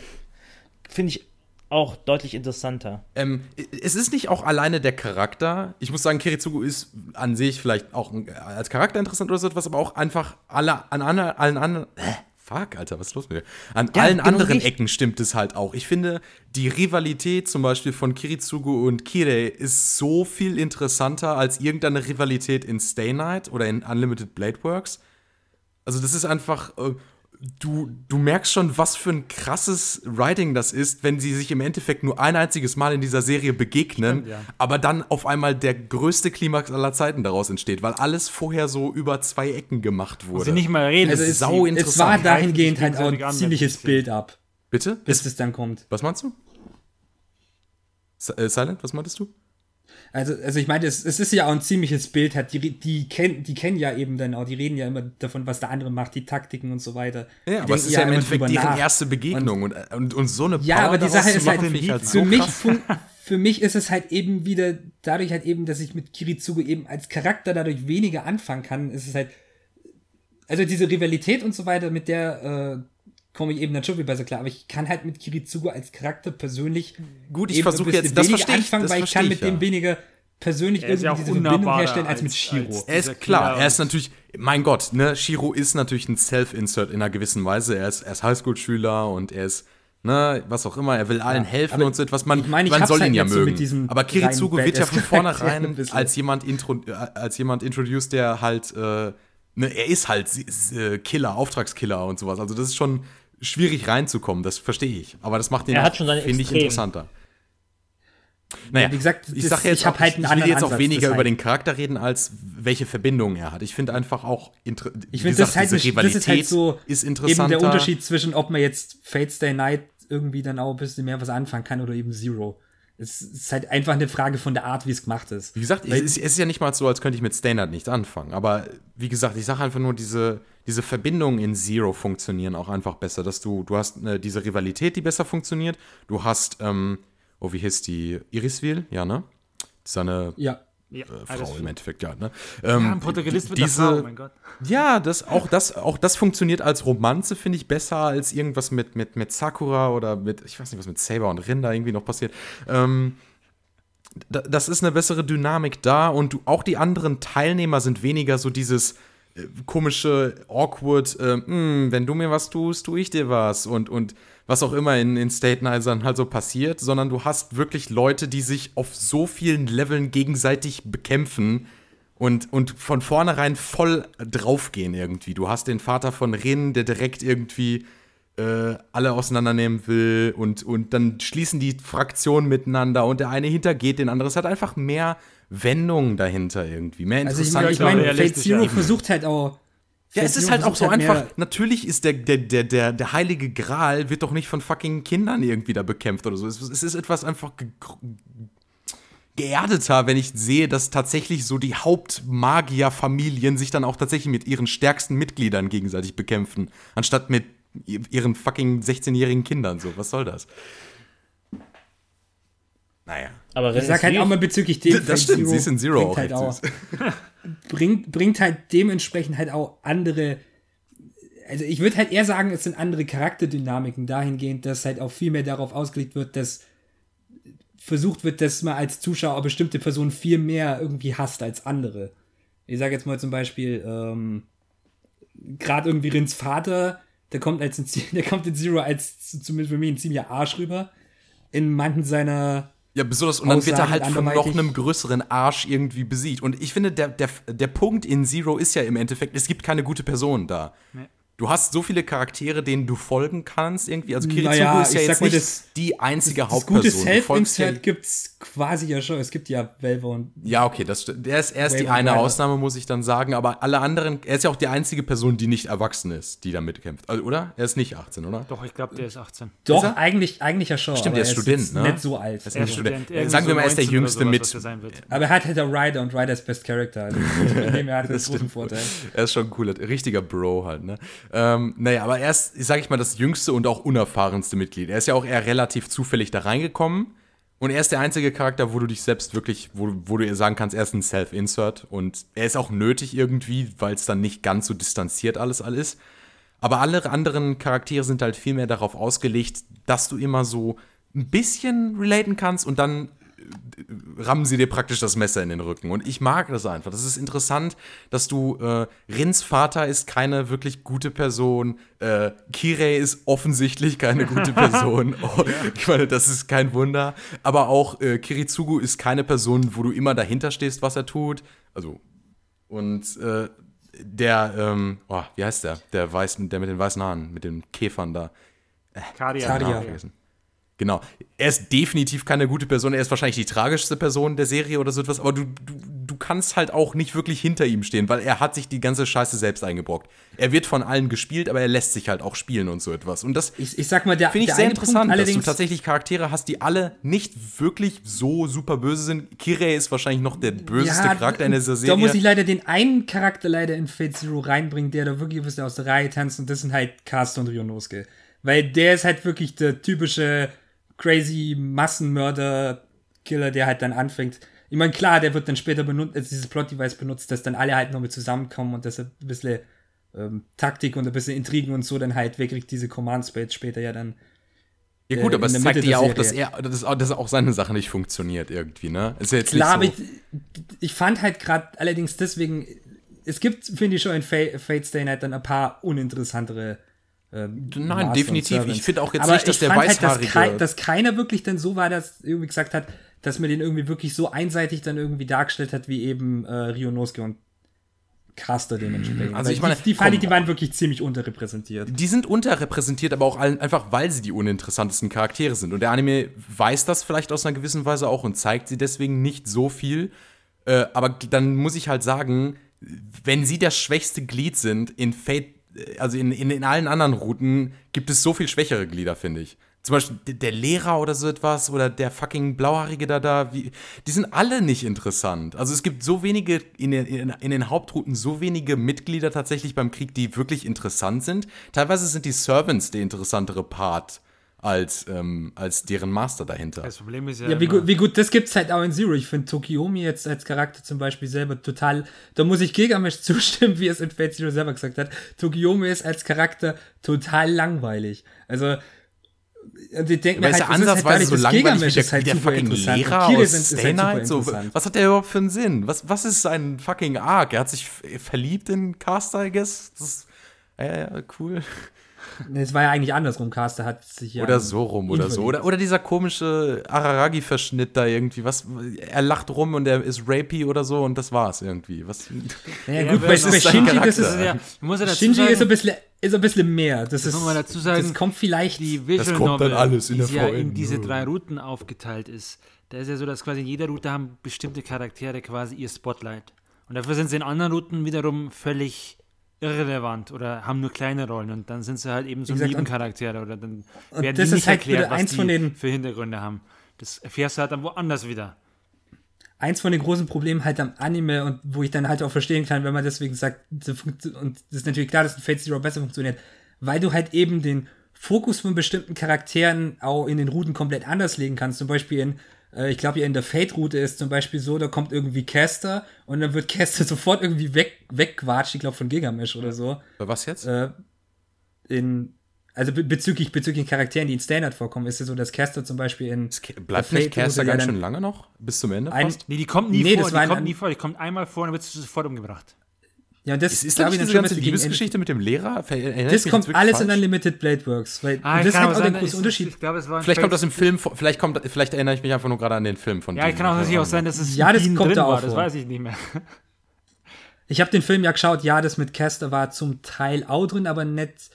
Finde ich auch deutlich interessanter. Ähm, es ist nicht auch alleine der Charakter. Ich muss sagen, Kirizugu ist an sich vielleicht auch als Charakter interessant oder so etwas, aber auch einfach alle, an allen anderen. Äh, fuck, Alter, was ist los mit dir? An ja, allen genau anderen nicht. Ecken stimmt es halt auch. Ich finde, die Rivalität zum Beispiel von Kirizugu und Kirei ist so viel interessanter als irgendeine Rivalität in Stay Night oder in Unlimited Blade Works. Also, das ist einfach. Äh, du, du merkst schon, was für ein krasses Writing das ist, wenn sie sich im Endeffekt nur ein einziges Mal in dieser Serie begegnen, Stimmt, ja. aber dann auf einmal der größte Klimax aller Zeiten daraus entsteht, weil alles vorher so über zwei Ecken gemacht wurde. sie nicht mal reden. Also es, sau es war dahingehend halt auch ein ziemliches Bild ab. Bitte? Bis es dann kommt. Was meinst du? Äh, Silent, was meintest du? Also, also ich meine, es, es ist ja auch ein ziemliches Bild, hat die, die, kennen, die kennen ja eben dann auch, die reden ja immer davon, was der andere macht, die Taktiken und so weiter. Ja, die aber es ist ja im Endeffekt deren nach. erste Begegnung und, und, und, und so eine Power Ja, aber die Sache ist halt, halt für, mich, für mich ist es halt eben wieder, dadurch halt eben, dass ich mit Kirizuge eben als Charakter dadurch weniger anfangen kann, ist es halt, also diese Rivalität und so weiter, mit der äh, komme ich eben dann schon viel besser klar. Aber ich kann halt mit Kirizugo als Charakter persönlich gut, ich versuche jetzt das verstehe ich, anfangen, das weil ich kann mit ja. dem weniger persönlich irgendwie ja diese Verbindung herstellen als, als mit Shiro. er ist klar, er ist natürlich, mein Gott, ne, Shiro ist natürlich ein Self-Insert in einer gewissen Weise. Er ist, er ist Highschool-Schüler und er ist ne, was auch immer, er will allen ja, helfen und so etwas. Man, ich mein, ich man soll ihn ja mögen. So aber Kirizugo wird ja von vornherein als jemand, intro, äh, als jemand introduced, der halt, äh, ne, er ist halt äh, Killer, Auftragskiller und sowas. Also das ist schon schwierig reinzukommen, das verstehe ich. Aber das macht ihn, finde ich, interessanter. Naja, wie gesagt, ich sage jetzt, ich, auch, halt ich will jetzt auch weniger über den Charakter reden, als welche Verbindungen er hat. Ich finde einfach auch, ich finde das, halt, das ist halt so ist interessanter. eben der Unterschied zwischen, ob man jetzt Fate Stay Night irgendwie dann auch ein bisschen mehr was anfangen kann oder eben Zero. Es ist halt einfach eine Frage von der Art, wie es gemacht ist. Wie gesagt, es ist, es ist, ja nicht mal so, als könnte ich mit Standard nichts anfangen. Aber wie gesagt, ich sage einfach nur, diese, diese Verbindungen in Zero funktionieren auch einfach besser. Dass du, du hast äh, diese Rivalität, die besser funktioniert. Du hast, ähm, oh, wie hieß die? Irisville? Ja, ne? Seine ja. Ja, äh, Frau im Endeffekt, ja. Ne? Ähm, ja, ein Protagonist mit diese, Frau, oh mein Gott. Ja, das, auch, das, auch das funktioniert als Romanze, finde ich, besser als irgendwas mit, mit, mit Sakura oder mit, ich weiß nicht, was mit Saber und Rinder irgendwie noch passiert. Ähm, das ist eine bessere Dynamik da und du, auch die anderen Teilnehmer sind weniger so dieses äh, komische, awkward, äh, hm, wenn du mir was tust, tue ich dir was und, und was auch immer in, in State Nisern halt so passiert, sondern du hast wirklich Leute, die sich auf so vielen Leveln gegenseitig bekämpfen und, und von vornherein voll draufgehen irgendwie. Du hast den Vater von Rin, der direkt irgendwie äh, alle auseinandernehmen will und, und dann schließen die Fraktionen miteinander und der eine hintergeht den anderen. Es hat einfach mehr Wendungen dahinter irgendwie, mehr interessant. Also ich meine, ich mein, Fate Zero versucht halt auch ja, es ist halt auch so halt einfach. Natürlich ist der, der, der, der, der heilige Gral wird doch nicht von fucking Kindern irgendwie da bekämpft oder so. Es, es ist etwas einfach ge geerdeter, wenn ich sehe, dass tatsächlich so die Hauptmagierfamilien sich dann auch tatsächlich mit ihren stärksten Mitgliedern gegenseitig bekämpfen, anstatt mit ihren fucking 16-jährigen Kindern. So, was soll das? Naja. Aber ich sag halt auch mal bezüglich dem. Das stimmt, sie ist in Zero auch. Halt auch bringt, bringt halt dementsprechend halt auch andere. Also ich würde halt eher sagen, es sind andere Charakterdynamiken dahingehend, dass halt auch viel mehr darauf ausgelegt wird, dass versucht wird, dass man als Zuschauer bestimmte Personen viel mehr irgendwie hasst als andere. Ich sage jetzt mal zum Beispiel, ähm, gerade irgendwie Rins Vater, der kommt als ein, der kommt in Zero als zumindest für mich ein ziemlicher Arsch rüber. In manchen seiner ja, besonders, und dann wird er halt von noch einem größeren Arsch irgendwie besiegt. Und ich finde, der, der, der Punkt in Zero ist ja im Endeffekt, es gibt keine gute Person da. Nee du hast so viele Charaktere, denen du folgen kannst irgendwie. Also Kiritsugu naja, ist ja jetzt nicht das, die einzige das, Hauptperson. Das gute Self-Insert gibt es quasi ja schon. Es gibt ja Velva und Ja, okay, das, der ist, er ist die eine Ausnahme, muss ich dann sagen. Aber alle anderen, er ist ja auch die einzige Person, die nicht erwachsen ist, die da mitkämpft. Also, oder? Er ist nicht 18, oder? Doch, ich glaube, der ist 18. Doch, ist eigentlich, eigentlich ja schon. Stimmt, er ist Student, ist ne? Nicht so alt. Er ist Student. Student. Sagen wir mal, er ist der Jüngste mit. Aber er hat halt der Ryder und Ryder ist Best Character. Also, er hat einen großen Vorteil. Er ist schon ein cooler, richtiger Bro halt, ne? Ähm, naja, aber er ist, sag ich mal, das jüngste und auch unerfahrenste Mitglied. Er ist ja auch eher relativ zufällig da reingekommen. Und er ist der einzige Charakter, wo du dich selbst wirklich, wo, wo du ihr sagen kannst, er ist ein Self-Insert. Und er ist auch nötig irgendwie, weil es dann nicht ganz so distanziert alles alles ist. Aber alle anderen Charaktere sind halt viel mehr darauf ausgelegt, dass du immer so ein bisschen relaten kannst und dann rammen sie dir praktisch das Messer in den Rücken. Und ich mag das einfach. Das ist interessant, dass du, äh, Rins Vater ist keine wirklich gute Person, äh, Kirei ist offensichtlich keine gute Person. oh, ich meine, das ist kein Wunder. Aber auch äh, Kiritsugu ist keine Person, wo du immer dahinter stehst, was er tut. Also, und äh, der, ähm, oh, wie heißt der? Der, weißen, der mit den weißen Haaren, mit den Käfern da. Äh, Kadia. Kadia. Genau. Er ist definitiv keine gute Person. Er ist wahrscheinlich die tragischste Person der Serie oder so etwas. Aber du, du, du kannst halt auch nicht wirklich hinter ihm stehen, weil er hat sich die ganze Scheiße selbst eingebrockt. Er wird von allen gespielt, aber er lässt sich halt auch spielen und so etwas. Und das ich, ich sag mal, finde ich sehr interessant, Punkt, dass du tatsächlich Charaktere hast, die alle nicht wirklich so super böse sind. Kirei ist wahrscheinlich noch der böseste ja, Charakter in dieser Serie. Da muss ich leider den einen Charakter leider in Fate Zero reinbringen, der da wirklich ein bisschen aus der Reihe tanzt. Und das sind halt Cast und Rionosuke. Weil der ist halt wirklich der typische crazy Massenmörder-Killer, der halt dann anfängt. Ich meine, klar, der wird dann später benutzt, also dieses Plot-Device benutzt, dass dann alle halt noch mit zusammenkommen und dass er ein bisschen ähm, Taktik und ein bisschen Intrigen und so dann halt wegkriegt, diese Command-Space später ja dann. Ja gut, äh, aber es zeigt ja auch, dass er, dass, dass auch seine Sache nicht funktioniert irgendwie, ne? Ist ja jetzt Klar, nicht so. ich, ich fand halt gerade allerdings deswegen, es gibt, finde ich schon in Fate Stay Night dann ein paar uninteressantere ähm, Nein, Master definitiv. Ich finde auch jetzt Aber nicht, dass der Weißhaarige... Halt, dass, dass, keiner wirklich dann so war, dass irgendwie gesagt hat, dass man den irgendwie wirklich so einseitig dann irgendwie dargestellt hat, wie eben äh, Rionosuke und Caster dementsprechend. Also ich meine, die, die fand ich, die waren wirklich ziemlich unterrepräsentiert. Die sind unterrepräsentiert, aber auch einfach, weil sie die uninteressantesten Charaktere sind. Und der Anime weiß das vielleicht aus einer gewissen Weise auch und zeigt sie deswegen nicht so viel. Äh, aber dann muss ich halt sagen, wenn sie das schwächste Glied sind in Fate, also in, in, in allen anderen Routen, gibt es so viel schwächere Glieder, finde ich. Zum Beispiel der Lehrer oder so etwas oder der fucking Blauhaarige da da, wie, die sind alle nicht interessant. Also es gibt so wenige, in den, in, in den Hauptrouten so wenige Mitglieder tatsächlich beim Krieg, die wirklich interessant sind. Teilweise sind die Servants der interessantere Part als, ähm, als deren Master dahinter. Das Problem ist ja. Ja, wie, gut, wie gut, das gibt's halt auch in Zero. Ich finde Tokiomi jetzt als Charakter zum Beispiel selber total. Da muss ich Gigamesh zustimmen, wie es in Fate Zero selber gesagt hat. Tokiomi ist als Charakter total langweilig. Also und ich denke mir halt, ansatzweise halt so langweilig wie der, halt der fucking Lehrer aus Stay Night. So, was hat der überhaupt für einen Sinn? Was, was ist sein fucking Arc? Er hat sich verliebt in Caster, I guess. Das, ja, ja, cool. Es war ja eigentlich andersrum, Caster hat sich ja. Oder so rum oder so. Oder, oder dieser komische Araragi-Verschnitt da irgendwie. Was, er lacht rum und er ist rapey oder so und das war's irgendwie. Was, ja, gut, bei, bei Shinji, das ist, ja, muss ja Shinji sagen, ist ein bisschen ist ein bisschen mehr. Das, das ist, muss dazu sagen, das kommt vielleicht. Die Visual das kommt Novel, dann alles in der die ja in diese drei Routen aufgeteilt ist. Da ist ja so, dass quasi in jeder Route haben bestimmte Charaktere quasi ihr Spotlight. Und dafür sind sie in anderen Routen wiederum völlig irrelevant oder haben nur kleine Rollen und dann sind sie halt eben so gesagt, Nebencharaktere oder dann werden die nicht halt erklärt, was die für Hintergründe haben. Das erfährst du halt dann woanders wieder. Eins von den großen Problemen halt am Anime und wo ich dann halt auch verstehen kann, wenn man deswegen sagt, und das ist natürlich klar, dass ein Fate Zero besser funktioniert, weil du halt eben den Fokus von bestimmten Charakteren auch in den Routen komplett anders legen kannst. Zum Beispiel in ich glaube, ja, in der Fate-Route ist zum Beispiel so, da kommt irgendwie Caster und dann wird Caster sofort irgendwie weg, wegquatscht, ich glaube, von Gigamesh oder so. Bei was jetzt? Äh, in, also bezüglich, bezüglich Charakteren, die in Standard vorkommen, ist es so, dass Caster zum Beispiel in. Bleibt nicht Caster ganz schön lange noch? Bis zum Ende? Ein, nee, die kommt nie nee, vor. die kommt nie vor. Die kommt einmal vor und dann wird sie sofort umgebracht. Ja, und das ist, ist das nicht diese ganze Liebesgeschichte mit dem Lehrer? Das kommt alles falsch? in Unlimited Blade Works. Weil ah, das ist halt auch der große Unterschied. Ich glaub, vielleicht kommt das im Film, vielleicht, kommt, vielleicht erinnere ich mich einfach nur gerade an den Film von Ja, ich kann auch natürlich auch sein, dass es ja, das kommt da auch war, das weiß ich nicht mehr. Ich habe den Film ja geschaut, ja, das mit Caster war zum Teil auch drin, aber nicht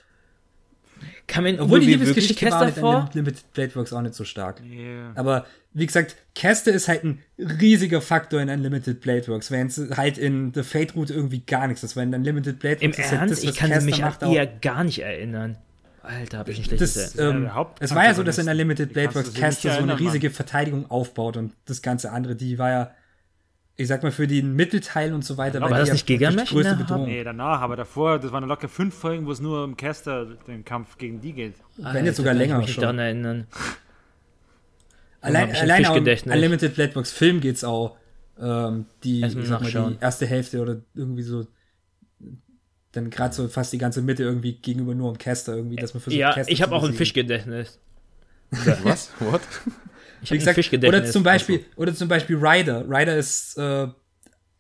kann man, obwohl die Liebesgeschichte war vor? Limited Blade Works auch nicht so stark. Yeah. Aber wie gesagt, Caster ist halt ein riesiger Faktor in Unlimited Blade Works, während es halt in The Fate Route irgendwie gar nichts ist. Weil in Unlimited Blade Works Im ist halt Ernst? Halt das, ich kann Caster mich an ihr gar nicht erinnern. Alter, habe ich ein schlechtes das, ähm, ja, Es war ja so, dass in Unlimited Blade Works Caster so eine riesige Verteidigung aufbaut und das ganze andere, die war ja ich sag mal, für den Mittelteil und so weiter. Aber war das nicht Gigamesh? Größte Bedrohung. Nee, danach, aber davor, das waren locker fünf Folgen, wo es nur um Caster, den Kampf gegen die geht. Wenn jetzt sogar länger ich mich schon. daran erinnern. Allein, allein um Unlimited Blackbox Film geht's auch. Ähm, die, ich sag mal, die erste Hälfte oder irgendwie so dann gerade so fast die ganze Mitte irgendwie gegenüber nur um Caster irgendwie, dass man versucht, Ja, Caster ich habe auch ein Fischgedächtnis. Was? What? Ich Wie gesagt, oder zum Beispiel, also. oder zum Beispiel Ryder. Ryder ist äh,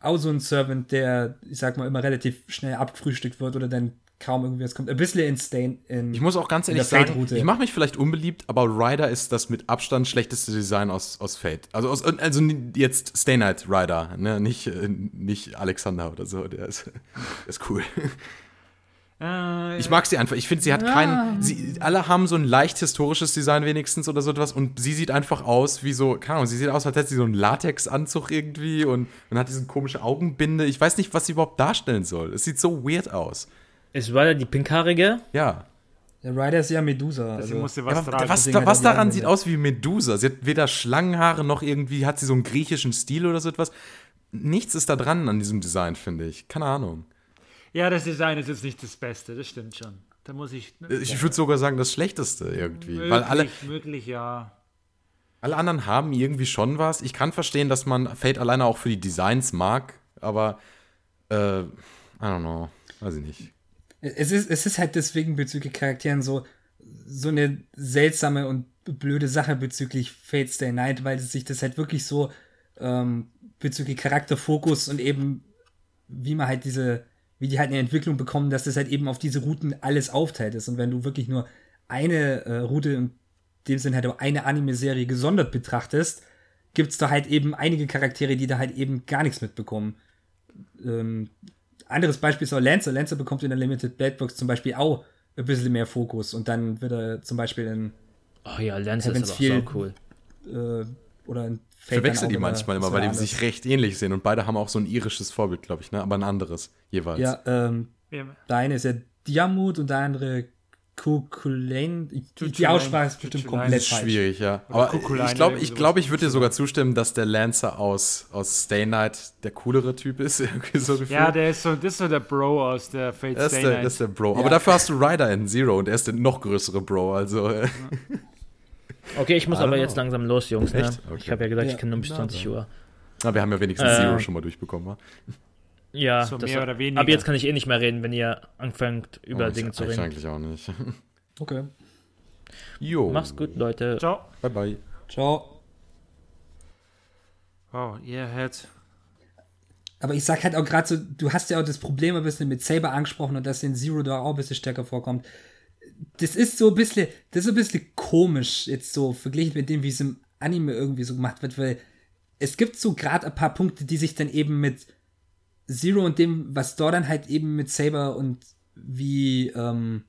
auch so ein Servant, der, ich sag mal, immer relativ schnell abgefrühstückt wird oder dann kaum irgendwie was kommt. Ein bisschen in Stain. In, ich muss auch ganz ehrlich sagen, ich mache mich vielleicht unbeliebt, aber Ryder ist das mit Abstand schlechteste Design aus, aus Fate. Also, aus, also jetzt Stay Night Ryder, ne? nicht, äh, nicht Alexander oder so. Der ist, der ist cool. Äh, ich mag sie einfach. Ich finde, sie hat ja. keinen. Sie, alle haben so ein leicht historisches Design wenigstens oder so etwas und sie sieht einfach aus wie so, keine Ahnung, sie sieht aus, als hätte sie so einen Latexanzug irgendwie und, und hat diese komische Augenbinde. Ich weiß nicht, was sie überhaupt darstellen soll. Es sieht so weird aus. Ist Ryder die pinkhaarige? Ja. Der Ryder ist ja Medusa. Also. was, ja, was, was daran sieht aus wie Medusa? Sie hat weder Schlangenhaare noch irgendwie hat sie so einen griechischen Stil oder so etwas. Nichts ist da dran an diesem Design, finde ich. Keine Ahnung. Ja, das Design ist jetzt nicht das Beste, das stimmt schon. Da muss ich. Ne? Ich würde sogar sagen, das Schlechteste irgendwie. Möglich, weil alle, möglich, ja. Alle anderen haben irgendwie schon was. Ich kann verstehen, dass man Fate alleine auch für die Designs mag, aber äh, I don't know. Weiß ich nicht. Es ist, es ist halt deswegen bezüglich Charakteren so, so eine seltsame und blöde Sache bezüglich Fate Stay Night, weil sich das halt wirklich so ähm, bezüglich Charakterfokus und eben, wie man halt diese wie die halt eine Entwicklung bekommen, dass das halt eben auf diese Routen alles aufteilt ist. Und wenn du wirklich nur eine äh, Route, in dem Sinne halt auch eine Anime-Serie gesondert betrachtest, gibt es da halt eben einige Charaktere, die da halt eben gar nichts mitbekommen. Ähm, anderes Beispiel ist auch Lancer. Lancer bekommt in der Limited Blade Box zum Beispiel auch ein bisschen mehr Fokus und dann wird er zum Beispiel in Oh ja, Lancer ist aber viel, cool. Äh, oder in verwechsel die manchmal immer, weil die sich recht ähnlich sehen und beide haben auch so ein irisches Vorbild, glaube ich, ne? aber ein anderes jeweils. Ja, ähm, der eine ist ja Diamut und der andere Kukulane. Die Aussprache ist bestimmt komplett das ist schwierig, ja. Aber ich glaube, ich, glaub, ich würde dir sogar zustimmen, dass der Lancer aus, aus Stay Night der coolere Typ ist. so ja, der ist so, das ist so der Bro aus der Fate das Stay der, Night. Das ist der Bro. Ja. Aber dafür hast du Ryder in Zero und er ist der noch größere Bro. Also. Okay, ich muss aber know. jetzt langsam los, Jungs. Ne? Okay. Ich habe ja gesagt, ja. ich kann nur bis 20 Uhr. Na, wir haben ja wenigstens äh, Zero schon mal durchbekommen. Wa? Ja, so mehr oder weniger. Aber jetzt kann ich eh nicht mehr reden, wenn ihr anfängt, über oh, Dinge zu reden. Ich eigentlich auch nicht. Okay. Jo. Mach's gut, Leute. Ciao. Bye, bye. Ciao. Wow, ihr hättet. Aber ich sag halt auch gerade so, du hast ja auch das Problem ein bisschen mit Saber angesprochen und dass in Zero da auch ein bisschen stärker vorkommt. Das ist so ein bisschen, das ist ein bisschen komisch, jetzt so verglichen mit dem, wie es im Anime irgendwie so gemacht wird, weil es gibt so gerade ein paar Punkte, die sich dann eben mit Zero und dem, was dort dann halt eben mit Saber und wie, ähm,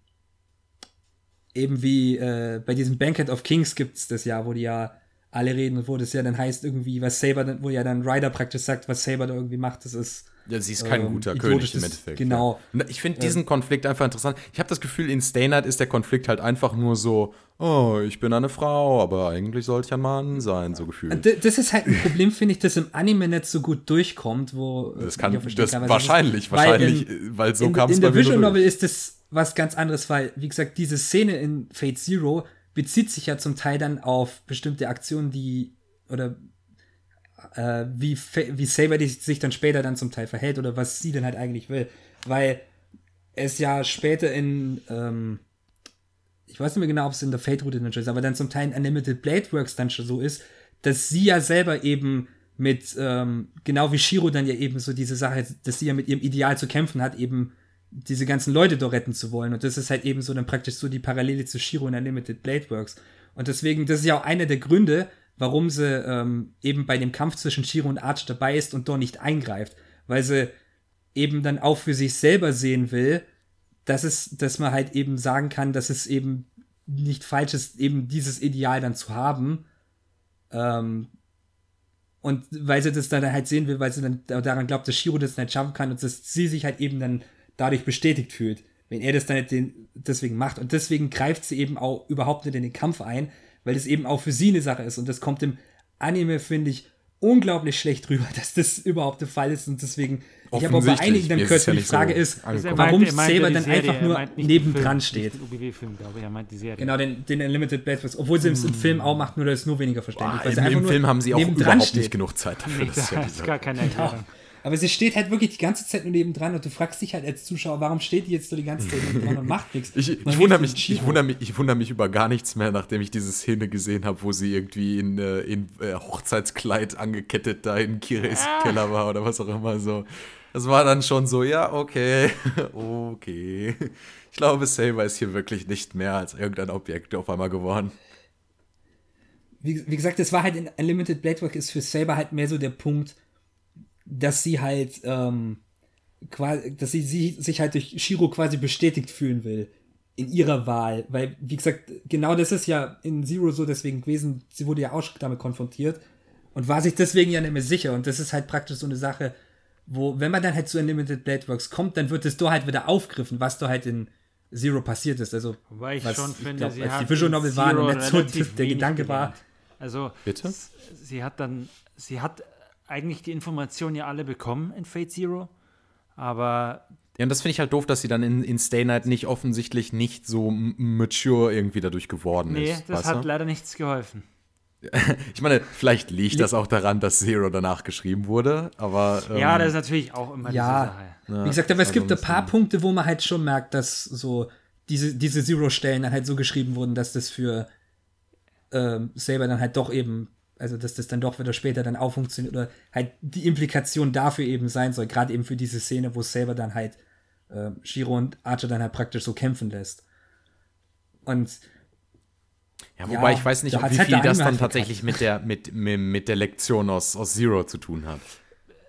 eben wie äh, bei diesem Banquet of Kings gibt es das ja, wo die ja alle reden und wo das ja dann heißt irgendwie, was Saber, wo ja dann Ryder praktisch sagt, was Saber da irgendwie macht, das ist ja, sie ist kein ähm, guter König im Endeffekt. Genau. Ja. Ich finde diesen Konflikt einfach interessant. Ich habe das Gefühl, in Stay Night ist der Konflikt halt einfach nur so, oh, ich bin eine Frau, aber eigentlich sollte ich ein Mann sein, so gefühlt. Das ist halt ein Problem, finde ich, das im Anime nicht so gut durchkommt, wo. Das kann, das kann, wahrscheinlich, ist, wahrscheinlich, weil, in, weil so kam es bei mir. In der Visual Novel ist das was ganz anderes, weil, wie gesagt, diese Szene in Fate Zero bezieht sich ja zum Teil dann auf bestimmte Aktionen, die, oder äh, wie, wie Saber sich dann später dann zum Teil verhält oder was sie denn halt eigentlich will. Weil es ja später in, ähm, ich weiß nicht mehr genau, ob es in der Fate-Route dann schon ist, aber dann zum Teil in Unlimited Blade Works dann schon so ist, dass sie ja selber eben mit, ähm, genau wie Shiro dann ja eben so diese Sache, dass sie ja mit ihrem Ideal zu kämpfen hat, eben diese ganzen Leute da retten zu wollen. Und das ist halt eben so dann praktisch so die Parallele zu Shiro in Unlimited Blade Works. Und deswegen, das ist ja auch einer der Gründe, warum sie ähm, eben bei dem Kampf zwischen Shiro und Arch dabei ist und dort nicht eingreift, weil sie eben dann auch für sich selber sehen will, dass es, dass man halt eben sagen kann, dass es eben nicht falsch ist, eben dieses Ideal dann zu haben. Ähm, und weil sie das dann halt sehen will, weil sie dann daran glaubt, dass Shiro das nicht schaffen kann und dass sie sich halt eben dann dadurch bestätigt fühlt, wenn er das dann deswegen macht. Und deswegen greift sie eben auch überhaupt nicht in den Kampf ein, weil es eben auch für sie eine Sache ist. Und das kommt im Anime, finde ich, unglaublich schlecht rüber, dass das überhaupt der Fall ist. Und deswegen, ich habe auch bei einigen dann gehört, ja die Frage so ist, warum Saber dann Serie, einfach nur nebendran steht. Genau, den, den Unlimited Blade obwohl sie es im Film auch macht, nur das ist nur weniger verständlich. Boah, im, Im Film haben sie auch überhaupt steht. nicht genug Zeit dafür. Nee, das, das ist gar keine Erklärung. Aber sie steht halt wirklich die ganze Zeit nur nebendran und du fragst dich halt als Zuschauer, warum steht die jetzt so die ganze Zeit nebendran und macht nichts? Ich, ich wundere mich, ich, wundere mich, ich wundere mich über gar nichts mehr, nachdem ich diese Szene gesehen habe, wo sie irgendwie in, äh, in äh, Hochzeitskleid angekettet da in Kires ah. Keller war oder was auch immer so. Das war dann schon so, ja, okay, okay. Ich glaube, Saber ist hier wirklich nicht mehr als irgendein Objekt auf einmal geworden. Wie, wie gesagt, das war halt in Unlimited Blade Work ist für Saber halt mehr so der Punkt, dass sie halt ähm, quasi, dass sie, sie sich halt durch Shiro quasi bestätigt fühlen will in ihrer Wahl, weil wie gesagt, genau das ist ja in Zero so deswegen gewesen, sie wurde ja auch damit konfrontiert und war sich deswegen ja nicht mehr sicher und das ist halt praktisch so eine Sache, wo wenn man dann halt zu Unlimited Blade Works kommt, dann wird es da halt wieder aufgriffen, was da halt in Zero passiert ist, also Wobei ich was, schon finde, glaub, sie als die Visual Novel waren und nicht so der Gedanke gelernt. war. Also Bitte? sie hat dann, sie hat eigentlich die Informationen ja alle bekommen in Fate Zero, aber ja, und das finde ich halt doof, dass sie dann in, in Stay Night nicht offensichtlich nicht so mature irgendwie dadurch geworden nee, ist. Nee, das hat du? leider nichts geholfen. ich meine, vielleicht liegt das auch daran, dass Zero danach geschrieben wurde, aber. Ähm, ja, das ist natürlich auch immer ja, diese Sache. Wie gesagt, aber es gibt ein paar Punkte, wo man halt schon merkt, dass so diese, diese Zero-Stellen dann halt so geschrieben wurden, dass das für ähm, Saber dann halt doch eben also dass das dann doch wieder später dann auch funktioniert oder halt die Implikation dafür eben sein soll, gerade eben für diese Szene, wo es selber dann halt äh, Shiro und Archer dann halt praktisch so kämpfen lässt. Und ja, wobei ja, ich weiß nicht, wie halt viel das dann halt tatsächlich mit der, mit, mit, mit der Lektion aus, aus Zero zu tun hat.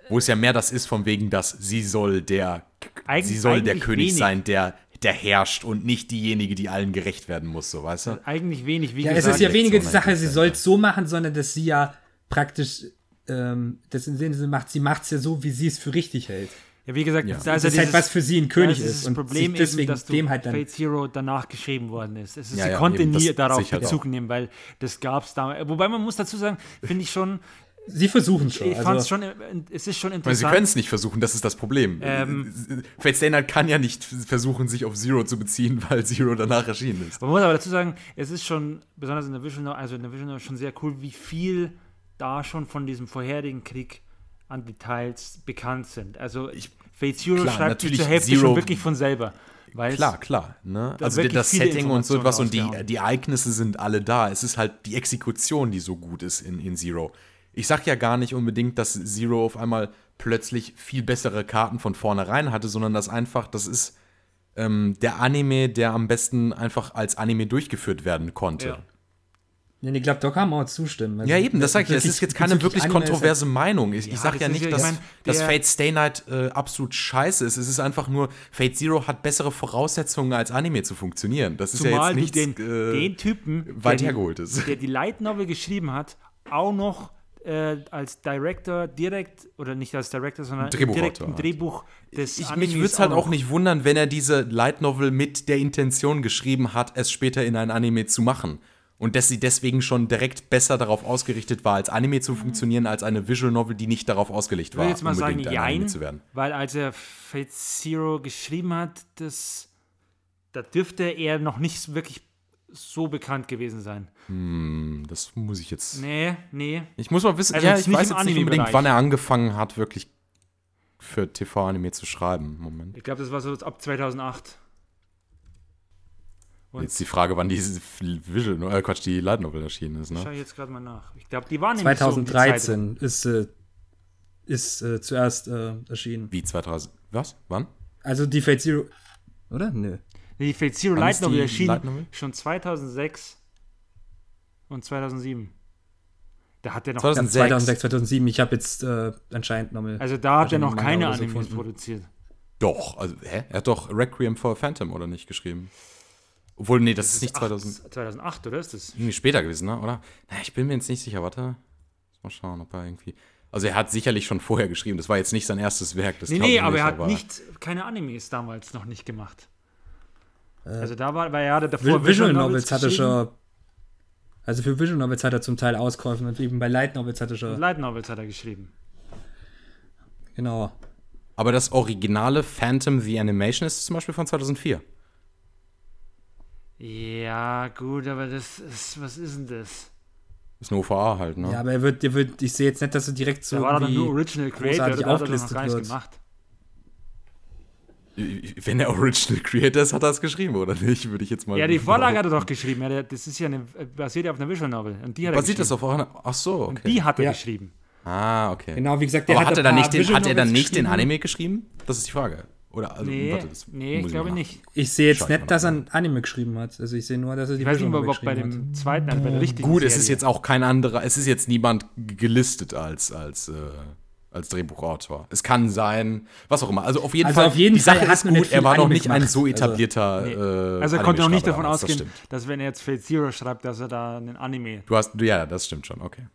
Wo es ja mehr das ist, von wegen, dass sie soll der, Eig sie soll der König wenig. sein, der, der herrscht und nicht diejenige, die allen gerecht werden muss, so, weißt du? Eigentlich wenig, wie ja, gesagt. es ist ja weniger die Sache, sie soll es so machen, sondern dass sie ja praktisch ähm, das in dem Sinne macht, sie macht es ja so, wie sie es für richtig hält. Ja, wie gesagt, ja. das, ist, halt, was für sie ein König ist. Das Problem ist, deswegen dass dem halt dann Fate Zero danach geschrieben worden ist. ist ja, sie konnte nie darauf Bezug nehmen, weil das gab es damals. Wobei man muss dazu sagen, finde ich schon, Sie versuchen schon. Ich also. fand es schon, es ist schon interessant. Sie können es nicht versuchen, das ist das Problem. Ähm, Fate Stay Night kann ja nicht versuchen, sich auf Zero zu beziehen, weil Zero danach erschienen ist. Man muss aber dazu sagen, es ist schon, besonders in der Vision, also in der Vision schon sehr cool, wie viel da schon von diesem vorherigen Krieg an Details bekannt sind. Also ich, Fate Zero klar, schreibt sich zur Hälfte Zero, schon wirklich von selber. Klar, klar. Ne? Da also das Setting und so etwas und die, die Ereignisse sind alle da. Es ist halt die Exekution, die so gut ist in, in Zero. Ich sag ja gar nicht unbedingt, dass Zero auf einmal plötzlich viel bessere Karten von vornherein hatte, sondern dass einfach, das ist ähm, der Anime, der am besten einfach als Anime durchgeführt werden konnte. Ja. Ja, ich glaube, da kann man auch zustimmen. Also, ja, eben, das sage ich. Es ist jetzt keine wirklich kontroverse Meinung. Ich, ja, ich sage ja nicht, dass, ich mein, dass Fate Stay Night äh, absolut scheiße ist. Es ist einfach nur, Fate Zero hat bessere Voraussetzungen als Anime zu funktionieren. Das ist ja jetzt nicht den, äh, den Typen, weit hergeholt ist. Der die Light Novel geschrieben hat, auch noch äh, als Director direkt, oder nicht als Director, sondern direkt im Drehbuch des ich, Mich würde es halt auch. nicht wundern, wenn er diese Light Novel mit der Intention geschrieben hat, es später in ein Anime zu machen. Und dass sie deswegen schon direkt besser darauf ausgerichtet war, als Anime zu funktionieren, als eine Visual Novel, die nicht darauf ausgelegt war, unbedingt sagen, ein Anime zu werden. Weil als er Fate Zero geschrieben hat, das, da dürfte er noch nicht wirklich so bekannt gewesen sein. Hm, das muss ich jetzt. Nee, nee. Ich muss mal wissen, also ja, ich weiß jetzt nicht unbedingt, wann er angefangen hat, wirklich für TV-Anime zu schreiben. Moment. Ich glaube, das war so ab 2008. Und jetzt die Frage, wann diese Visual, äh, Quatsch, die Light Novel erschienen ist, ne? Schau ich jetzt gerade mal nach. Ich glaube, die waren 2013 so ist, äh, ist äh, zuerst äh, erschienen. Wie 2000? Was? Wann? Also die Fate Zero, oder? Nö. Die Fate Zero wann Light Novel erschien Novel? schon 2006 und 2007. Da hat er noch 2006, 2006 2007. Ich habe jetzt äh, anscheinend nochmal. Also da hat er noch keine Animes produziert. Doch, also hä? Er hat doch Requiem for a Phantom oder nicht geschrieben? Obwohl, nee, das, das ist nicht 2000. 2008, oder ist das? Irgendwie später gewesen, ne? Oder? Na, ich bin mir jetzt nicht sicher. Warte. Mal schauen, ob er irgendwie. Also, er hat sicherlich schon vorher geschrieben. Das war jetzt nicht sein erstes Werk. Das nee, nee, aber nicht, er hat aber nicht, keine Animes damals noch nicht gemacht. Äh, also, da war, war ja davor. Visual, Visual Novels hatte schon. Also, für Visual Novels hat er zum Teil ausgeholfen und eben bei Light Novels hat er schon. Light Novels hat er geschrieben. Genau. Aber das originale Phantom the Animation ist zum Beispiel von 2004. Ja, gut, aber das ist, was ist denn das? Ist eine OVA halt, ne? Ja, aber er wird, er wird, ich sehe jetzt nicht, dass er direkt so. Da war dann nur Original Creator, der aufgelistet hat er noch wird. gemacht. Wenn er Original Creator ist, hat er es geschrieben, oder nicht? Würde ich jetzt mal. Ja, die Vorlage hat er doch geschrieben. Ja, das ist ja eine, basiert ja auf einer Visual Novel. Und die hat basiert das auf einer. Ach so, okay. Und die hat er ja. geschrieben. Ah, okay. Genau, wie gesagt, der Aber hat, hat er dann nicht den, hat er dann nicht den Anime geschrieben? Das ist die Frage. Oder, also, nee, warte, nee ich glaube nicht. Ich sehe jetzt nicht, dass er ein Anime geschrieben hat. Also ich sehe nur, dass er die Ich weiß nicht, ob bei dem zweiten, also bei der richtigen Gut, Serie. es ist jetzt auch kein anderer, es ist jetzt niemand gelistet als, als, äh, als Drehbuchautor. Es kann sein, was auch immer. Also auf jeden also Fall, auf jeden die Sache Fall ist gut, er war noch nicht gemacht. ein so also, etablierter Also, nee. äh, also er konnte noch nicht davon ausgehen, das dass wenn er jetzt Fate Zero schreibt, dass er da einen Anime. Du hast, ja, das stimmt schon, okay.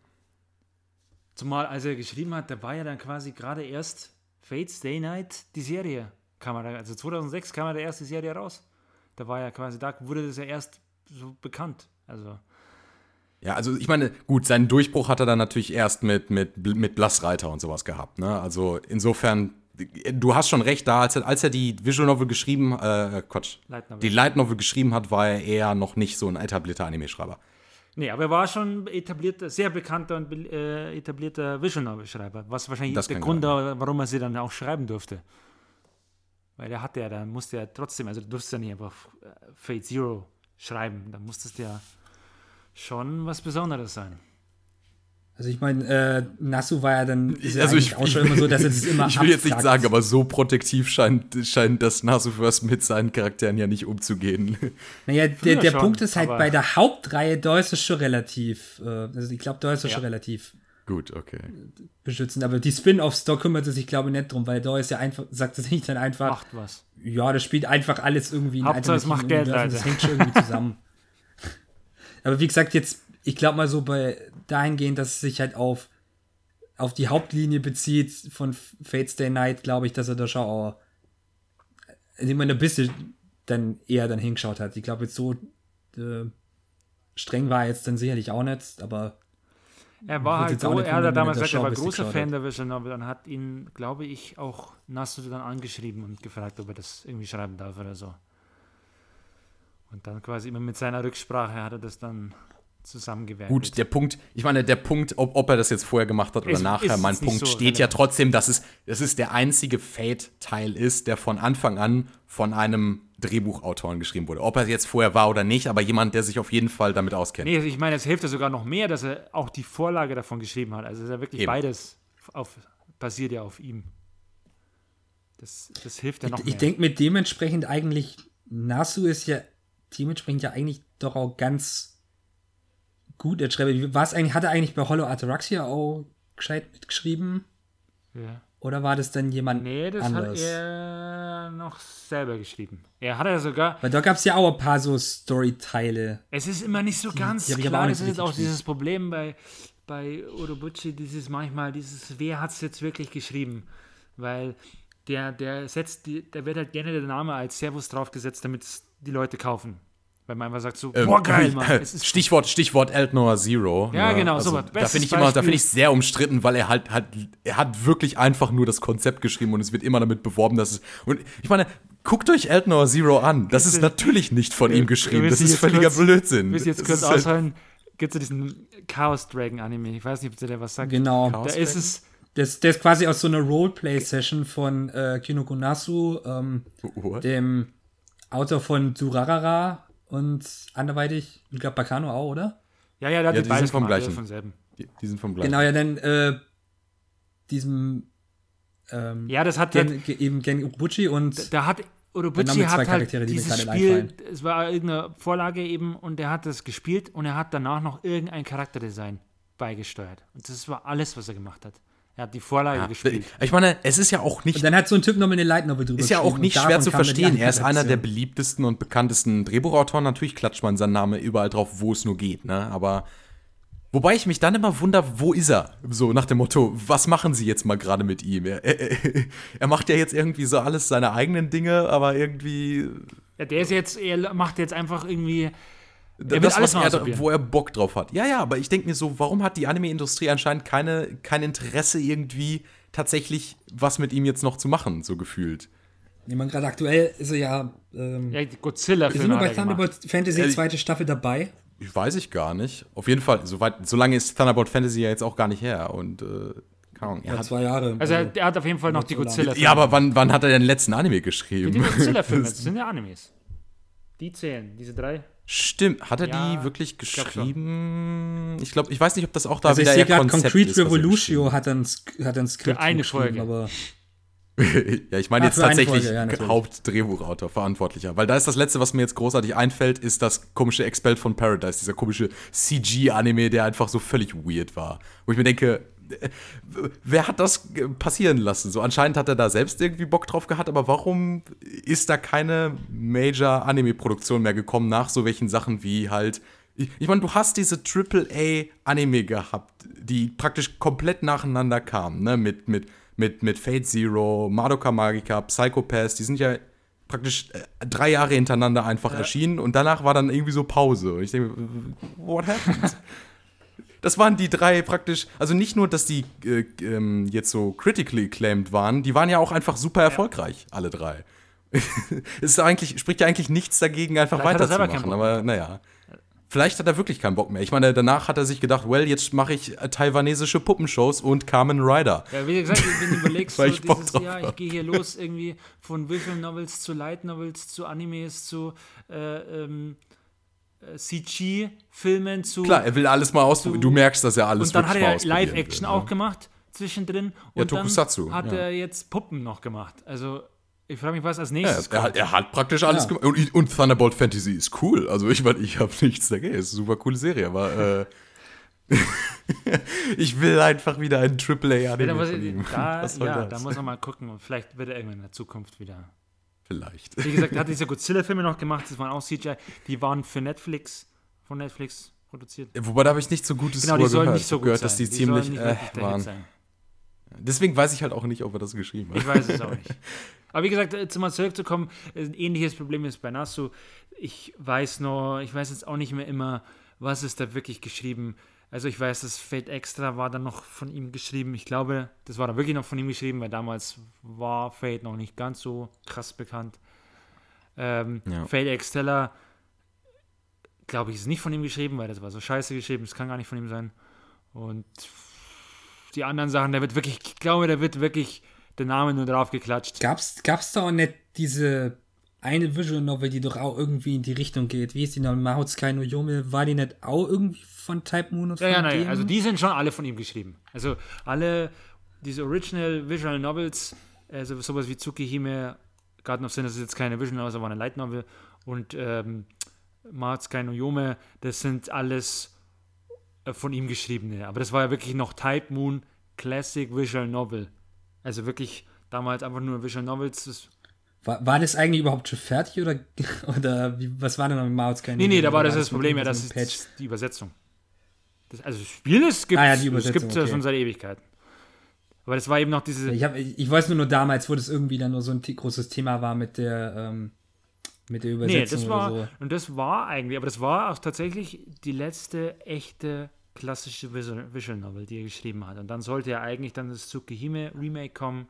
Zumal, als er geschrieben hat, da war ja dann quasi gerade erst Fate Stay Night, die Serie kam er, also 2006 kam er der erste Serie raus. Da war ja quasi, da wurde das ja erst so bekannt. Also. Ja, also ich meine, gut, seinen Durchbruch hat er dann natürlich erst mit, mit, mit Blassreiter und sowas gehabt. Ne? Also insofern, du hast schon recht, da, als er, als er die Visual Novel geschrieben, äh, Quatsch, Light die Light Novel geschrieben hat, war er eher noch nicht so ein etablierter Anime-Schreiber. Nee, aber er war schon etablierter, sehr bekannter und äh, etablierter Visual Novel-Schreiber, was wahrscheinlich das der Grund war, warum er sie dann auch schreiben durfte. Weil der hatte ja, da musste ja trotzdem, also du durfst ja nicht einfach äh, Fate Zero schreiben, da musstest ja schon was Besonderes sein. Also ich meine, äh, Nasu war ja dann also ich, auch schon immer so, dass das immer Ich will jetzt nicht sagen, aber so protektiv scheint, scheint das Nasuverse mit seinen Charakteren ja nicht umzugehen. Naja, der, der schon, Punkt ist halt, bei der Hauptreihe, da ist es schon relativ, äh, also ich glaube, da ist es ja. schon relativ Gut, okay. beschützen. Aber die Spin-offs, da kümmert es sich, glaube ich, nicht drum, weil da ist ja einfach, sagt es nicht dann einfach. Macht was. Ja, das spielt einfach alles irgendwie in Hauptsache, es macht Geld, Universum. Das hängt schon irgendwie zusammen. Aber wie gesagt, jetzt, ich glaube mal so bei dahingehend, dass es sich halt auf, auf die Hauptlinie bezieht von Fate Stay Night, glaube ich, dass er da schon auch immer ein bisschen dann eher dann hingeschaut hat. Ich glaube, jetzt so äh, streng war er jetzt dann sicherlich auch nicht, aber Er war halt so, er hat damals gesagt, er war großer Fan der Visual Novel. Dann hat ihn, glaube ich, auch Nasu dann angeschrieben und gefragt, ob er das irgendwie schreiben darf oder so. Und dann quasi immer mit seiner Rücksprache hat er das dann zusammengewerkt. Gut, der Punkt, ich meine, der Punkt, ob, ob er das jetzt vorher gemacht hat oder Ist- nachher, ist mein Punkt so steht ja relevant. trotzdem, dass es, dass es der einzige Fate-Teil ist, der von Anfang an von einem Drehbuchautoren geschrieben wurde. Ob er jetzt vorher war oder nicht, aber jemand, der sich auf jeden Fall damit auskennt. Nee, ich meine, es hilft ja sogar noch mehr, dass er auch die Vorlage davon geschrieben hat. Also ist ja wirklich Eben. beides auf, basiert ja auf ihm. Das, das hilft ja noch ich, mehr. ich denke mir dementsprechend eigentlich, Nasu ist ja dementsprechend ja eigentlich doch auch ganz gut als Schreiber. Was eigentlich, hat er eigentlich bei Hollow Ataraxia auch gescheit mitgeschrieben? ja. Oder war das dann jemand Nee, das anders? hat er noch selber geschrieben. Er hat ja sogar. Weil da gab es ja auch ein paar so Storyteile. Es ist immer nicht so ganz die ich aber klar. Das ist jetzt auch dieses Problem bei, bei Urobuchi, dieses manchmal, dieses, wer hat es jetzt wirklich geschrieben? Weil der, der setzt, die, der wird halt gerne der Name als Servus draufgesetzt, damit es die Leute kaufen. Weil man einfach sagt so, Ähm, boah, geil, Mann. Es ist Stichwort, Stichwort Eltnoir Zero. Ja, ne? genau, Also, so, da finde ich immer, da Beispiel. finde ich sehr umstritten, weil er halt, halt, er hat wirklich einfach nur das Konzept geschrieben und es wird immer damit beworben, dass es. Und ich meine, guckt euch Eltnoir Zero an. Das ist natürlich nicht von ihm geschrieben. willst Das ist völliger kurz- Blödsinn. Willst du jetzt kurz halt- ausholen? Gibt es diesen Chaos Dragon Anime? Ich weiß nicht, ob der was sagt. Genau. Da ist es, Das, das ist quasi aus so einer Roleplay-Session von äh, Kinoko Nasu, ähm, What? dem Autor von Durarara und anderweitig, ich glaube Bakano auch, oder? ja, ja, der hat Ja, die die sind vom gemacht, gleichen. Vom selben. Die, die sind vom gleichen. Genau, ja, dann äh, diesem ähm, Ja, das hat Gen, Gen, eben Gen Ubuchi und Da hat Urobuchi hat halt Charaktere, die dieses Spiel, es war irgendeine Vorlage eben und er hat das gespielt und er hat danach noch irgendein Charakterdesign beigesteuert. Und das war alles, was er gemacht hat. Er hat die Vorlage Ja, gespielt. ich meine, es ist ja auch nicht Und dann hat so ein Typ nochmal eine Light Novel drüber Ist ja auch nicht schwer zu verstehen. Er ist einer der beliebtesten und bekanntesten Drehbuchautoren. Natürlich klatscht man seinen Namen überall drauf, wo es nur geht. Ne? Aber wobei ich mich dann immer wundere, wo ist er? So nach dem Motto, was machen sie jetzt mal gerade mit ihm? Er, er, er macht ja jetzt irgendwie so alles seine eigenen Dinge, aber irgendwie Ja, der ist jetzt, er macht jetzt einfach irgendwie. Das, will alles was er, wo er Bock drauf hat. Ja, ja, aber ich denke mir so, warum hat die Anime-Industrie anscheinend keine, kein Interesse irgendwie tatsächlich was mit ihm jetzt noch zu machen, so gefühlt? Ich meine, gerade aktuell ist er ja. Ähm, Ja, die wir sind Godzilla-Filme nur bei er gemacht. Thunderbolt Fantasy Äh, zweite Staffel dabei. Ich weiß ich gar nicht. Auf jeden Fall, so, weit, so lange ist Thunderbolt Fantasy ja jetzt auch gar nicht her. Und, äh, keine Ahnung. Er Ja, hat, zwei Jahre. Also er, er hat auf jeden Fall noch die. Godzilla-Filme. ja, aber wann, wann hat er den letzten Anime die geschrieben? Godzilla-Filme, das sind ja Animes. Die zählen, diese drei. Stimmt, hat er Ja, die wirklich ich geschrieben? Ich glaube, ich weiß nicht, ob das auch da also ich wieder sehe eher gerade Concrete ist, was er Revolutio hat ein, hat ein Skript eine geschrieben, Folge. aber ja, ich meine Ah, jetzt für eine tatsächlich Folge, ja. Hauptdrehbuchautor, Verantwortlicher. Weil da ist das Letzte, was mir jetzt großartig einfällt, ist das komische Expelled von Paradise, dieser komische CG-Anime, der einfach so völlig weird war. Wo ich mir denke, wer hat das passieren lassen? So anscheinend hat er da selbst irgendwie Bock drauf gehabt, aber warum ist da keine Major-Anime-Produktion mehr gekommen nach so welchen Sachen wie halt. Ich, ich meine, du hast diese AAA-Anime gehabt, die praktisch komplett nacheinander kamen, ne? Mit, mit, mit, mit Fate Zero, Madoka Magica, Psychopaths, die sind ja praktisch äh, drei Jahre hintereinander einfach erschienen und danach war dann irgendwie so Pause. Und ich denke, what happened? Das waren die drei praktisch, also nicht nur, dass die äh, ähm, jetzt so critically acclaimed waren, die waren ja auch einfach super erfolgreich, alle drei. es ist eigentlich, spricht ja eigentlich nichts dagegen, einfach Vielleicht er weiterzumachen, aber naja. Vielleicht hat er wirklich keinen Bock mehr. Ich meine, danach hat er sich gedacht, well, jetzt mache ich äh, taiwanesische Puppenshows und Carmen Rider. Ja, wie gesagt, wenn du überlegst, so dieses, ja, ich gehe hier los irgendwie von Visual Novels zu Light Novels zu Animes zu äh, ähm, äh, CG-Filmen zu. Klar, er will alles mal ausprobieren. Du merkst, dass er alles und dann hat er ja Live-Action ne? auch gemacht zwischendrin. Ja, Und Tokusatzu, dann hat ja. er jetzt Puppen noch gemacht. Also, ich frage mich, was als Ja, nächstes er, hat, er hat praktisch alles Ja. gemacht. Und, und Thunderbolt Fantasy ist cool. Also ich meine, ich habe nichts dagegen. Ist eine super coole Serie, aber äh, ich will einfach wieder einen Ja, da, muss, von ihm. da, soll ja, da muss man mal gucken. Und vielleicht wird er irgendwann in der Zukunft wieder. Vielleicht. Wie gesagt, er hat diese Godzilla-Filme noch gemacht. Das waren auch CGI. Die waren für Netflix, von Netflix produziert. Wobei, da habe ich nicht so Gutes Genau, die sollen gehört. nicht so gut gehört, sein. dass die, sollen ziemlich nicht äh, waren. sein. Deswegen weiß ich halt auch nicht, ob er das geschrieben hat. Ich weiß es auch nicht. Aber wie gesagt, jetzt mal zurückzukommen, ein ähnliches Problem ist bei Nasu. Ich weiß noch, ich weiß jetzt auch nicht mehr immer, was ist da wirklich geschrieben. Also ich weiß, das Fate Extra war dann noch von ihm geschrieben. Ich glaube, das war dann wirklich noch von ihm geschrieben, weil damals war Fate noch nicht ganz so krass bekannt. Ähm, Ja. Fate Extella, glaube ich, ist nicht von ihm geschrieben, weil das war so scheiße geschrieben. Das kann gar nicht von ihm sein. Und die anderen Sachen, da wird wirklich, ich glaube, da wird wirklich der Name nur drauf geklatscht. Gab's, gab's da auch nicht diese eine Visual Novel, die doch auch irgendwie in die Richtung geht? Wie ist die noch? Mahotsukai no Yome, war die nicht auch irgendwie von Type Moon und Ja, von ja, nein, dem? also die sind schon alle von ihm geschrieben. Also alle diese Original Visual Novels, also sowas wie Tsukihime, Garden of Sin, das ist jetzt keine Visual Novel, war eine Light Novel und ähm, Mahotsukai no Yome, das sind alles äh, von ihm geschriebene. Aber das war ja wirklich noch Type Moon Classic Visual Novel. Also wirklich damals einfach nur Visual Novels. Das, War, war das eigentlich überhaupt schon fertig oder, oder wie, was war denn noch mit Mahotsukai no nee, nee, da war das das Problem, ja, das ist Patch? das, die Übersetzung. Das, also das Spiel ist, gibt Ah ja, es die Übersetzung, gibt ja okay. schon seit Ewigkeiten. Aber das war eben noch diese. Ich, hab, ich weiß nur, nur damals, wo das irgendwie dann nur so ein großes Thema war mit der, ähm, mit der Übersetzung Nee, das war, so. und das war eigentlich, aber das war auch tatsächlich die letzte echte klassische Visual, Visual Novel, die er geschrieben hat. Und dann sollte ja eigentlich dann das Tsukihime Remake kommen,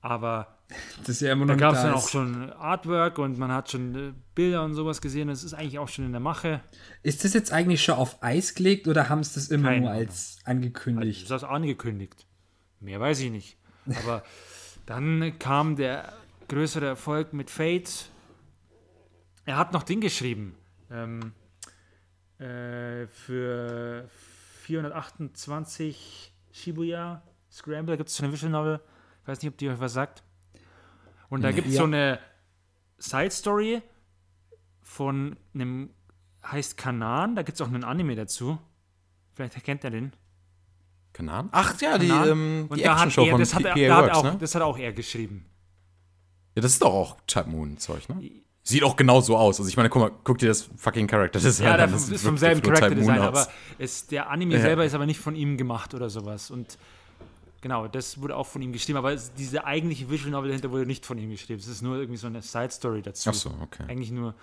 aber Das ist ja immer da noch nicht gab es da dann ist. auch schon Artwork und man hat schon äh, Bilder und sowas gesehen. Das ist eigentlich auch schon in der Mache. Ist das jetzt eigentlich schon auf Eis gelegt oder haben sie das immer Keine nur als angekündigt? ist das angekündigt. Mehr weiß ich nicht. Aber dann kam der größere Erfolg mit Fate. Er hat noch Ding geschrieben. Ähm, äh, für 428 Shibuya Scramble gibt es so eine Visual Novel. Ich weiß nicht, ob die euch was sagt. Und da gibt es Ja. so eine Side Story von einem, heißt Kanan. Da gibt es auch einen Anime dazu. Vielleicht erkennt er den. Kanan? Ach ja, die, Kanan. ähm, Und die da hat Action-Show er, von das hat, er, PA da hat Works, auch, ne? das hat auch er geschrieben. Ja, das ist doch auch Type Moon-Zeug, ne? Sieht auch genau so aus. Also ich meine, guck mal, guck dir das fucking Character Design Ja, an. der Das ist vom selben Character Design, aber es, der Anime Ja. selber ist aber nicht von ihm gemacht oder sowas. Und genau, das wurde auch von ihm geschrieben, aber es, diese eigentliche Visual Novel dahinter wurde nicht von ihm geschrieben. Es ist nur irgendwie so eine Side Story dazu. Ach so, okay. Eigentlich nur,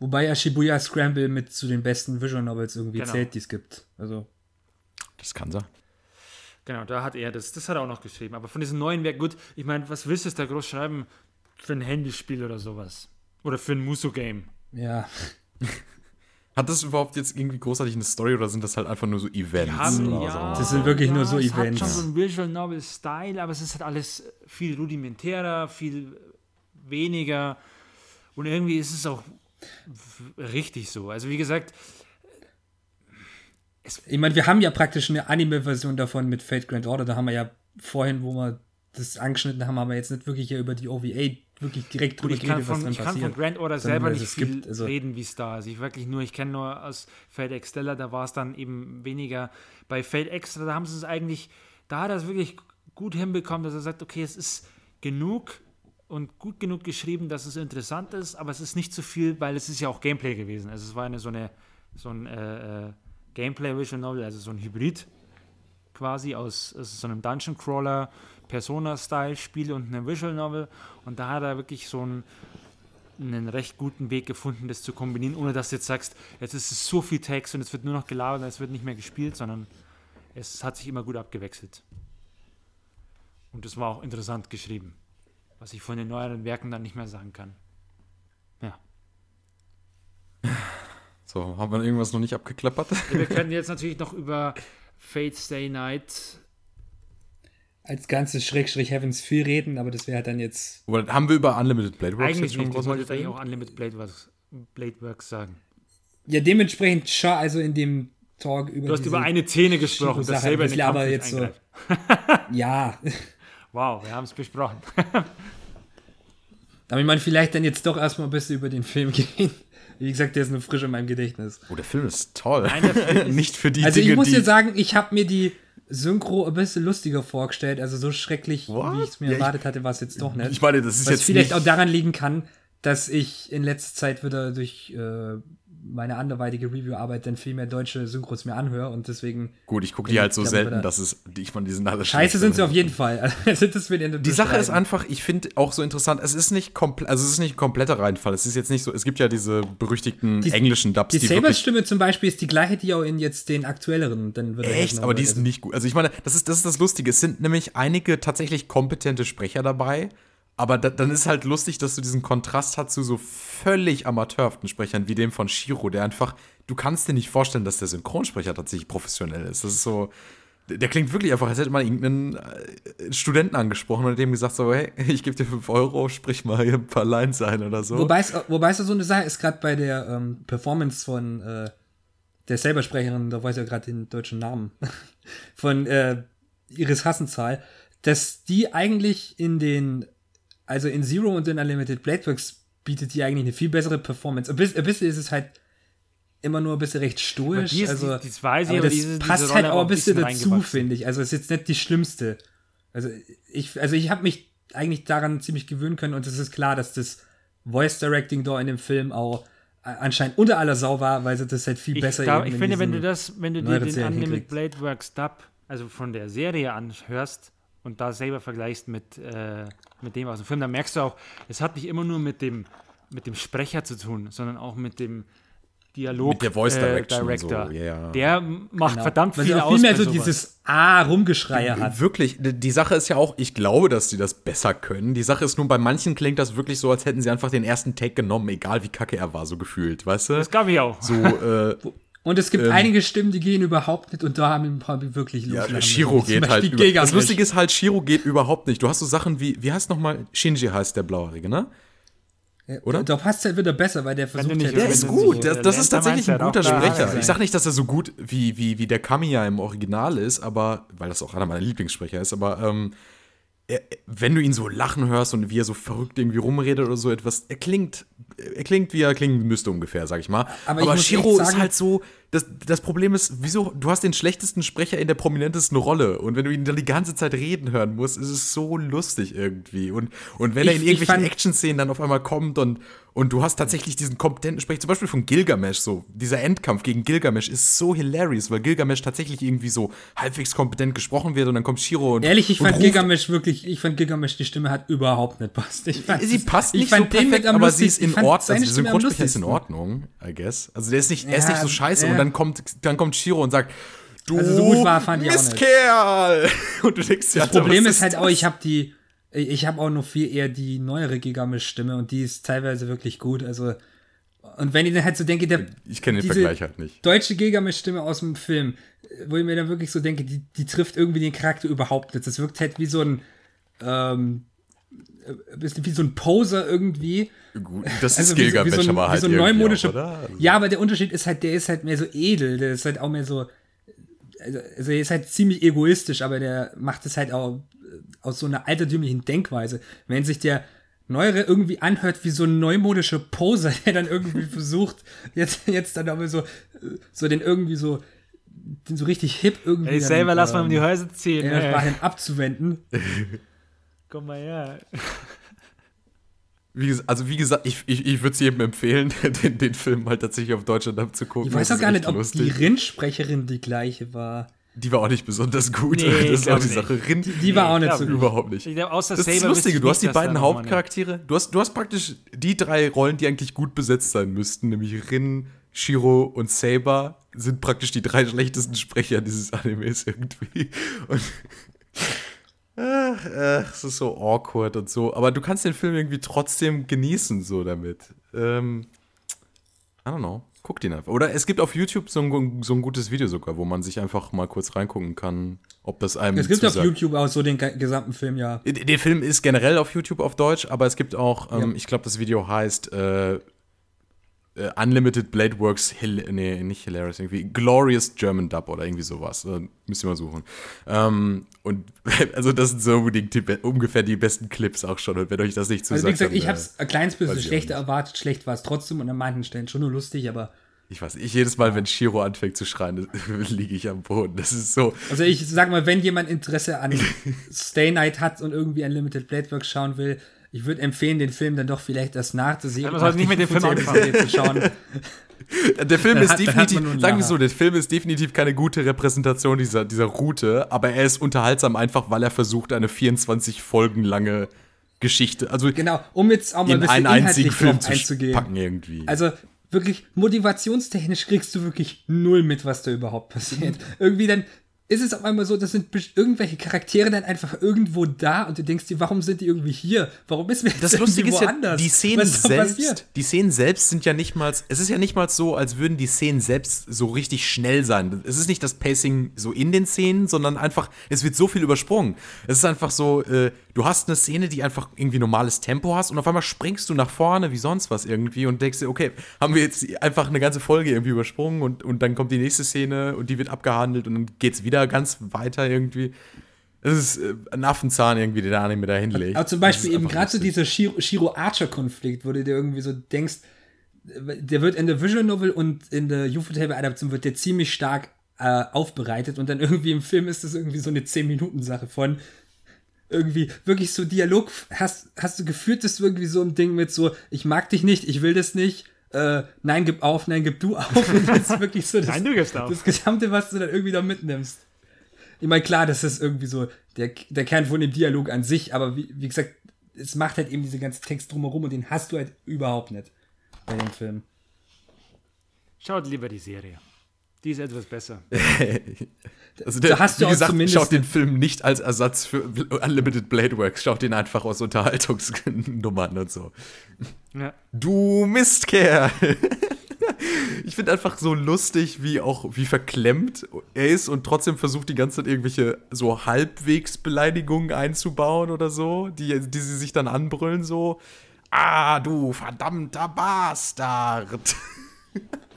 Wobei ja Shibuya Scramble mit zu den besten Visual Novels irgendwie Genau. zählt, die es gibt. Also, Das kann sein. genau, da hat er das, das hat er auch noch geschrieben. Aber von diesen neuen Werken, gut, ich meine, was willst du da groß schreiben für ein Handyspiel oder sowas? Oder für ein Muso-Game? ja. Hat das überhaupt jetzt irgendwie großartig eine Story oder sind das halt einfach nur so Events? haben, oder ja, so? Das sind wirklich nur so es Events. hat schon so ein Visual Novel Style, aber es ist halt alles viel rudimentärer, viel weniger und irgendwie ist es auch richtig so. Also wie gesagt, Ich meine, wir haben ja praktisch eine Anime-Version davon mit Fate Grand Order. Da haben wir ja vorhin, wo wir das angeschnitten haben, aber jetzt nicht wirklich hier über die OVA wirklich direkt drüber ich kann, geredet, was von, drin ich kann von passiert. Grand Order selber nicht viel gibt, also- reden, wie es da ist. Ich wirklich nur, ich kenne nur aus Fate Extella, da war es dann eben weniger. Bei Fate Extra, da haben sie es eigentlich, da hat er es wirklich gut hinbekommen, dass er sagt, okay, es ist genug und gut genug geschrieben, dass es interessant ist, aber es ist nicht zu viel, weil es ist ja auch Gameplay gewesen. Also es war eine so eine so ein äh, äh, Gameplay Visual Novel, also so ein Hybrid quasi aus, aus so einem Dungeon Crawler Persona-Style Spiel und einem Visual Novel und da hat er wirklich so einen, einen recht guten Weg gefunden, das zu kombinieren, ohne dass du jetzt sagst, jetzt ist es so viel Text und es wird nur noch gelabert und es wird nicht mehr gespielt, sondern es hat sich immer gut abgewechselt. Und es war auch interessant geschrieben, was ich von den neueren Werken dann nicht mehr sagen kann. Ja. So, haben wir irgendwas noch nicht abgeklappert? Wir können jetzt natürlich noch über Fate Stay Night Als ganzes Schrägstrich Heavens 4 reden, aber das wäre halt dann jetzt. Oder haben wir über Unlimited Blade Works Eigentlich nicht, ich wollte großartig jetzt eigentlich auch Unlimited Blade Works, Blade Works sagen. Ja, dementsprechend schon, also in dem Talk über. Du hast über eine Szene gesprochen, das selber den aber nicht jetzt so-. Ja. Wow, wir haben es besprochen. Aber ich meine, vielleicht dann jetzt doch erstmal ein bisschen über den Film gehen. wie gesagt, der ist nur frisch in meinem Gedächtnis. Oh, der Film ist toll. Nicht für die Also Dinge, ich muss dir sagen, ich habe mir die Synchro ein bisschen lustiger vorgestellt. Also so schrecklich, What? wie ich es mir Ja, ich- erwartet hatte, war es jetzt doch nicht. Ich meine, das ist Was jetzt vielleicht auch daran liegen kann, dass ich in letzter Zeit wieder durch äh, meine anderweitige Review-Arbeit dann viel mehr deutsche Synchros mir anhöre und deswegen Gut, ich gucke die halt so Ich selten, dass es, ich meine, die sind alle scheiße sind sie auf jeden Fall. Also das Die Sache ist einfach, ich finde auch so interessant, es ist nicht komplett, also es ist nicht ein kompletter Reinfall. Es ist jetzt nicht so, es gibt ja diese berüchtigten Die- englischen Dubs, Die die, wirklich Saber-Stimme zum Beispiel ist die gleiche, die auch in jetzt den aktuelleren. Dann wird Echt, aber die ist nicht gut. Also ich meine, das ist, das ist das Lustige. Es sind nämlich einige tatsächlich kompetente Sprecher dabei. Aber da, dann ist halt lustig, dass du diesen Kontrast hast zu so völlig amateurhaften Sprechern wie dem von Shiro, der einfach, du kannst dir nicht vorstellen, dass der Synchronsprecher tatsächlich professionell ist. Das ist so, der klingt wirklich einfach, als hätte man irgendeinen äh, Studenten angesprochen und dem gesagt so, hey, ich gebe dir 5 Euro, sprich mal hier ein paar Lines ein oder so. Wobei es, wobei es so eine Sache ist, gerade bei der ähm, Performance von äh, der Selber-Sprecherin, da weiß ich ja gerade den deutschen Namen, von äh, Iris Hassenzahl, dass die eigentlich in den, also in Zero und in Unlimited Blade Works bietet die eigentlich eine viel bessere Performance. Ein bisschen, ein bisschen ist es halt immer nur ein bisschen recht stoisch. die ist- also, die- das weiß ich, aber aber das diese- diese passt Rolle halt auch ein bisschen bisschen dazu, finde ich. Also es ist jetzt nicht die schlimmste. Also ich, also ich habe mich eigentlich daran ziemlich gewöhnen können und es ist klar, dass das Voice Directing da in dem Film auch anscheinend unter aller Sau war, weil sie das halt viel Ich, besser eben ich in finde, wenn du das, wenn du dir den Unlimited. Blade Works Dub, also von der Serie anhörst und da selber vergleichst mit, äh, mit dem aus dem Film, dann merkst du auch, es hat nicht immer nur mit dem, mit dem Sprecher zu tun, sondern auch mit dem Dialog Mit der Voice äh, Direction und Director. so, ja. Der macht Genau. verdammt viel aus. viel mehr so sowas. dieses Ah-Rumgeschreie hat. Wirklich, die die Sache ist ja auch, ich glaube, dass sie das besser können. Die Sache ist nun, bei manchen klingt das wirklich so, als hätten sie einfach den ersten Take genommen, egal wie kacke er war, so gefühlt, weißt du? Das gab ich auch. So, äh, Und es gibt Ähm, einige Stimmen, die gehen überhaupt nicht und da haben ein paar wirklich ja, loslachen Shiro geht halt Beispiel über, Das. Lustige ist halt, Shiro geht überhaupt nicht. Du hast so Sachen wie, wie heißt nochmal, Shinji heißt der Blauhaarige, ne? oder? Da passt halt wieder besser, weil der versucht nicht- halt Der ist gut, so- das, der das ist tatsächlich ein guter Sprecher. Ich sag nicht, dass er so gut wie, wie, wie der Kamiya im Original ist, aber, weil das auch einer meiner Lieblingssprecher ist, aber ähm, er, wenn du ihn so lachen hörst und wie er so verrückt irgendwie rumredet oder so etwas, er klingt, er klingt, wie er klingen müsste ungefähr, sag ich mal. Aber Aber, Shiro echt ist sagen- halt so, das, das Problem ist, wieso, du hast den schlechtesten Sprecher in der prominentesten Rolle und wenn du ihn dann die ganze Zeit reden hören musst, ist es so lustig irgendwie und, und wenn er Ich- in ich irgendwelchen Action-Szenen dann auf einmal kommt und, und du hast tatsächlich diesen kompetenten Sprecher, zum Beispiel von Gilgamesh, so, dieser Endkampf gegen Gilgamesh ist so hilarious, weil Gilgamesh tatsächlich irgendwie so halbwegs kompetent gesprochen wird und dann kommt Shiro und. Ehrlich, ich und fand Gilgamesh wirklich, ich fand Gilgamesh, die Stimme hat überhaupt nicht passt. Ich fand, Sie passt ich nicht so perfekt, aber lustigsten- sie ist in Ordnung. Also am Synchronsprecher ist in. Ordnung, I guess. Also der ist nicht, er ist nicht so scheiße ja. und dann kommt, dann kommt Shiro und sagt, du Also so gut war, fand ich auch nicht. Mistkerl! Und du denkst ja, Das Problem ist halt auch, ich habe die, ich habe auch noch viel eher die neuere Gilgamesh-Stimme und die ist teilweise wirklich gut. Also, und wenn ich dann halt so denke, der Ich kenne den Vergleich halt nicht. deutsche Gilgamesh-Stimme aus dem Film, wo ich mir dann wirklich so denke, die, die trifft irgendwie den Charakter überhaupt nicht. Das wirkt halt wie so ein, ähm, ein bisschen wie so ein Poser irgendwie. Gut, das Also ist wie, so- Gilgamesh wie so ein, aber halt wie so auch, oder? Also- ja, aber der Unterschied ist halt, der ist halt mehr so edel, der ist halt auch mehr so. Also, also er ist halt ziemlich egoistisch, aber der macht es halt auch äh, aus so einer altertümlichen Denkweise. Wenn sich der Neuere irgendwie anhört wie so ein neumodischer Poser, der dann irgendwie versucht, jetzt, jetzt dann aber so, äh, so den irgendwie so, den so richtig hip irgendwie. Ey, dann, selber lass mal um ähm, die Häuser ziehen. ja, ey. Abzuwenden. Komm mal her. Wie, also wie gesagt, ich, ich, ich würde es jedem empfehlen, den, den Film halt tatsächlich auf Deutschland abzugucken. Ich weiß auch gar nicht, ob lustig. die Rindsprecherin die gleiche war. Die war auch nicht besonders gut. Nee, das ist auch glaub die nicht. Sache. Rind, Die war auch nicht so gut. überhaupt nicht. Ich glaub, außer Das ist das Saber Lustige, du hast die beiden Hauptcharaktere, du hast, du hast praktisch die drei Rollen, die eigentlich gut besetzt sein müssten, nämlich Rin, Shiro und Saber, sind praktisch die drei schlechtesten Sprecher dieses Animes irgendwie. Und ach, ach, es ist so awkward und so, aber du kannst den Film irgendwie trotzdem genießen so damit. Ähm, I don't know. Guck den einfach. Oder es gibt auf YouTube so ein, so ein gutes Video sogar, wo man sich einfach mal kurz reingucken kann, ob das einem Es gibt auf zusagt. YouTube auch so den ge- gesamten Film, ja. Der Film ist generell auf YouTube auf Deutsch, aber es gibt auch, ähm, Ja. ich glaube, das Video heißt äh, äh, Unlimited Blade Works, Hil nee, nicht Hilarious, irgendwie Glorious German Dub oder irgendwie sowas. Äh, müsst ihr mal suchen. Ähm, und also das sind so unbedingt die, ungefähr die besten Clips auch schon. Und wenn euch das nicht zu Also wie gesagt, ich habe es ein kleines bisschen schlechter erwartet. Schlecht war es trotzdem und an manchen Stellen schon nur lustig, aber ich weiß, ich jedes Mal, wenn Shiro anfängt zu schreien, liege ich am Boden. Das ist so. Also ich sag mal, wenn jemand Interesse an Stay Night hat und irgendwie Unlimited Blade Works schauen will, ich würde empfehlen, den Film dann doch vielleicht erst nachzusehen. Man sollte nicht mit dem Film anfangen. Zu schauen. Der Film ist hat, definitiv, sagen wir so, der Film ist definitiv keine gute Repräsentation dieser, dieser Route, aber er ist unterhaltsam einfach, weil er versucht, eine 24 Folgen lange Geschichte, also genau, um jetzt auch mal ein bisschen einen einzigen Film zu einzugehen. packen irgendwie. Also wirklich motivationstechnisch kriegst du wirklich null mit, was da überhaupt passiert. Irgendwie dann ist es auf einmal so, das sind irgendwelche Charaktere dann einfach irgendwo da und du denkst dir, warum sind die irgendwie hier? Warum ist mir das Das Lustige ist ja, anders? die Szenen selbst, die Szenen selbst sind ja nicht mal, es ist ja nicht mal so, als würden die Szenen selbst so richtig schnell sein. Es ist nicht das Pacing so in den Szenen, sondern einfach, es wird so viel übersprungen. Es ist einfach so, äh, du hast eine Szene, die einfach irgendwie normales Tempo hast und auf einmal springst du nach vorne wie sonst was irgendwie und denkst dir, okay, haben wir jetzt einfach eine ganze Folge irgendwie übersprungen und, und dann kommt die nächste Szene und die wird abgehandelt und dann geht's wieder wieder ganz weiter irgendwie. Es ist äh, ein Affenzahn irgendwie, der der Anime da hinlegt. Aber zum Beispiel eben gerade so dieser Shiro, Shiro Archer-Konflikt, wo du dir irgendwie so denkst, der wird in der Visual Novel und in der Ufotable-Adaption wird der ziemlich stark äh, aufbereitet und dann irgendwie im Film ist das irgendwie so eine 10-Minuten-Sache von irgendwie wirklich so Dialog hast, hast du geführt, das irgendwie so ein Ding mit so, ich mag dich nicht, ich will das nicht, äh, nein, gib auf, nein, gib du auf. Und das ist wirklich so das, nein, du gibst auf. das Gesamte, was du dann irgendwie da mitnimmst. Ich meine, klar, das ist irgendwie so der, der Kern von dem Dialog an sich, aber wie, wie gesagt, es macht halt eben diese ganze Text drumherum und den hast du halt überhaupt nicht bei dem Film. Schaut lieber die Serie. Die ist etwas besser. also der, da hast du wie gesagt, schaut den Film nicht als Ersatz für Unlimited Blade Works, schaut den einfach aus Unterhaltungsnummern und so. Ja. Du Mistkerl! ich finde einfach so lustig, wie auch, wie verklemmt er ist und trotzdem versucht die ganze Zeit irgendwelche so Halbwegsbeleidigungen einzubauen oder so, die, die sie sich dann anbrüllen, so. Ah, du verdammter Bastard!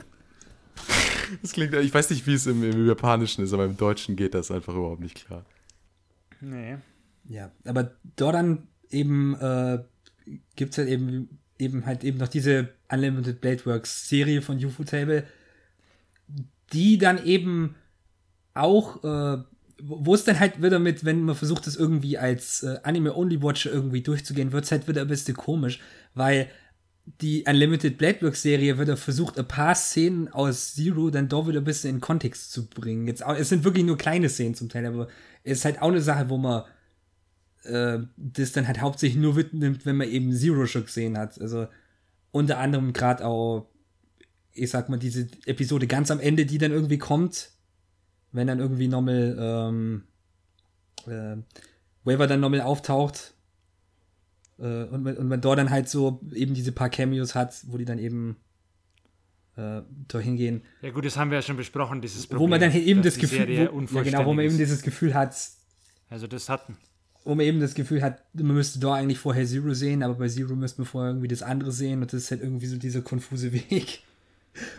Das klingt, ich weiß nicht, wie es im, im, Japanischen ist, aber im Deutschen geht das einfach überhaupt nicht klar. Nee. Ja, aber dort dann eben äh, gibt es halt eben, eben halt eben noch diese Unlimited Blade Works Serie von UFO Table, die dann eben auch, äh, wo es dann halt wieder mit, wenn man versucht, das irgendwie als äh, Anime-Only-Watcher irgendwie durchzugehen, wird es halt wieder ein bisschen komisch, weil die Unlimited Blade Works Serie wird er versucht, ein paar Szenen aus Zero dann doch wieder ein bisschen in Kontext zu bringen. Jetzt, es sind wirklich nur kleine Szenen zum Teil, aber es ist halt auch eine Sache, wo man äh, das dann halt hauptsächlich nur mitnimmt, wenn man eben Zero schon gesehen hat. Also unter anderem gerade auch, ich sag mal, diese Episode ganz am Ende, die dann irgendwie kommt, wenn dann irgendwie nochmal ähm, äh, Waver dann nochmal auftaucht äh, und, und man dort dann halt so eben diese paar Cameos hat, wo die dann eben äh, dahin gehen. Ja gut, das haben wir ja schon besprochen, dieses Problem. Wo man dann eben das Gefühl, wo, ja genau, wo man eben dieses Gefühl hat. Also das hatten. Wo man eben das Gefühl hat, man müsste da eigentlich vorher Zero sehen, aber bei Zero müsste man vorher irgendwie das andere sehen und das ist halt irgendwie so dieser konfuse Weg.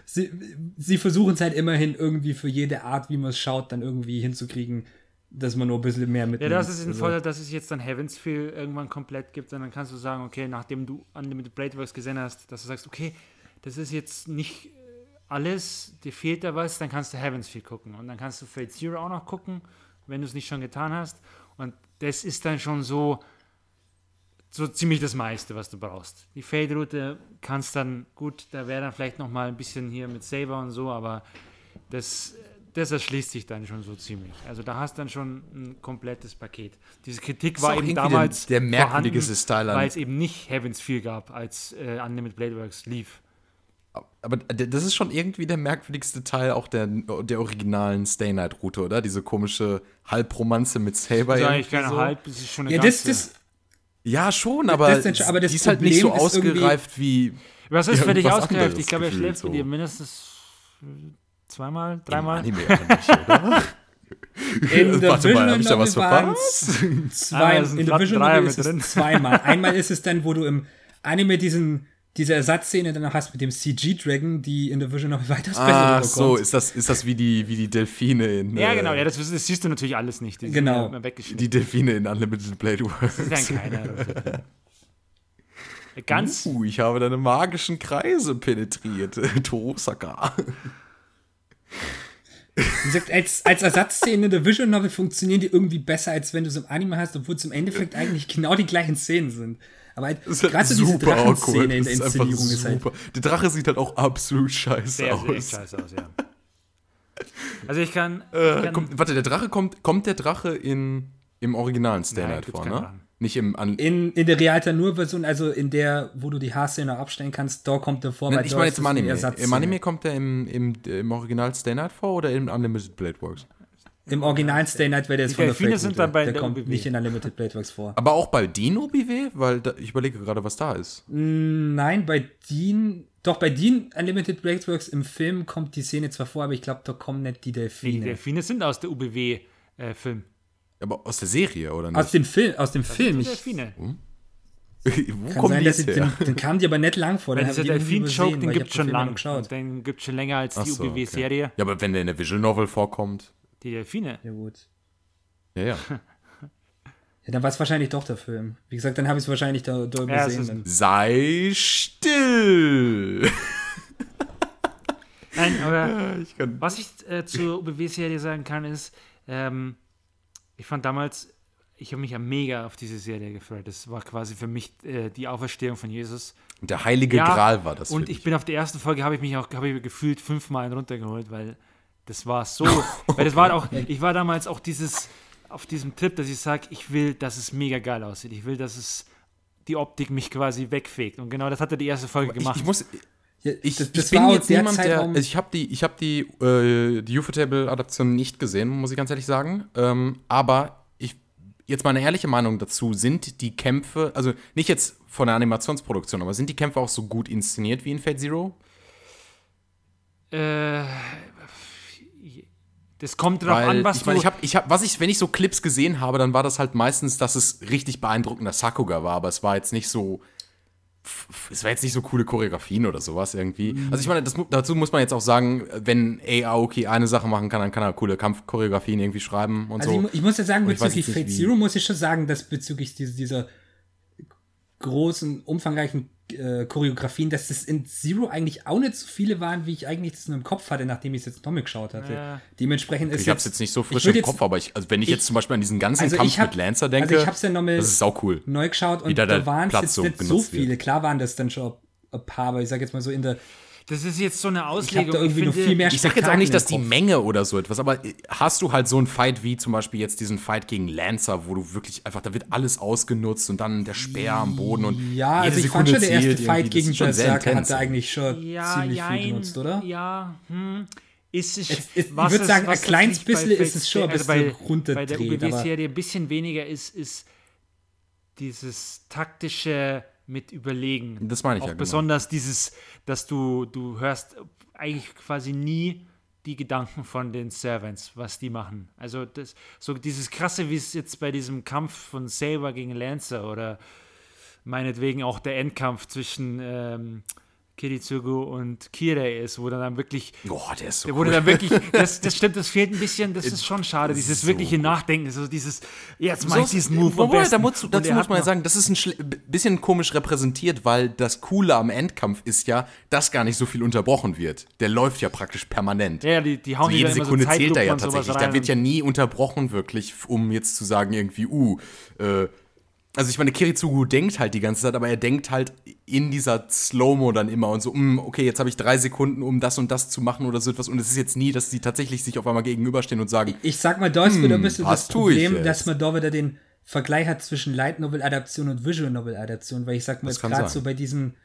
Sie, sie versuchen es halt immerhin irgendwie für jede Art, wie man es schaut, dann irgendwie hinzukriegen, dass man nur ein bisschen mehr mit. Ja, das ist ein also. Vorteil, dass es jetzt dann Heavensfield irgendwann komplett gibt, und dann kannst du sagen, okay, nachdem du Unlimited Blade Works gesehen hast, dass du sagst, okay, das ist jetzt nicht alles, dir fehlt da was, dann kannst du Heavensfield gucken und dann kannst du Fate Zero auch noch gucken, wenn du es nicht schon getan hast und das ist dann schon so so ziemlich das meiste, was du brauchst. Die Fade-Route kannst dann, gut, da wäre dann vielleicht noch mal ein bisschen hier mit Saber und so, aber das das erschließt sich dann schon so ziemlich. Also da hast du dann schon ein komplettes Paket. Diese Kritik war eben damals der, der merkwürdigste Style weil es eben nicht Heavens 4 gab, als äh, Unlimited Blade Works lief. Aber das ist schon irgendwie der merkwürdigste Teil auch der, der originalen Stay Night Route, oder? Diese komische Halbromanze mit Saber. Ist eigentlich keine so. Halb, das ist schon eine ja, ganze. Das, das, ja, schon, aber, das, das, aber das die ist halt nicht so ausgereift wie. Was ist für dich ausgereift? Ich glaube, er schläft so. mit dir mindestens Zweimal? Dreimal? Im Anime nicht, oder? In Warte mal, hab ich da was verpasst? Zwei, ah, in der Vision Novel ist es zweimal. Einmal ist es dann, wo du im Anime diesen diese Ersatzszene danach hast mit dem CG-Dragon, die in der Vision noch weiter Ah, so, ist das, ist das wie die, wie die Delfine in. Ja, genau, ja, das, das siehst du natürlich alles nicht. Die genau. Die Delfine in Unlimited Blade Works. Das ist ja keiner. Ganz. Uh, ich habe deine magischen Kreise penetriert, Torosaka. Gesagt, als, als Ersatzszene in der Visual Novel funktionieren die irgendwie besser, als wenn du es im Anime hast, obwohl es im Endeffekt eigentlich genau die gleichen Szenen sind. Aber halt, halt gerade so diese Drachenszene in der Inszenierung ist, ist halt. Der Drache sieht halt auch absolut scheiße sehr, aus. Sehr scheiße aus, ja. Also ich kann. Äh, ich kann kommt, warte, der Drache kommt, kommt der Drache in, im originalen Night vor, ne? Nicht im An in, in der Realta nur Version, also in der, wo du die Haarszene abstellen kannst, da kommt der vor. Nein, ich meine jetzt im Anime. Im Anime kommt der im, im, im Original Stay Night vor oder im Unlimited Blade Works? Im Original Stay Night wäre der jetzt von der Delfine sind dann bei der, der kommt OBW. nicht in Unlimited Blade Works vor. Aber auch bei Dean OBW? Weil da, ich überlege gerade, was da ist. Mm, nein, bei Dean, doch bei Dean Unlimited Blade Works im Film kommt die Szene zwar vor, aber ich glaube, da kommen nicht die Delfine. Die Delfine sind aus der UBW-Film. Äh, aber aus der Serie, oder nicht? Aus dem Film, aus dem das Film. Ich, Delfine. Hm? Wo Kann kommen sein, die jetzt her? Den, den kam die aber nicht lang vor. Weil dieser Delfin-Joke, den gibt es schon lang. Den gibt es schon länger als die so, UBW-Serie. Okay. Ja, aber wenn der in der Visual Novel vorkommt. Die Delfine. Ja, gut. Ja, ja. Ja, dann war es wahrscheinlich doch der Film. Wie gesagt, dann habe ich es wahrscheinlich da, da ja, übersehen. Sei still! Nein, aber ich was ich äh, zur UBW-Serie sagen kann, ist, ähm, ich fand damals, ich habe mich ja mega auf diese Serie gefreut. Das war quasi für mich äh, die Auferstehung von Jesus. Und der heilige ja, Gral war das. Und ich bin auf der ersten Folge, habe ich mich auch, habe ich gefühlt fünfmal runtergeholt, weil das war so, weil das war auch, ich war damals auch dieses, auf diesem Trip, dass ich sage, ich will, dass es mega geil aussieht. Ich will, dass es die Optik mich quasi wegfegt. Und genau das hat er die erste Folge gemacht. Ich, ich muss, ja, ich, das, das ich bin jetzt niemand, der. Also ich habe die, ich hab die, äh, die Ufotable-Adaption nicht gesehen, muss ich ganz ehrlich sagen. Ähm, aber ich, jetzt meine ehrliche Meinung dazu: sind die Kämpfe, also nicht jetzt von der Animationsproduktion, aber sind die Kämpfe auch so gut inszeniert wie in Fate Zero? Äh. Das kommt drauf Weil, an, was ich mein, du. Ich hab, ich hab, was ich, wenn ich so Clips gesehen habe, dann war das halt meistens, dass es richtig beeindruckender Sakuga war, aber es war jetzt nicht so es war jetzt nicht so coole Choreografien oder sowas irgendwie. Mhm. Also ich meine, das, dazu muss man jetzt auch sagen, wenn Aoki eine Sache machen kann, dann kann er coole Kampfchoreografien irgendwie schreiben und also so. Ich, ich muss ja sagen, bezüglich Fate Zero muss ich schon sagen, dass bezüglich dieser großen, umfangreichen äh, Choreografien, dass das in Zero eigentlich auch nicht so viele waren, wie ich eigentlich das nur im Kopf hatte, nachdem ich es jetzt nochmal geschaut hatte. Ja. Dementsprechend ist Ich hab's jetzt nicht so frisch im jetzt, Kopf, aber ich, also wenn ich, ich, jetzt zum Beispiel an diesen ganzen also Kampf hab, mit Lancer denke, also ich hab's ja nochmal das ist sau cool. neu geschaut und da waren es jetzt nicht so viele. Wird. Klar waren das dann schon ein paar, aber ich sag jetzt mal so in der das ist jetzt so eine Auslegung. Ich, da irgendwie ich, finde, viel mehr ich sag jetzt auch nicht, dass die Menge oder so etwas, aber hast du halt so einen Fight wie zum Beispiel jetzt diesen Fight gegen Lancer, wo du wirklich einfach, da wird alles ausgenutzt und dann der Speer am Boden und Ja, also ich Sekunde fand schon der erste Fight gegen Berserker hat da eigentlich schon ja, ziemlich jein, viel genutzt, oder? Ja, hm. Ist es, es, es was ich würde sagen, ein kleines bisschen ist es schon ein bisschen also bei, runterdreht. Bei der UBW-Serie ein bisschen weniger ist, ist dieses taktische mit überlegen. Das meine ich auch ja. Genau. Besonders dieses, dass du, du hörst eigentlich quasi nie die Gedanken von den Servants, was die machen. Also das, so dieses krasse, wie es jetzt bei diesem Kampf von Saber gegen Lancer oder meinetwegen auch der Endkampf zwischen ähm, Kiritsugu und Kirei ist, wo dann wirklich. Boah, der ist so. Der wurde cool. dann wirklich. Das, das stimmt, das fehlt ein bisschen, das ist schon schade, dieses so wirkliche. Nachdenken, so dieses, jetzt mach so, ich diesen Move. Wobei, da muss, dazu muss man ja sagen, das ist ein bisschen komisch repräsentiert, weil das Coole am Endkampf ist ja, dass gar nicht so viel unterbrochen wird. Der läuft ja praktisch permanent. Ja, die, die hauen so jede Sekunde so zählt er ja tatsächlich. Da wird ja nie unterbrochen, wirklich, um jetzt zu sagen, irgendwie, uh, äh, also ich meine, Kiritsugu denkt halt die ganze Zeit, aber er denkt halt in dieser Slow-Mo dann immer und so, mm, okay, jetzt habe ich drei Sekunden, um das und das zu machen oder so etwas. Und es ist jetzt nie, dass sie tatsächlich sich auf einmal gegenüberstehen und sagen. Ich sag mal, da ist wieder ein bisschen das Problem, dass man da wieder den Vergleich hat zwischen Light Novel-Adaption und Visual Novel-Adaption, weil ich sag mal, gerade so bei diesen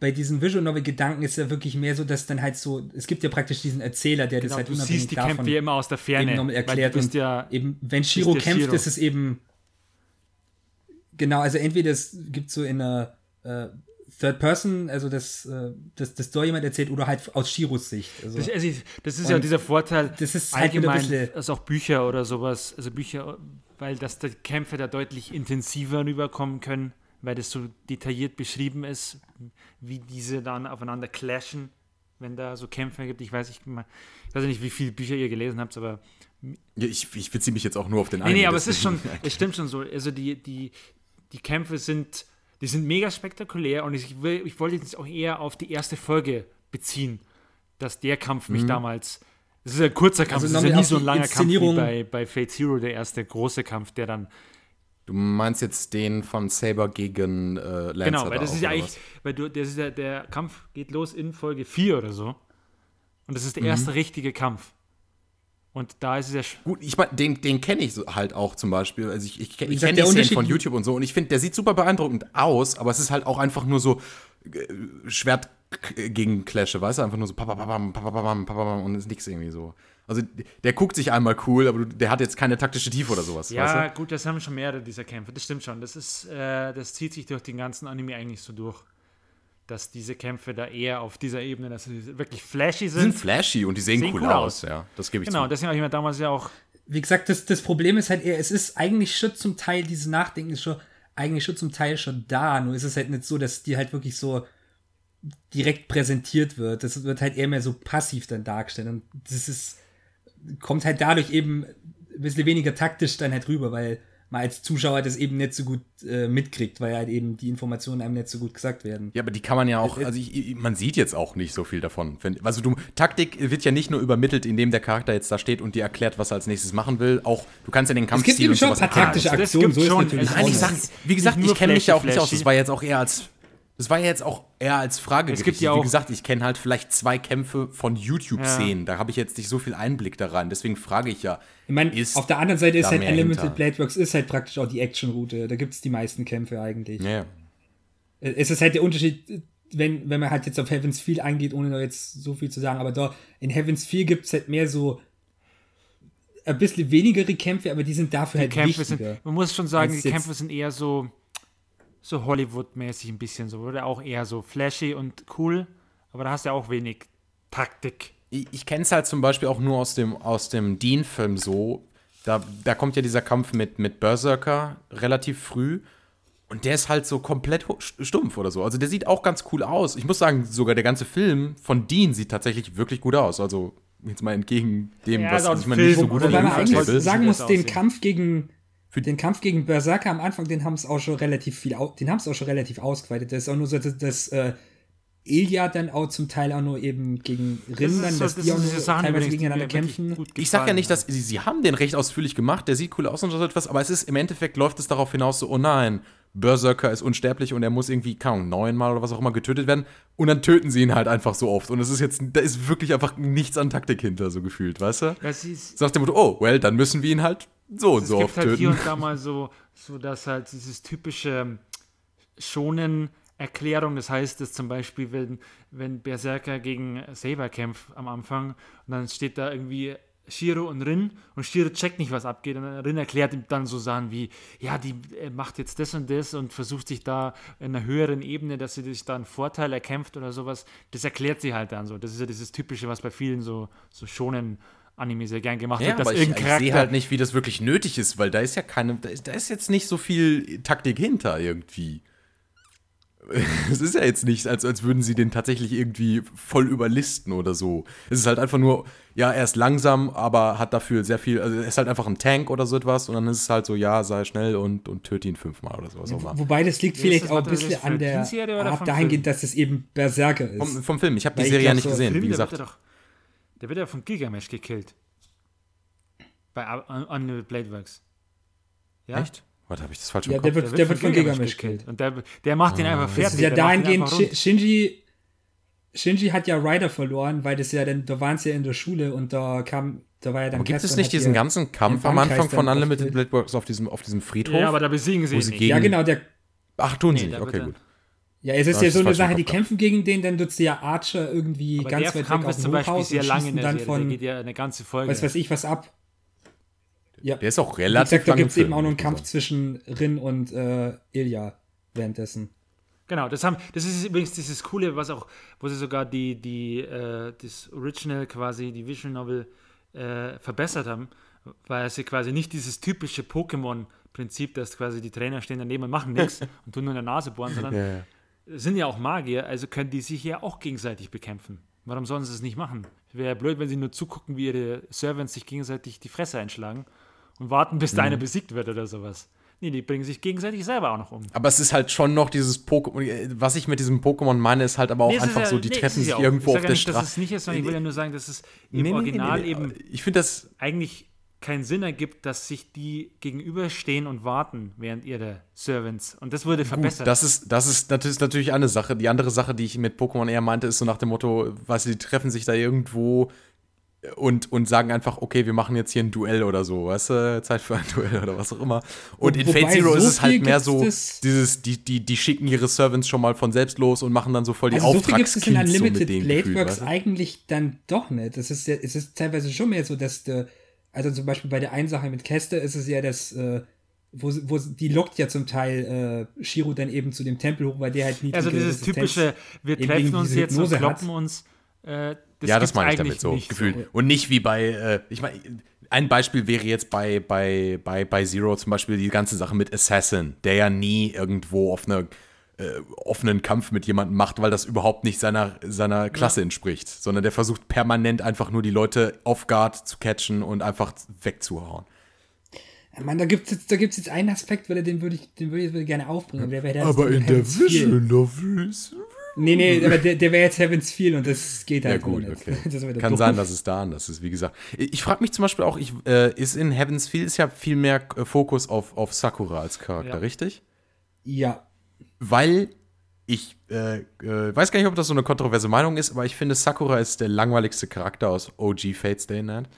bei diesen Visual Novel Gedanken ist ja wirklich mehr so, dass dann halt so, es gibt ja praktisch diesen Erzähler, der genau, das halt du unabhängig siehst die davon Kämpfe immer aus der Ferne eben erklärt und ja, eben wenn Shiro kämpft, Shiro. ist es eben Genau, also entweder es gibt so in einer äh, Third Person, also das, äh, das, das Story jemand erzählt, oder halt aus Shiros Sicht. Also, das, also, das ist ja dieser Vorteil, das ist halt allgemein, halt also auch Bücher oder sowas, also Bücher, weil das die Kämpfe da deutlich intensiver rüberkommen können, weil das so detailliert beschrieben ist, wie diese dann aufeinander clashen, wenn da so Kämpfe gibt. Ich weiß, ich, ich weiß nicht, wie viele Bücher ihr gelesen habt, aber. Ja, ich, ich beziehe mich jetzt auch nur auf den einen. Nee, nee, aber es ist schon, es stimmt schon so. Also die, die, die Kämpfe sind, die sind mega spektakulär und ich, will, ich wollte jetzt auch eher auf die erste Folge beziehen, dass der Kampf mich mhm. damals. Das ist ein kurzer Kampf, also das ist ja nie so ein langer Kampf wie bei, bei Fate Zero, der erste große Kampf, der dann Du meinst jetzt den von Saber gegen äh, Lancer? Genau, weil das ist ja eigentlich, was? weil du, das ist ja, der Kampf geht los in Folge 4 oder so. Und das ist der mhm. erste richtige Kampf. Und da ist es ja. Gut, ich meine, den, den kenne ich halt auch zum Beispiel. Also ich, ich, ich, ich kenne die Szenen von YouTube und so und ich finde, der sieht super beeindruckend aus, aber es ist halt auch einfach nur so äh, Schwert gegen Clashe, weißt du? Einfach nur so papapam, papapam, papapam und ist nichts irgendwie so. Also der guckt sich einmal cool, aber der hat jetzt keine taktische Tiefe oder sowas. Ja, weißt du? gut, das haben schon mehrere dieser Kämpfe. Das stimmt schon. Das ist, äh, das zieht sich durch den ganzen Anime eigentlich so durch. Dass diese Kämpfe da eher auf dieser Ebene, dass sie wirklich flashy sind. Die sind flashy und die sehen, sehen cool, cool aus. aus. ja. Das gebe ich Genau, zu. deswegen habe ich mir damals ja auch. Wie gesagt, das, das Problem ist halt eher, es ist eigentlich schon zum Teil, dieses Nachdenken ist schon eigentlich schon zum Teil schon da. Nur ist es halt nicht so, dass die halt wirklich so direkt präsentiert wird. Das wird halt eher mehr so passiv dann dargestellt. Und das ist kommt halt dadurch eben ein bisschen weniger taktisch dann halt rüber, weil man als Zuschauer das eben nicht so gut äh, mitkriegt, weil halt eben die Informationen einem nicht so gut gesagt werden. Ja, aber die kann man ja auch, also ich, man sieht jetzt auch nicht so viel davon. Also du, Taktik wird ja nicht nur übermittelt, indem der Charakter jetzt da steht und dir erklärt, was er als nächstes machen will. Auch du kannst ja den Kampfstil Es gibt eben schon ein paar taktische Aktionen, so ist natürlich Nein, ich sag, wie gesagt, ich kenne mich ja auch nicht aus. Das war jetzt auch eher als das war ja jetzt auch eher als Frage. Es gibt ja auch, Wie gesagt, ich kenne halt vielleicht zwei Kämpfe von YouTube-Szenen. Ja. Da habe ich jetzt nicht so viel Einblick daran. Deswegen frage ich ja. Ich meine, auf der anderen Seite ist halt Unlimited Blade Works ist halt praktisch auch die Action-Route. Da gibt es die meisten Kämpfe eigentlich. Ja. Es ist halt der Unterschied, wenn, wenn man halt jetzt auf Heaven's Feel eingeht, ohne da jetzt so viel zu sagen. Aber da in Heaven's Feel gibt es halt mehr so ein bisschen wenigere Kämpfe, aber die sind dafür die halt Kämpfe wichtiger. Sind, man muss schon sagen, die Kämpfe sind eher so so Hollywood-mäßig ein bisschen so, oder auch eher so flashy und cool, aber da hast du ja auch wenig Taktik. Ich, ich kenne es halt zum Beispiel auch nur aus dem, aus dem Dean-Film so. Da, da kommt ja dieser Kampf mit, mit Berserker relativ früh. Und der ist halt so komplett stumpf oder so. Also der sieht auch ganz cool aus. Ich muss sagen, sogar der ganze Film von Dean sieht tatsächlich wirklich gut aus. Also jetzt mal entgegen dem, ja, was also ich meine nicht so gut Wobei man eigentlich sagen muss, den Kampf gegen für den Kampf gegen Berserker am Anfang, den haben es auch schon relativ viel, den haben es auch schon relativ ausgeweitet. Das ist auch nur so, dass, dass äh, Ilya dann auch zum Teil auch nur eben gegen Rin, dann, dass das die auch nur teilweise gegeneinander kämpfen. Ich sag ja nicht, dass sie, sie haben den recht ausführlich gemacht, der sieht cool aus und so etwas, aber es ist im Endeffekt läuft es darauf hinaus so, oh nein, Berserker ist unsterblich und er muss irgendwie, keine neunmal oder was auch immer getötet werden. Und dann töten sie ihn halt einfach so oft. Und es ist jetzt, da ist wirklich einfach nichts an Taktik hinter, so gefühlt, weißt du? Das ist, Sagt dem Motto, oh, well, dann müssen wir ihn halt so und so oft töten. Es gibt halt hier und da mal so, so dass halt dieses typische schonen Erklärung, das heißt, dass zum Beispiel, wenn, wenn Berserker gegen Saber kämpft am Anfang und dann steht da irgendwie Shiro und Rin und Shiro checkt nicht, was abgeht und Rin erklärt ihm dann so Sachen wie, ja, die macht jetzt das und das und versucht sich da in einer höheren Ebene, dass sie sich da einen Vorteil erkämpft oder sowas. Das erklärt sie halt dann so. Das ist ja dieses Typische, was bei vielen so, so schonen Anime sehr gern gemacht ja, wird, dass aber irgendein ich, ich sehe halt nicht, wie das wirklich nötig ist, weil da ist ja keine, da ist, da ist jetzt nicht so viel Taktik hinter irgendwie. es ist ja jetzt nicht, als, als würden sie den tatsächlich irgendwie voll überlisten oder so. Es ist halt einfach nur, ja, er ist langsam, aber hat dafür sehr viel, also er ist halt einfach ein Tank oder so etwas und dann ist es halt so, ja, sei schnell und, und töte ihn fünfmal oder sowas. Ja, wobei das liegt vielleicht das, auch ein bisschen an der Art dahingehend, dass es eben Berserker ist. Vom, vom Film, ich habe die Serie ja nicht so gesehen, Film, wie gesagt. Der wird, doch, der wird ja von Gilgamesh gekillt. Bei Unlimited Blade Works. Ja? Echt? Warte, habe ich das falsch ja, der wird, der, der wird von, Gilgamesh gekillt. Und der, der macht ihn ah. einfach fertig. Das ist ja dahingehend, Shinji, Shinji hat ja Ryder verloren, weil das ja dann, da waren sie ja in der Schule und da kam, da war ja dann. Aber gibt es nicht diesen ganzen Kampf am Anfang von Unlimited Blade Works auf diesem, auf diesem Friedhof? Ja, aber da besiegen sie ihn nicht. Ja, genau, der. Ach, tun sie nicht, okay, gut. Ja, es ist ja, ja so eine Sache, die kämpfen gegen den, dann tut sie ja Archer irgendwie aber ganz weit weg aus dem Hochhaus und schießen dann von, geht ja eine ganze Folge. Was weiß ich, was ab. Ja. Der ist auch relativ Wie gesagt, Da gibt es eben auch noch einen Kampf zwischen Rin und äh, Ilya währenddessen. Genau, das, haben, das ist übrigens dieses Coole, was auch, wo sie sogar die, die, äh, das Original quasi, die Visual Novel äh, verbessert haben, weil sie quasi nicht dieses typische Pokémon Prinzip, dass quasi die Trainer stehen daneben und machen nichts und tun nur in der Nase bohren, sondern ja, ja. sind ja auch Magier, also können die sich ja auch gegenseitig bekämpfen. Warum sollen sie es nicht machen? Wäre ja blöd, wenn sie nur zugucken, wie ihre Servants sich gegenseitig die Fresse einschlagen und warten, bis mhm. der besiegt wird oder sowas. Nee, die bringen sich gegenseitig selber auch noch um. Aber es ist halt schon noch dieses Pokémon. Was ich mit diesem Pokémon meine, ist halt aber auch nee, einfach ja, so, die nee, treffen sich irgendwo auf der Straße. Dass es nicht ist, sondern ich will ja nur sagen, dass es im nee, Original eben ich das eigentlich keinen Sinn ergibt, dass sich die gegenüberstehen und warten während ihrer Servants. Und das wurde verbessert. Gut, das ist, das ist natürlich, natürlich eine Sache. Die andere Sache, die ich mit Pokémon eher meinte, ist so nach dem Motto, weißt du, die treffen sich da irgendwo und, und sagen einfach, okay, wir machen jetzt hier ein Duell oder so, weißt du, Zeit für ein Duell oder was auch immer. Und in Fate Zero so ist es halt mehr so, dieses, die, die, die schicken ihre Servants schon mal von selbst los und machen dann so voll die also Auftragskills so viel gibt es in Unlimited so Blade Works eigentlich dann doch nicht. Es ist, ja, es ist teilweise schon mehr so, dass der, also zum Beispiel bei der einen Sache mit Kester ist es ja das, äh, wo, wo die lockt ja zum Teil äh, Shiro dann eben zu dem Tempel hoch, weil der halt nie Also dieses typische, wir treffen uns jetzt und kloppen hat. uns äh, das ja, das meine ich damit so, gefühlt. So. Und nicht wie bei, äh, ich meine, ein Beispiel wäre jetzt bei, bei, bei, bei Zero zum Beispiel die ganze Sache mit Assassin, der ja nie irgendwo auf einer äh, offenen Kampf mit jemandem macht, weil das überhaupt nicht seiner, seiner Klasse ja. entspricht, sondern der versucht permanent einfach nur die Leute auf Guard zu catchen und einfach wegzuhauen. Ich meine, da gibt es jetzt, jetzt einen Aspekt, weil den würde ich, den würde ich gerne aufbringen. Aber, aber in der Vision Novel Nee, nee, aber der, der wäre jetzt Heaven's Feel und das geht halt ja, gut, okay. Kann doof. sein, dass es da anders ist, wie gesagt. Ich frage mich zum Beispiel auch, ich, äh, ist in Heaven's Feel ist ja viel mehr äh, Fokus auf, auf Sakura als Charakter, ja. richtig? Ja. Weil ich äh, äh, weiß gar nicht, ob das so eine kontroverse Meinung ist, aber ich finde, Sakura ist der langweiligste Charakter aus OG Fate Stay Night.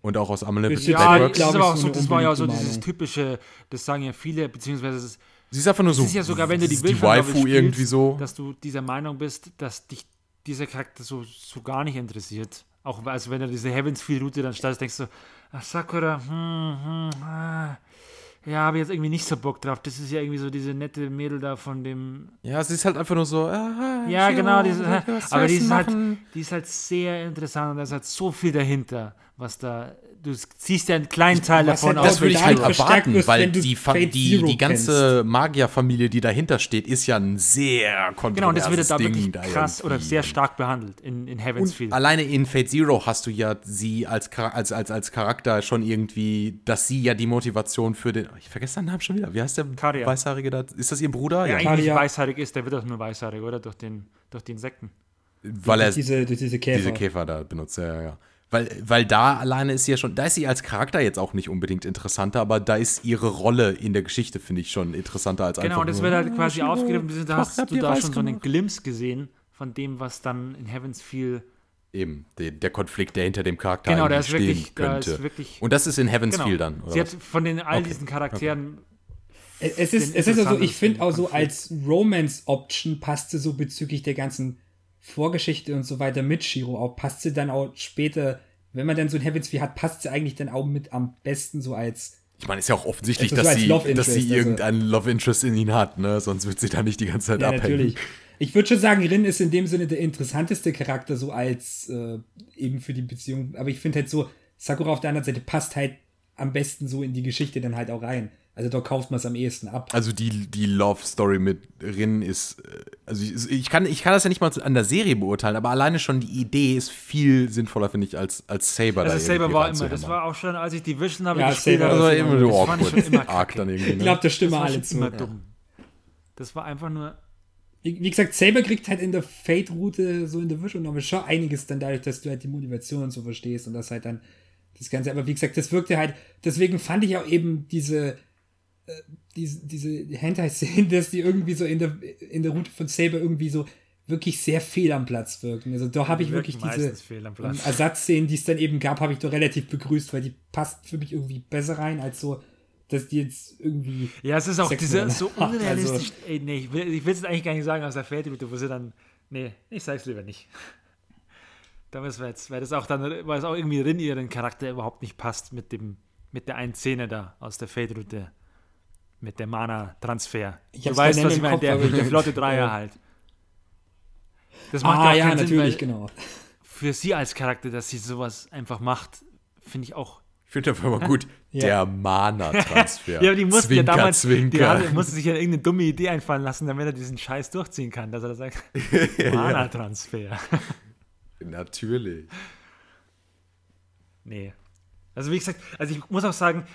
Und auch aus Amulet Ja, das, ist aber auch so, das war ja so dieses typische, das sagen ja viele, beziehungsweise das ist Sie ist einfach nur so. Es ist ja sogar, wenn du die, die Waifu spielst, irgendwie so. Dass du dieser Meinung bist, dass dich dieser Charakter so, so gar nicht interessiert. Auch also wenn du diese Heavens Feel Route dann startest, denkst du, ach Sakura, hm, hm, ah, ja, habe jetzt irgendwie nicht so Bock drauf. Das ist ja irgendwie so diese nette Mädel da von dem. Ja, sie ist halt einfach nur so. Ah, ja, genau. Diese, aber die ist, halt, die ist halt sehr interessant und da ist halt so viel dahinter, was da du siehst ja einen kleinen Teil davon aus. Das würde ich halt erwarten, weil die, die, die ganze Magierfamilie, die dahinter steht, ist ja ein sehr kontroverses Genau, und das wird da wirklich krass irgendwie. oder sehr stark behandelt in, in Heaven's und Field. Alleine in Fate Zero hast du ja sie als, als, als, als Charakter schon irgendwie, dass sie ja die Motivation für den, ich vergesse seinen Namen schon wieder, wie heißt der Karia. Weißhaarige da? Ist das ihr Bruder? Ja, ja. eigentlich Karia. weißhaarig ist, der wird doch nur weißhaarig, oder? Durch, den, durch die Insekten. Weil er diese, diese, Käfer. diese Käfer da benutzt, ja, ja. Weil, weil da alleine ist sie ja schon, da ist sie als Charakter jetzt auch nicht unbedingt interessanter, aber da ist ihre Rolle in der Geschichte, finde ich, schon interessanter als genau, einfach. Genau, das wird halt quasi aufgegriffen. Da hast du da schon so einen Glimpse gesehen von dem, was dann in Heavens Feel Eben, der, der, Konflikt, der hinter dem Charakter genau, der ist stehen wirklich, könnte. Ist wirklich, Und das ist in Heavens genau. Feel dann. Sie hat von den all okay. diesen Charakteren. Okay. Es ist, es ist also, ich finde auch so als Romance-Option passt sie so bezüglich der ganzen Vorgeschichte und so weiter mit Shiro auch, passt sie dann auch später, wenn man dann so ein Heavens wie hat, passt sie eigentlich dann auch mit am besten so als ich meine, ist ja auch offensichtlich, also dass, sie, dass sie also irgendeinen Love Interest in ihn hat, ne? Sonst wird sie da nicht die ganze Zeit ja, abhängen. Natürlich. Ich würde schon sagen, Rin ist in dem Sinne der interessanteste Charakter, so als äh, eben für die Beziehung. Aber ich finde halt so, Sakura auf der anderen Seite passt halt am besten so in die Geschichte dann halt auch rein. Also da kauft man es am ehesten ab. Also die, die Love-Story mit Rin ist, äh, also ich, ich, kann, ich kann das ja nicht mal an der Serie beurteilen, aber alleine schon die Idee ist viel sinnvoller, finde ich, als, als Saber. Also Saber war immer, das war auch schon, als ich die Vision habe ja, gespielt habe. Das war immer so awkward, immer arg dann irgendwie. Ne? Ich glaube, da stimmen alle zu. Immer dumm. Das war einfach nur wie, wie, gesagt, Saber kriegt halt in der Fate-Route so in der Vision aber schon einiges dann dadurch, dass du halt die Motivation und so verstehst und das halt dann das Ganze. Aber wie gesagt, das wirkte halt, deswegen fand ich auch eben diese äh, diese, diese Hentai-Szenen, dass die irgendwie so in der, in der Route von Saber irgendwie so wirklich sehr fehl am Platz wirken. Also da habe ich wirklich diese Ersatzszenen, die es dann eben gab, habe ich doch relativ begrüßt, weil die passt für mich irgendwie besser rein als so, dass die jetzt irgendwie. Ja, es ist auch diese so also unrealistisch. Also, ey, nee, ich will es eigentlich gar nicht sagen aus der Feldroute, wo sie dann. Nee, ich sag's lieber nicht. Da müssen wir jetzt, weil das auch dann, weil es auch irgendwie in ihren Charakter überhaupt nicht passt mit dem, mit der einen Szene da aus der Feldroute mit dem Mana-Transfer. Du weißt, was ich meine, der, der flotte Dreier halt. Das macht ah, ja, natürlich, Sinn, genau. Für sie als Charakter, dass sie sowas einfach macht, finde ich auch finde einfach mal gut, ja. der Mana-Transfer. ja, die mussten zwinker, ja damals, zwinker. die mussten sich ja irgendeine dumme Idee einfallen lassen, damit er diesen Scheiß durchziehen kann, dass er sagt, Mana-Transfer. Natürlich. Nee. Also wie gesagt, also ich muss auch sagen,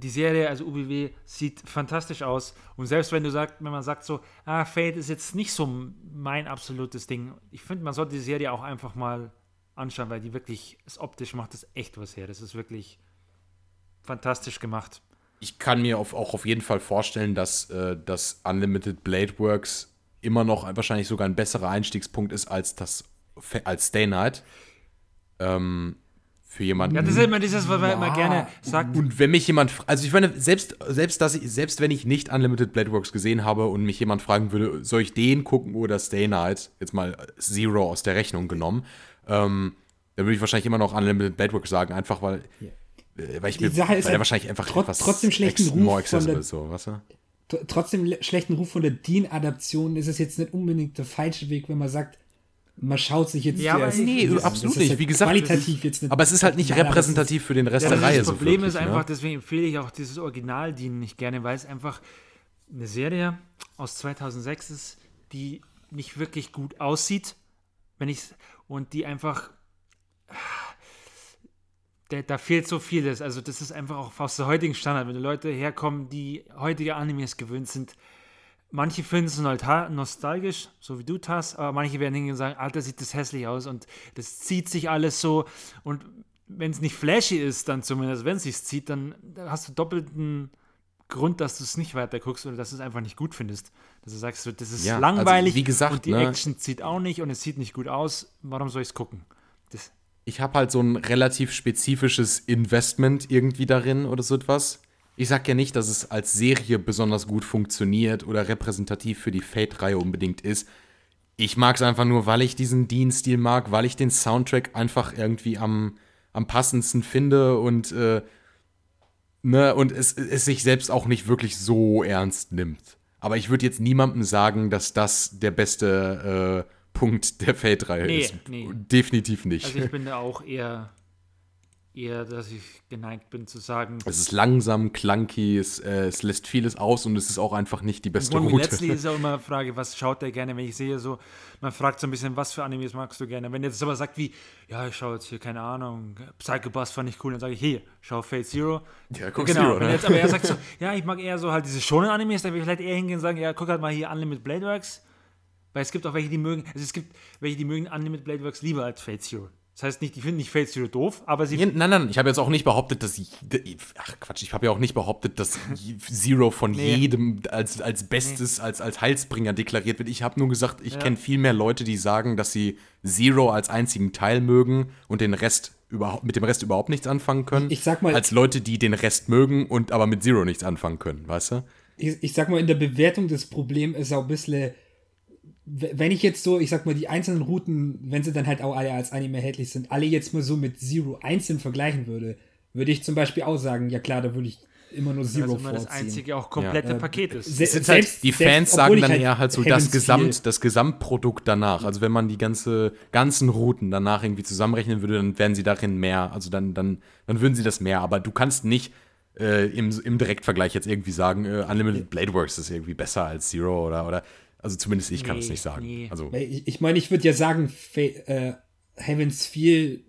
die Serie, also UBW, sieht fantastisch aus. Und selbst wenn du sagst, wenn man sagt so, ah, Fate ist jetzt nicht so mein absolutes Ding, ich finde, man sollte die Serie auch einfach mal anschauen, weil die wirklich, das optisch macht das echt was her. Das ist wirklich fantastisch gemacht. Ich kann mir auf, auch auf jeden Fall vorstellen, dass äh, das Unlimited Blade Works immer noch wahrscheinlich sogar ein besserer Einstiegspunkt ist als das als Stay Night. Ähm, für jemanden. Ja, das ist immer dieses, was man ja, immer gerne sagt. Und wenn mich jemand, also ich meine, selbst, selbst, dass ich, selbst wenn ich nicht Unlimited Blade Works gesehen habe und mich jemand fragen würde, soll ich den gucken oder Stay Night, jetzt mal Zero aus der Rechnung genommen, ähm, dann würde ich wahrscheinlich immer noch Unlimited Blade Works sagen, einfach weil, äh, weil ich Die mir, Sache ist weil halt wahrscheinlich einfach trot, trotzdem schlechten Ruf von der, so, weißt du? Trotzdem schlechten Ruf von der Dean-Adaption ist es jetzt nicht unbedingt der falsche Weg, wenn man sagt, man schaut sich jetzt ja, aber nee, das, absolut das nicht. Halt Wie gesagt, qualitativ jetzt nicht. Aber es ist halt nicht repräsentativ für den Rest ja, der Reihe. Das Problem so wirklich, ist einfach, ne? deswegen empfehle ich auch dieses Original dienen nicht gerne, weil es einfach eine Serie aus 2006 ist, die nicht wirklich gut aussieht, wenn ich und die einfach da, da fehlt so vieles. Also das ist einfach auch aus der heutigen Standard, wenn die Leute herkommen, die heutige Animes gewöhnt sind, manche finden es nostalgisch, so wie du das, aber manche werden hingehen und sagen, Alter, sieht das hässlich aus und das zieht sich alles so. Und wenn es nicht flashy ist, dann zumindest, wenn es sich zieht, dann hast du doppelten Grund, dass du es nicht weiter guckst oder dass du es einfach nicht gut findest. Dass du sagst, das ist ja, also langweilig also wie gesagt, und die ne, Action zieht auch nicht und es sieht nicht gut aus. Warum soll ich es gucken? Das ich habe halt so ein relativ spezifisches Investment irgendwie darin oder so etwas ich sag ja nicht, dass es als Serie besonders gut funktioniert oder repräsentativ für die Fate-Reihe unbedingt ist. Ich mag es einfach nur, weil ich diesen Dean-Stil mag, weil ich den Soundtrack einfach irgendwie am, am passendsten finde und, äh, ne, und es, es sich selbst auch nicht wirklich so ernst nimmt. Aber ich würde jetzt niemandem sagen, dass das der beste äh, Punkt der Fate-Reihe nee, ist. Nee. Definitiv nicht. Also ich bin da auch eher eher, dass ich geneigt bin zu sagen. Es ist langsam, clunky, es, äh, es lässt vieles aus und es ist auch einfach nicht die beste Route. Letztlich ist auch immer eine Frage, was schaut der gerne, wenn ich sehe so, man fragt so ein bisschen, was für Animes magst du gerne? Wenn jetzt aber sagt wie, ja, ich schaue jetzt hier, keine Ahnung, Psycho Bus fand ich cool, dann sage ich, hey, schau Fate Zero. Ja, guck genau, Zero, wenn ne? jetzt aber er sagt so, ja, ich mag eher so halt diese schonen Animes, dann würde ich vielleicht eher hingehen und sagen, ja, guck halt mal hier Unlimited Blade Works, weil es gibt auch welche, die mögen, also es gibt welche, die mögen Unlimited Blade Works lieber als Fate Zero. Das heißt nicht, die finden nicht Fate Zero doof, aber sie. nein, nein, ich habe jetzt auch nicht behauptet, dass. Ich, ach Quatsch, ich habe ja auch nicht behauptet, dass Zero von nee. jedem als, als Bestes, nee. als, als Heilsbringer deklariert wird. Ich habe nur gesagt, ich ja. kenne viel mehr Leute, die sagen, dass sie Zero als einzigen Teil mögen und den Rest überhaupt, mit dem Rest überhaupt nichts anfangen können. Ich sag mal. Als Leute, die den Rest mögen und aber mit Zero nichts anfangen können, weißt du? Ich, ich sag mal, in der Bewertung des Problems ist auch ein bisschen wenn ich jetzt so, ich sag mal, die einzelnen Routen, wenn sie dann halt auch alle als Anime erhältlich sind, alle jetzt mal so mit Zero einzeln vergleichen würde, würde ich zum Beispiel auch sagen, ja klar, da würde ich immer nur Zero also vorziehen. das einzige auch komplette ja. Paket ist. Se selbst, halt, die Fans sagen dann halt eher halt so das, Gesamt, das Gesamtprodukt danach. Also wenn man die ganze, ganzen Routen danach irgendwie zusammenrechnen würde, dann wären sie darin mehr. Also dann, dann, dann würden sie das mehr. Aber du kannst nicht äh, im, im Direktvergleich jetzt irgendwie sagen, äh, Unlimited Blade Works ist irgendwie besser als Zero oder, oder also zumindest ich kann es nicht sagen. Nee. Also ich, ich meine, ich würde ja sagen, äh, Heaven's Feel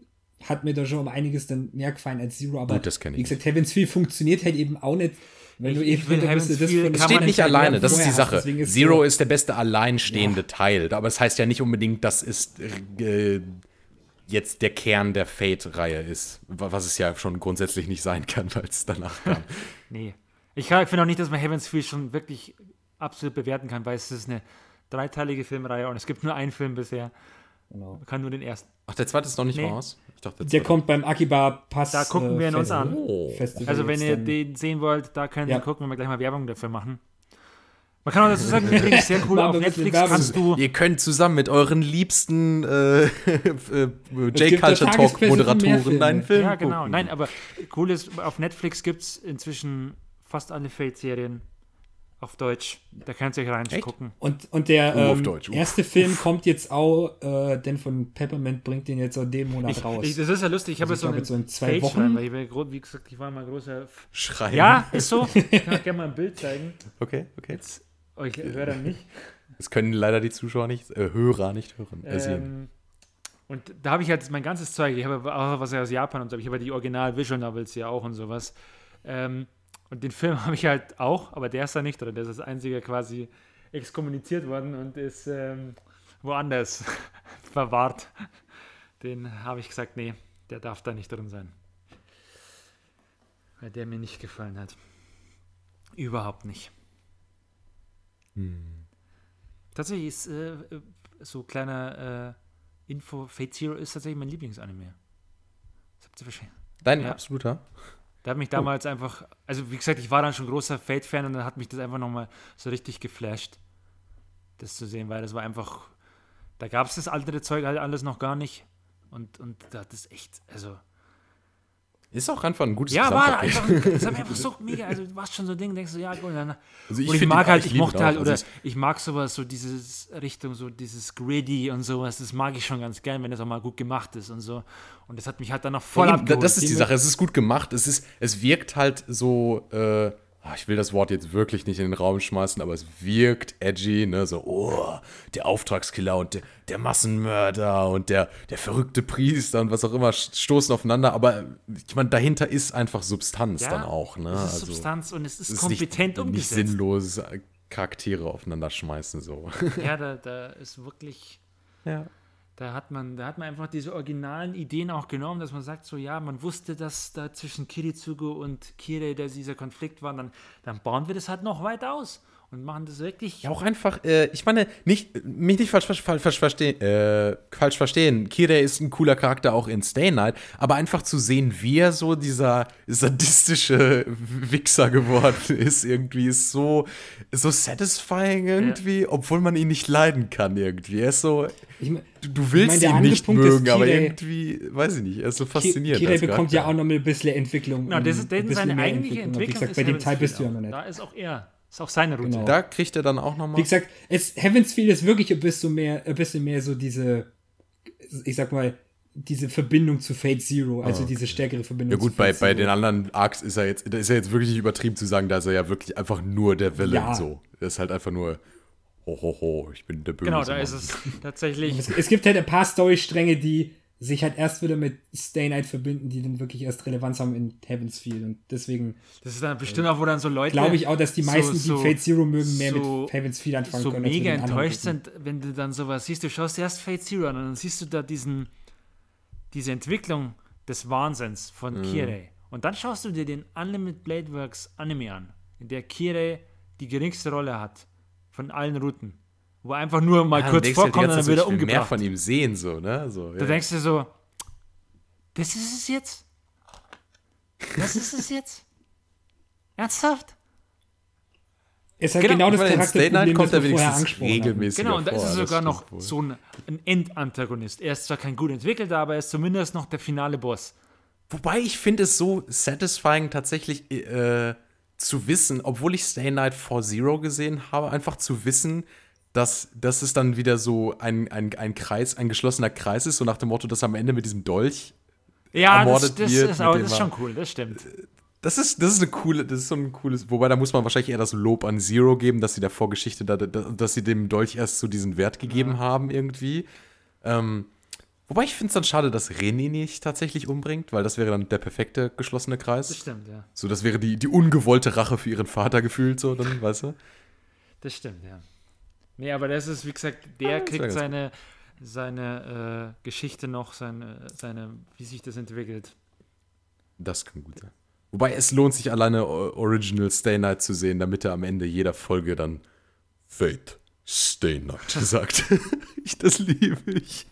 hat mir da schon um einiges dann mehr gefallen als Zero, aber Gut, das ich. wie gesagt, Heaven's Feel funktioniert halt eben auch nicht. Wenn du eben will, das es steht nicht alleine, das ist die Sache. Ist Zero so ist der beste alleinstehende ja. Teil, aber es das heißt ja nicht unbedingt, dass es äh, jetzt der Kern der Fate-Reihe ist, was es ja schon grundsätzlich nicht sein kann, weil es danach kam. nee. Ich finde auch nicht, dass man Heaven's Feel schon wirklich absolut bewerten kann, weil es ist eine dreiteilige Filmreihe und es gibt nur einen Film bisher. Genau. Man kann nur den ersten. Ach, der zweite ist noch nicht nee. raus? Ich dachte, der, der kommt beim Akiba Pass. Da gucken wir ihn uns an. Oh. Also, wenn ihr den sehen wollt, da können ja. wir gucken, wenn wir gleich mal Werbung dafür machen. Man kann auch dazu sagen, übrigens sehr cool, auf Netflix kannst du. Ihr könnt zusammen mit euren liebsten äh, äh, J-Culture Talk Moderatoren einen Film. Ja, genau. Nein, aber cool ist, auf Netflix gibt es inzwischen fast alle Fate-Serien Auf Deutsch. Da könnt ihr euch reingucken. Und, und der oh, ähm, Deutsch, erste Film kommt jetzt auch, äh, denn von Peppermint bringt den jetzt auch den Monat ich, raus. Ich, das ist ja lustig. Ich habe also jetzt so, in zwei Page Wochen. Weil ich, wie gesagt, ich war mal ein großer. Schreiben. Ja, ist so. Ich kann euch gerne mal ein Bild zeigen. Okay, okay. Jetzt, euch Hörer nicht. Das können leider die Zuschauer nicht, äh, Hörer nicht hören. Äh, ähm, und da habe ich halt mein ganzes Zeug. Ich habe auch was aus Japan und so. Ich habe die Original Visual Novels ja auch und sowas. Ähm, und den Film habe ich halt auch, aber der ist da nicht, oder der ist das einzige quasi exkommuniziert worden und ist ähm, woanders verwahrt. Den habe ich gesagt, nee, der darf da nicht drin sein. Weil der mir nicht gefallen hat. Überhaupt nicht. Hm. Tatsächlich ist äh, so kleiner äh, Info, Fate Zero ist tatsächlich mein Lieblingsanime. Das habt ihr wahrscheinlich. Dein ja. absoluter? Der hat mich damals oh. einfach, also wie gesagt, ich war dann schon großer Fate-Fan und dann hat mich das einfach nochmal so richtig geflasht, das zu sehen, weil das war einfach, da gab es das alte Zeug halt alles noch gar nicht und, und da hat das echt, also ist auch einfach ein gutes Ja, war einfach, das mir einfach so mega, also du warst schon so ein Ding, denkst du, ja, gut, dann, also ich, ich mag halt, ich, ich mochte halt, oder also ich mag sowas, so dieses Richtung, so dieses Gritty und sowas, das mag ich schon ganz gern, wenn das auch mal gut gemacht ist und so. Und das hat mich halt dann noch voll ja, abgeholt. Das ist die Sache, es ist gut gemacht, es ist, es wirkt halt so, äh, ich will das Wort jetzt wirklich nicht in den Raum schmeißen, aber es wirkt edgy, ne? So, oh, der Auftragskiller und der, der Massenmörder und der, der verrückte Priester und was auch immer stoßen aufeinander. Aber ich meine, dahinter ist einfach Substanz ja, dann auch, ne? Es ist also, Substanz und es ist, es ist kompetent nicht, umgesetzt. Nicht sinnlos Charaktere aufeinander schmeißen, so. Ja, da, da ist wirklich. Ja. Da hat, man, da hat man einfach diese originalen Ideen auch genommen, dass man sagt, so ja, man wusste, dass da zwischen Kiritsugo und Kire dieser Konflikt war, dann, dann bauen wir das halt noch weiter aus und machen das wirklich. Ja, auch einfach, äh, ich meine, nicht, mich nicht falsch, falsch, falsch, verstehen, äh, falsch verstehen. Kire ist ein cooler Charakter auch in Stay Night, aber einfach zu sehen, wie er so dieser sadistische Wichser geworden ist, irgendwie ist so, so satisfying irgendwie, ja. obwohl man ihn nicht leiden kann irgendwie. Er ist so. Ich mein, du, du, willst ich mein, ihn nicht Punkt mögen, aber irgendwie, weiß ich nicht, er ist so faszinierend. Kire bekommt ja auch noch ein bisschen Entwicklung. Na, das ist, das ist seine eigentliche Entwicklung. Wie gesagt, bei dem Teil bist du ja noch nicht. Da ist auch er. Ist auch seine Route. Genau. Da kriegt er dann auch nochmal. Wie gesagt, es, Heaven's Feel ist wirklich ein bisschen mehr, ein bisschen mehr so diese, ich sag mal, diese Verbindung zu Fate Zero, also oh, okay. diese stärkere Verbindung. Ja gut, bei, bei den anderen Arcs ist er jetzt, ist er jetzt wirklich nicht übertrieben zu sagen, da ist er ja wirklich einfach nur der Villain ja. so. Er ist halt einfach nur, ho, ho, ho, ich bin der Böse. Genau, da Mann. ist es tatsächlich. Es, es, gibt halt ein paar Storystränge, die sich halt erst wieder mit Stay Night verbinden, die dann wirklich erst Relevanz haben in Heaven's Field. Und deswegen. Das ist dann bestimmt auch, wo dann so Leute. Glaube ich auch, dass die meisten, so, so, die Fate Zero mögen, mehr so, mit Heaven's Field anfangen so können. So mega enttäuscht sind, wenn du dann sowas siehst. Du schaust erst Fate Zero an und dann siehst du da diesen, diese Entwicklung des Wahnsinns von mhm. Kirei. Und dann schaust du dir den Unlimited Blade Works Anime an, in der Kirei die geringste Rolle hat von allen Routen wo einfach nur mal ja, kurz vorkommt und dann wieder umgebracht. mehr von ihm sehen, so, ne? So, ja. Da denkst du so, das ist es jetzt? Das ist es jetzt? Ernsthaft? Es hat genau, genau das Charakterproblem, kommt das wir vorher angesprochen Genau, und da ist er sogar noch wohl. so ein, ein Endantagonist. Er ist zwar kein gut entwickelter, aber er ist zumindest noch der finale Boss. Wobei ich finde es so satisfying tatsächlich äh, zu wissen, obwohl ich Stay Night 4 Zero gesehen habe, einfach zu wissen, dass, dass es dann wieder so ein, ein, ein Kreis, ein geschlossener Kreis ist, so nach dem Motto, dass am Ende mit diesem Dolch ja, ermordet das, das wird. Ist, aber das ist schon cool, das stimmt. Das ist, das ist eine coole, das ist so ein cooles, wobei da muss man wahrscheinlich eher das Lob an Zero geben, dass sie der Vorgeschichte, da, dass sie dem Dolch erst so diesen Wert gegeben ja. haben irgendwie. Ähm, wobei ich finde es dann schade, dass René nicht tatsächlich umbringt, weil das wäre dann der perfekte geschlossene Kreis. Das stimmt, ja. So, das wäre die, die ungewollte Rache für ihren Vater gefühlt, so dann, weißt du? Das stimmt, ja. Nee, aber das ist, wie gesagt, der ah, kriegt seine, seine äh, Geschichte noch, seine, seine, wie sich das entwickelt. Das kann gut sein. Wobei es lohnt sich alleine Original Stay Night zu sehen, damit er am Ende jeder Folge dann Fate Stay Night sagt. ich, das liebe ich.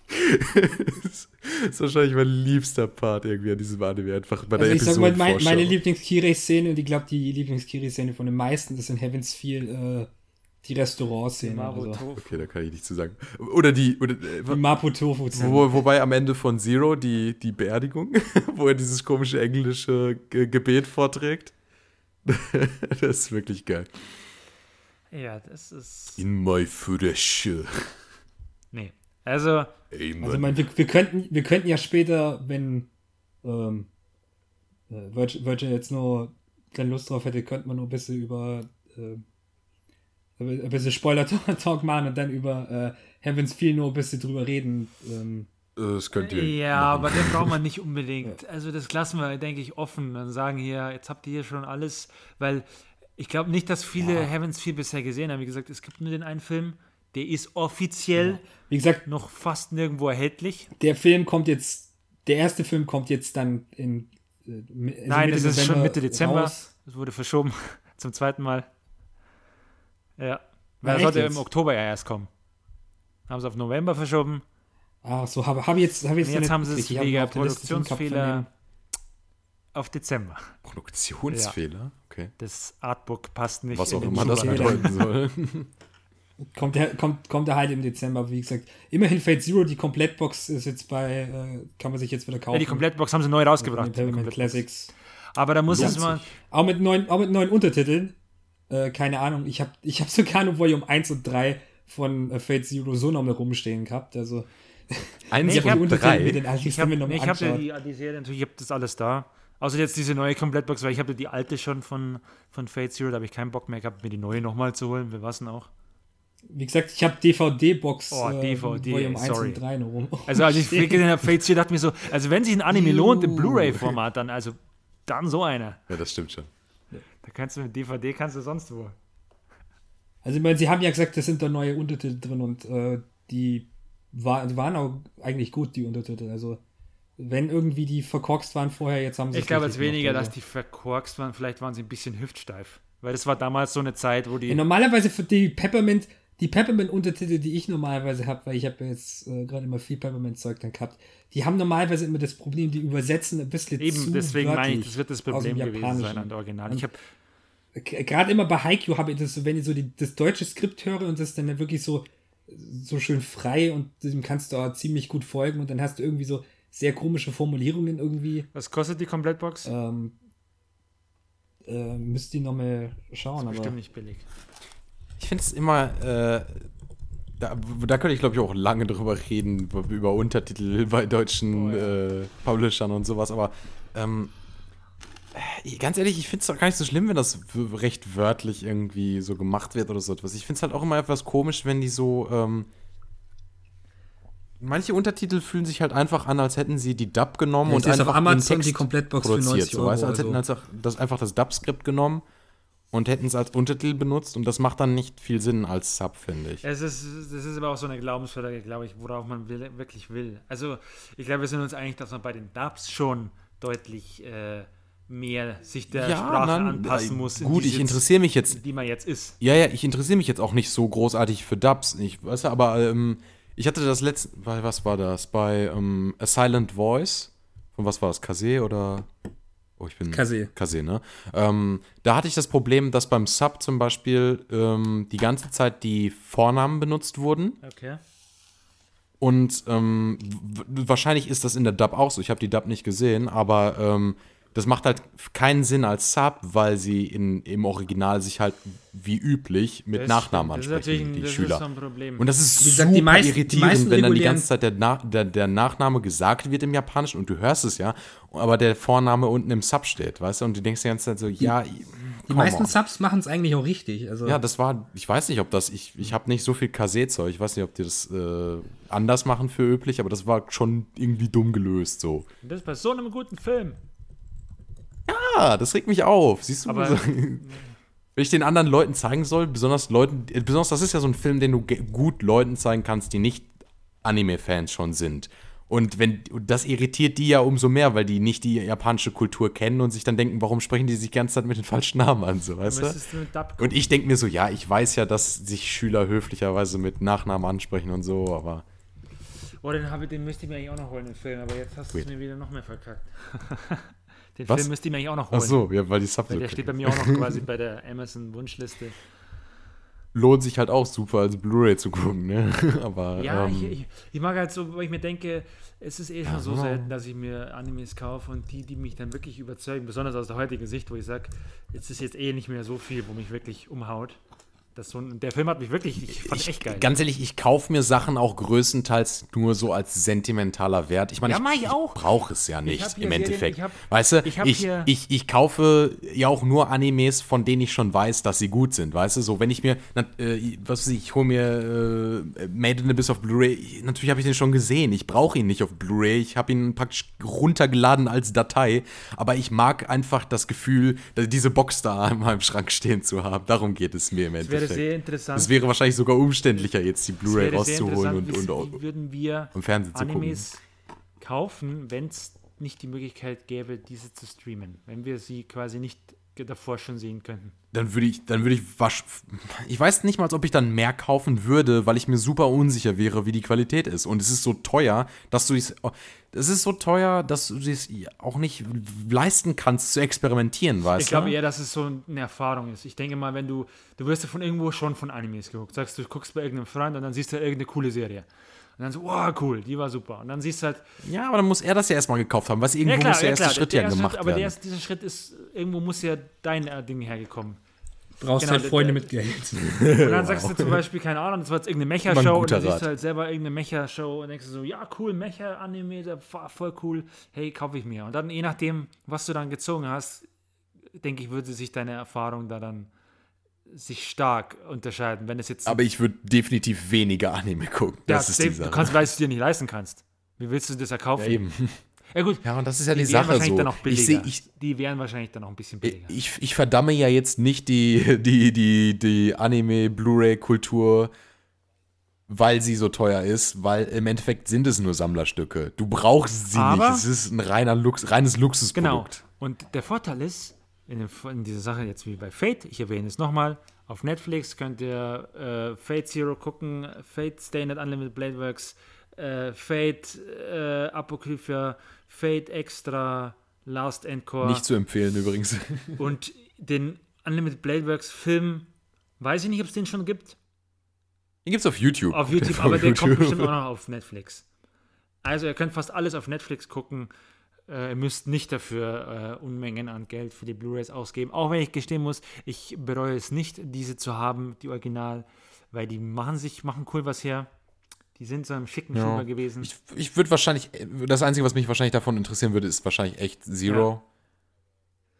das ist wahrscheinlich mein liebster Part irgendwie an diesem Anime. Einfach bei der also ich sag mal, mein, meine Lieblings-Kirei-Szene und ich glaube, die Lieblings-Kirei-Szene von den meisten ist in Heaven's Feel äh, die Restaurantszene. Also. Okay, da kann ich nichts zu sagen. Oder die. Oder, äh, die Mapo Tofu wo, Wobei am Ende von Zero die, die Beerdigung, wo er dieses komische englische Ge Gebet vorträgt. das ist wirklich geil. Ja, das ist. In my Frösche. Nee. Also. Amen. Also, mein, wir, wir, könnten, wir könnten ja später, wenn ähm, äh, Virgin jetzt nur keine Lust drauf hätte, könnte man nur ein bisschen über äh, ein bisschen Spoiler-Talk machen und dann über äh, Heavens Feel nur ein bisschen drüber reden. Ähm, das könnt ihr. Ja, machen. aber den braucht man nicht unbedingt. Also das lassen wir, denke ich, offen und sagen hier, jetzt habt ihr hier schon alles, weil ich glaube nicht, dass viele ja. Heavens Feel bisher gesehen haben. Wie gesagt, es gibt nur den einen Film, der ist offiziell ja. Wie gesagt, noch fast nirgendwo erhältlich. Der Film kommt jetzt, der erste Film kommt jetzt dann in. Äh, also Nein, es ist Dezember schon Mitte Dezember. Es wurde verschoben zum zweiten Mal. Ja. Weil er sollte jetzt? im Oktober ja erst kommen. Haben sie auf November verschoben. Ach so, habe hab jetzt, hab jetzt, jetzt haben sie es wegen Produktionsfehler auf Dezember. Produktionsfehler? Ja. Okay. Das Artbook passt nicht. Was auch immer das bedeuten soll. kommt, der, kommt, kommt er halt im Dezember, wie gesagt. Immerhin Fate Zero, die Komplettbox ist jetzt bei, äh, kann man sich jetzt wieder kaufen. Ja, die Komplettbox haben sie neu rausgebracht. Mit Classics. Aber da muss es mal. Auch mit neuen, auch mit neuen Untertiteln. Äh, keine Ahnung, ich habe ich hab sogar nur Volume 1 und 3 von äh, Fate Zero so noch mal rumstehen gehabt. Also. Eins nee, und drei. Ich habe nee, hab ja die, die Serie natürlich, ich habe das alles da. Außer jetzt diese neue Komplettbox, weil ich habe die alte schon von, von Fate Zero, da habe ich keinen Bock mehr gehabt, mir die neue nochmal zu holen. Wir was denn auch? Wie gesagt, ich habe DVD-Box oh, DVD, äh, Volume sorry. 1 und 3 noch rum. Also als ich gesehen habe, Fate Zero, dachte mir so, also wenn sich ein Anime lohnt im Blu-ray-Format, dann also dann so einer. Ja, das stimmt schon. Da kannst du mit DVD kannst du sonst wo. Also ich meine, sie haben ja gesagt, da sind da neue Untertitel drin und äh, die, war, waren auch eigentlich gut, die Untertitel. Also wenn irgendwie die verkorkst waren vorher, jetzt haben sie Ich glaube jetzt weniger, dass die verkorkst waren, vielleicht waren sie ein bisschen hüftsteif. Weil das war damals so eine Zeit, wo die. Ja, normalerweise für die Peppermint, die Peppermint-Untertitel, die ich normalerweise habe, weil ich habe jetzt äh, gerade immer viel Peppermint-Zeug dann gehabt, die haben normalerweise immer das Problem, die übersetzen ein bisschen Eben, zu deswegen meine ich, das wird das Problem gewesen sein an der Original. Ich habe gerade immer bei Haikyuu habe ich das, wenn ich so die, das deutsche Skript höre und das dann wirklich so, so schön frei und dem kannst du auch ziemlich gut folgen und dann hast du irgendwie so sehr komische Formulierungen irgendwie. Was kostet die Komplettbox? Ähm, äh, müsst ihr nochmal schauen. Das ist bestimmt nicht billig. Ich finde es immer, äh, da, da könnte ich glaube ich auch lange drüber reden, über Untertitel bei deutschen oh, ja. äh, Publishern und sowas, aber ähm, äh, ganz ehrlich, ich finde es doch gar nicht so schlimm, wenn das recht wörtlich irgendwie so gemacht wird oder so etwas. Ich finde es halt auch immer etwas komisch, wenn die so. Ähm, manche Untertitel fühlen sich halt einfach an, als hätten sie die Dub genommen ja, und einfach auf Amazon den Text die Komplettbox produziert. Für 90 Euro so, weißt, als hätten also. das einfach das Dub-Skript genommen und hätten es als Untertitel benutzt und das macht dann nicht viel Sinn als Sub, finde ich. Es ist, das ist aber auch so eine Glaubensfrage, glaube ich, worauf man will, wirklich will. Also, ich glaube, wir sind uns einig, dass man bei den Dubs schon deutlich äh, mehr sich der ja, Sprache nein, anpassen muss. Gut, ich interessiere mich jetzt. Die man jetzt ist. Ja, ja, ich interessiere mich jetzt auch nicht so großartig für Dubs. Ich weiß ja, aber ähm, ich hatte das letzte, was war das? Bei ähm, A Silent Voice. Von was war das? Kase oder? Oh, ich bin. Kase. Kase, ne? Ähm, da hatte ich das Problem, dass beim Sub zum Beispiel ähm, die ganze Zeit die Vornamen benutzt wurden. Okay. Und ähm, wahrscheinlich ist das in der Dub auch so. Ich habe die Dub nicht gesehen, aber ähm, das macht halt keinen Sinn als Sub, weil sie in, im Original sich halt wie üblich mit das Nachnamen ansprechen, die das Schüler. Ist so ein Problem. Und das ist Wie super die meisten, irritierend, wenn dann die ganze Zeit der, Na der, der, Nachname gesagt wird im Japanischen und du hörst es ja, aber der Vorname unten im Sub steht, weißt du? Und du denkst die ganze Zeit so, ja. Die meisten on. Subs machen es eigentlich auch richtig. Also. Ja, das war, ich weiß nicht, ob das, ich, ich habe nicht so viel Kase-Zeug, ich weiß nicht, ob die das äh, anders machen für üblich, aber das war schon irgendwie dumm gelöst so. Das ist bei so einem guten Film. Ja, das regt mich auf. Siehst du, Aber, wenn ich den anderen Leuten zeigen soll, besonders Leuten, besonders das ist ja so ein Film, den du gut Leuten zeigen kannst, die nicht Anime-Fans schon sind. Und wenn das irritiert die ja umso mehr, weil die nicht die japanische Kultur kennen und sich dann denken, warum sprechen die sich die ganze Zeit mit den falschen Namen an, so weißt du? Und ich denke mir so, ja, ich weiß ja, dass sich Schüler höflicherweise mit Nachnamen ansprechen und so, aber. Oh, den, habe, den müsste ich mir eigentlich auch noch holen, den Film, aber jetzt hast du es mir wieder noch mehr verkackt. Den Was? Film müsste ich mir eigentlich auch noch holen. Ach so, ja, weil die Sub weil Der steht bei mir auch noch quasi bei der Amazon-Wunschliste. Lohnt sich halt auch super, als Blu-ray zu gucken, ne? Aber. Ja, ähm, ich, ich, ich, mag halt so, weil ich mir denke, es ist eh schon ja, so selten, dass ich mir Animes kaufe und die, die mich dann wirklich überzeugen, besonders aus der heutigen Sicht, wo ich sage, jetzt ist jetzt eh nicht mehr so viel, wo mich wirklich umhaut Das so ein, der Film hat mich wirklich, ich fand ich, echt geil. Ganz ehrlich, ich kaufe mir Sachen auch größtenteils nur so als sentimentaler Wert. Ich meine, Ja, ich, ich auch. brauche es ja nicht im Endeffekt. ich hab- weißt du, ich ich, ich, ich, kaufe ja auch nur Animes, von denen ich schon weiß, dass sie gut sind. Weißt du, so wenn ich mir, na, äh, was weiß ich, ich hole mir äh, Made in Abyss auf Blu-ray. Natürlich habe ich den schon gesehen. Ich brauche ihn nicht auf Blu-ray. Ich habe ihn praktisch runtergeladen als Datei. Aber ich mag einfach das Gefühl, diese Box da in meinem Schrank stehen zu haben. Darum geht es mir im Endeffekt. Sehr interessant. Es wäre wahrscheinlich sogar umständlicher, jetzt die Blu-ray rauszuholen und, und, wie, wie würden wir im Fernsehen zu gucken. Animes kaufen, wenn es nicht die Möglichkeit gäbe, diese zu streamen. Wenn wir sie quasi nicht davor schon sehen könnten. Dann würde ich, dann würde ich wasch, ich weiß nicht mal, ob ich dann mehr kaufen würde, weil ich mir super unsicher wäre, wie die Qualität ist. Und es ist so teuer, dass du es, es ist so teuer, dass du es auch nicht leisten kannst zu experimentieren, weißt Ich glaube du? eher, dass es so eine Erfahrung ist. Ich denke mal, wenn du, du wirst ja von irgendwo schon von Animes geguckt. Sagst du, guckst bei irgendeinem Freund und dann siehst du irgendeine coole Serie. Und dann so, wow, cool, die war super. Und dann siehst du halt, Ja, aber dann muss er das ja erstmal gekauft haben, was irgendwo muss der erste Schritt ja gemacht Schritt, aber werden. der erste, dieser Schritt ist, irgendwo muss ja dein äh, Ding hergekommen. Brauchst Genau, halt Freunde der- mit Geld. Und dann sagst du zum Beispiel, keine Ahnung, das war jetzt irgendeine Mecha-Show und dann siehst Rat. du halt selber irgendeine Mecha-Show und denkst du so, ja, cool, Mecha-Anime, voll cool, hey, kaufe ich mir. Und dann, je nachdem, was du dann gezogen hast, denke ich, würde sich deine Erfahrung da dann sich stark unterscheiden. Wenn es jetzt aber ich würde definitiv weniger Anime gucken. ja, Das ist die Sache. du kannst, weil du es dir nicht leisten kannst. Wie willst du das erkaufen? ja, eben. Ja, gut. Ja, und das ist ja die, die wären Sache wahrscheinlich so. dann auch ich billiger. sehe, ich, die wären wahrscheinlich dann auch ein bisschen billiger. Ich, ich verdamme ja jetzt nicht die, die, die, die Anime-Blu-ray-Kultur, weil sie so teuer ist, weil im Endeffekt sind es nur Sammlerstücke. Du brauchst sie Aber- nicht. Es ist ein reiner Lux, reines Genau. Luxusprodukt. Und der Vorteil ist, in, dem, in dieser Sache jetzt wie bei Fate, ich erwähne es nochmal, auf Netflix könnt ihr äh, Fate Zero gucken, Fate Stay Night Unlimited Blade Works, äh, Fate äh, Apocrypha, Fate Extra, Last Encore Nicht zu empfehlen übrigens. und den Unlimited Blade Works Film, weiß ich nicht, ob es den schon gibt, Den gibt's auf YouTube. auf YouTube, aber der kommt YouTube. bestimmt auch noch auf Netflix. Also ihr könnt fast alles auf Netflix gucken. Äh, ihr müsst nicht dafür äh, Unmengen an Geld für die Blu-rays ausgeben. Auch wenn ich gestehen muss, ich bereue es nicht, diese zu haben, die Original, weil die machen sich, machen cool was her. Die sind so einem schicken Ja. Schuber gewesen. Ich, ich würde wahrscheinlich, das Einzige, was mich wahrscheinlich davon interessieren würde, ist wahrscheinlich echt Zero.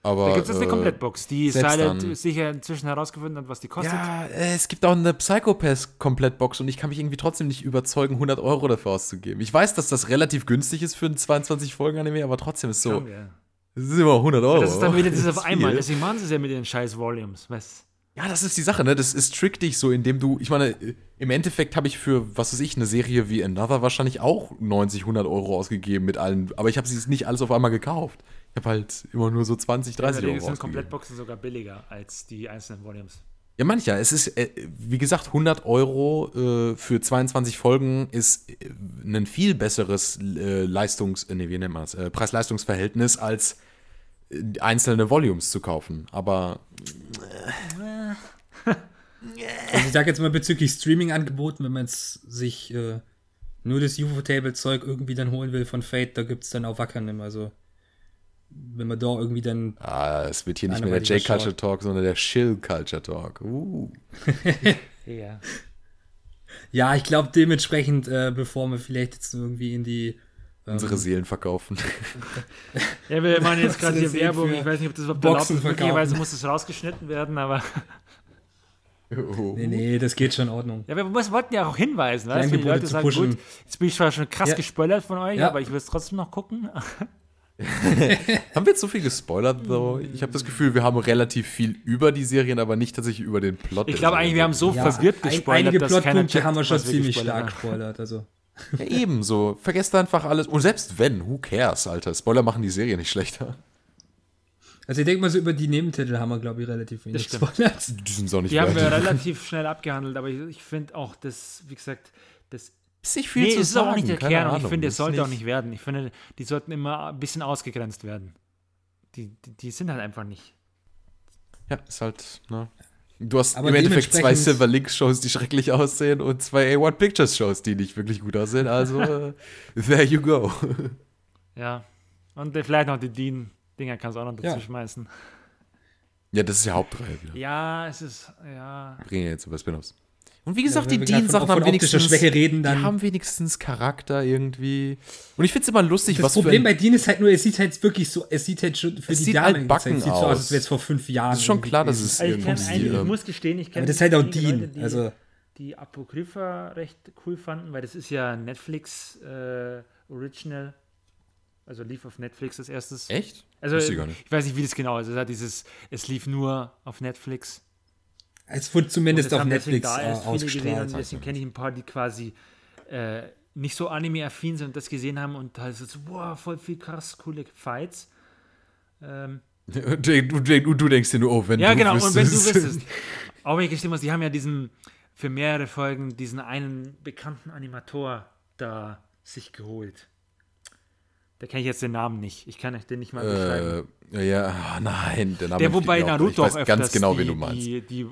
Aber. da gibt es jetzt eine äh, Komplettbox, die Silent dann- sicher inzwischen herausgefunden hat, was die kostet. Ja, äh, es gibt auch eine Psychopath-Komplettbox und ich kann mich irgendwie trotzdem nicht überzeugen, 100 Euro dafür auszugeben. Ich weiß, dass das relativ günstig ist für ein 22-Folgen-Anime, aber trotzdem ist so, Schauen wir. es ist immer 100 Euro. Das ist dann wieder dieses Das auf einmal. Deswegen machen sie es ja mit den scheiß Volumes. Was? Ja, das ist die Sache, ne? Das ist trick dich so, indem du, ich meine, äh, im Endeffekt habe ich für, was weiß ich, eine Serie wie Another wahrscheinlich auch 90, 100 Euro ausgegeben mit allen, aber ich habe sie nicht alles auf einmal gekauft. Habe halt immer nur so 20, 30 Deswegen Euro sind ausgegeben. Komplettboxen sogar billiger als die einzelnen Volumes. Ja, mancher. Es ist, äh, wie gesagt, 100 Euro äh, für 22 Folgen ist äh, ein viel besseres Leistungs-, nee, wie nennt man das, Preis-Leistungs-Verhältnis als einzelne Volumes zu kaufen. Aber Also ich sag jetzt mal bezüglich Streaming-Angeboten, wenn man sich äh, nur das UFO-Table-Zeug irgendwie dann holen will von Fate, da gibt es dann auch Wackernim. Also wenn man da irgendwie dann ah, es wird hier nicht mehr der J-Culture. Talk, sondern der Chill-Culture Talk. Uh. Ja. Ja, ich glaube dementsprechend, äh, bevor wir vielleicht jetzt irgendwie in die Unsere Seelen verkaufen. Ja, wir machen jetzt gerade hier Werbung. Ich weiß nicht, ob das überhaupt Boxen erlaubt ist. Möglicherweise muss das rausgeschnitten werden, aber. Oh. Nee, nee, das geht schon in Ordnung. Ja, wir wollten ja auch hinweisen, weißt du? Die Leute sagen, pushen. gut, jetzt bin ich zwar schon krass Ja. gespoilert von euch, Ja. aber ich will es trotzdem noch gucken. Haben wir jetzt so viel gespoilert, though? Ich habe das Gefühl, wir haben relativ viel über die Serien, aber nicht tatsächlich über den Plot. Ich glaube eigentlich, wir haben so verwirrt ein, gespoilert, einige dass Plotpunkte haben wir schon ziemlich gespoilert stark gespoilert. Also Ja, ebenso. Vergesst einfach alles. Und selbst wenn, who cares, Alter? Spoiler machen die Serie nicht schlechter. Also ich denke mal so über die Nebentitel haben wir, glaube ich, relativ wenig gespoilert. Die sind auch nicht Die haben wir relativ schnell abgehandelt, aber ich, ich finde auch, das, wie gesagt, das Ist nicht viel Nee, zu es ist sagen. auch nicht der keine Kern und ich Ahnung. finde, es sollte auch nicht werden. Ich finde, die sollten immer ein bisschen ausgegrenzt werden. Die, die, die sind halt einfach nicht. Ja, ist halt, ne? Du hast Aber im Endeffekt zwei Silver Link Shows, die schrecklich aussehen und zwei A1 Pictures Shows, die nicht wirklich gut aussehen. Also, äh, there you go. Ja. Und vielleicht noch die Dean-Dinger kannst du auch noch dazu Ja. schmeißen. Ja, das ist ja Hauptreihe wieder. Ja, es ist, ja. Wir reden jetzt über Spin-offs. Und wie gesagt, Ja, die Dean-Sachen haben wenigstens, Schwäche reden, die dann- haben wenigstens Charakter irgendwie. Und ich finde es immer lustig, Das was Problem für bei Dean ist halt nur, es sieht halt wirklich so, es sieht halt schon für Es die sieht halt damalige backen Zeit, sieht so aus, als wäre es vor fünf Jahren. Das ist schon klar, dass es Also ich, kenn irgendwie, einige, ich muss gestehen, ich kenne Aber das ist halt auch Dean, Leute, die, also- die Apokrypha recht cool fanden, weil das ist ja Netflix äh, Original. Also lief auf Netflix als erstes. Echt? Also ich gar nicht. ich weiß nicht, wie das genau ist. Es hat dieses, es lief nur auf Netflix. Es wurde zumindest auf Netflix da äh, erst gesehen ausgestrahlt. deswegen kenne ich ein paar, die quasi äh, nicht so anime-affin sind und das gesehen haben und halt so, wow, voll viel krass coole Fights. Ähm, Und du, du, du denkst dir nur, oh, wenn ja, du genau, und wenn du wüsstest. wüsstest. Auch wenn ich gestehen muss, die haben ja diesen, für mehrere Folgen, diesen einen bekannten Animator da sich geholt. Da kenne ich jetzt den Namen nicht. Ich kann euch den nicht mal beschreiben. Äh, ja, ah, nein, der Name Der, wobei mir auch- Naruto Ich weiß auch ganz genau, die, wen du meinst. Die, die,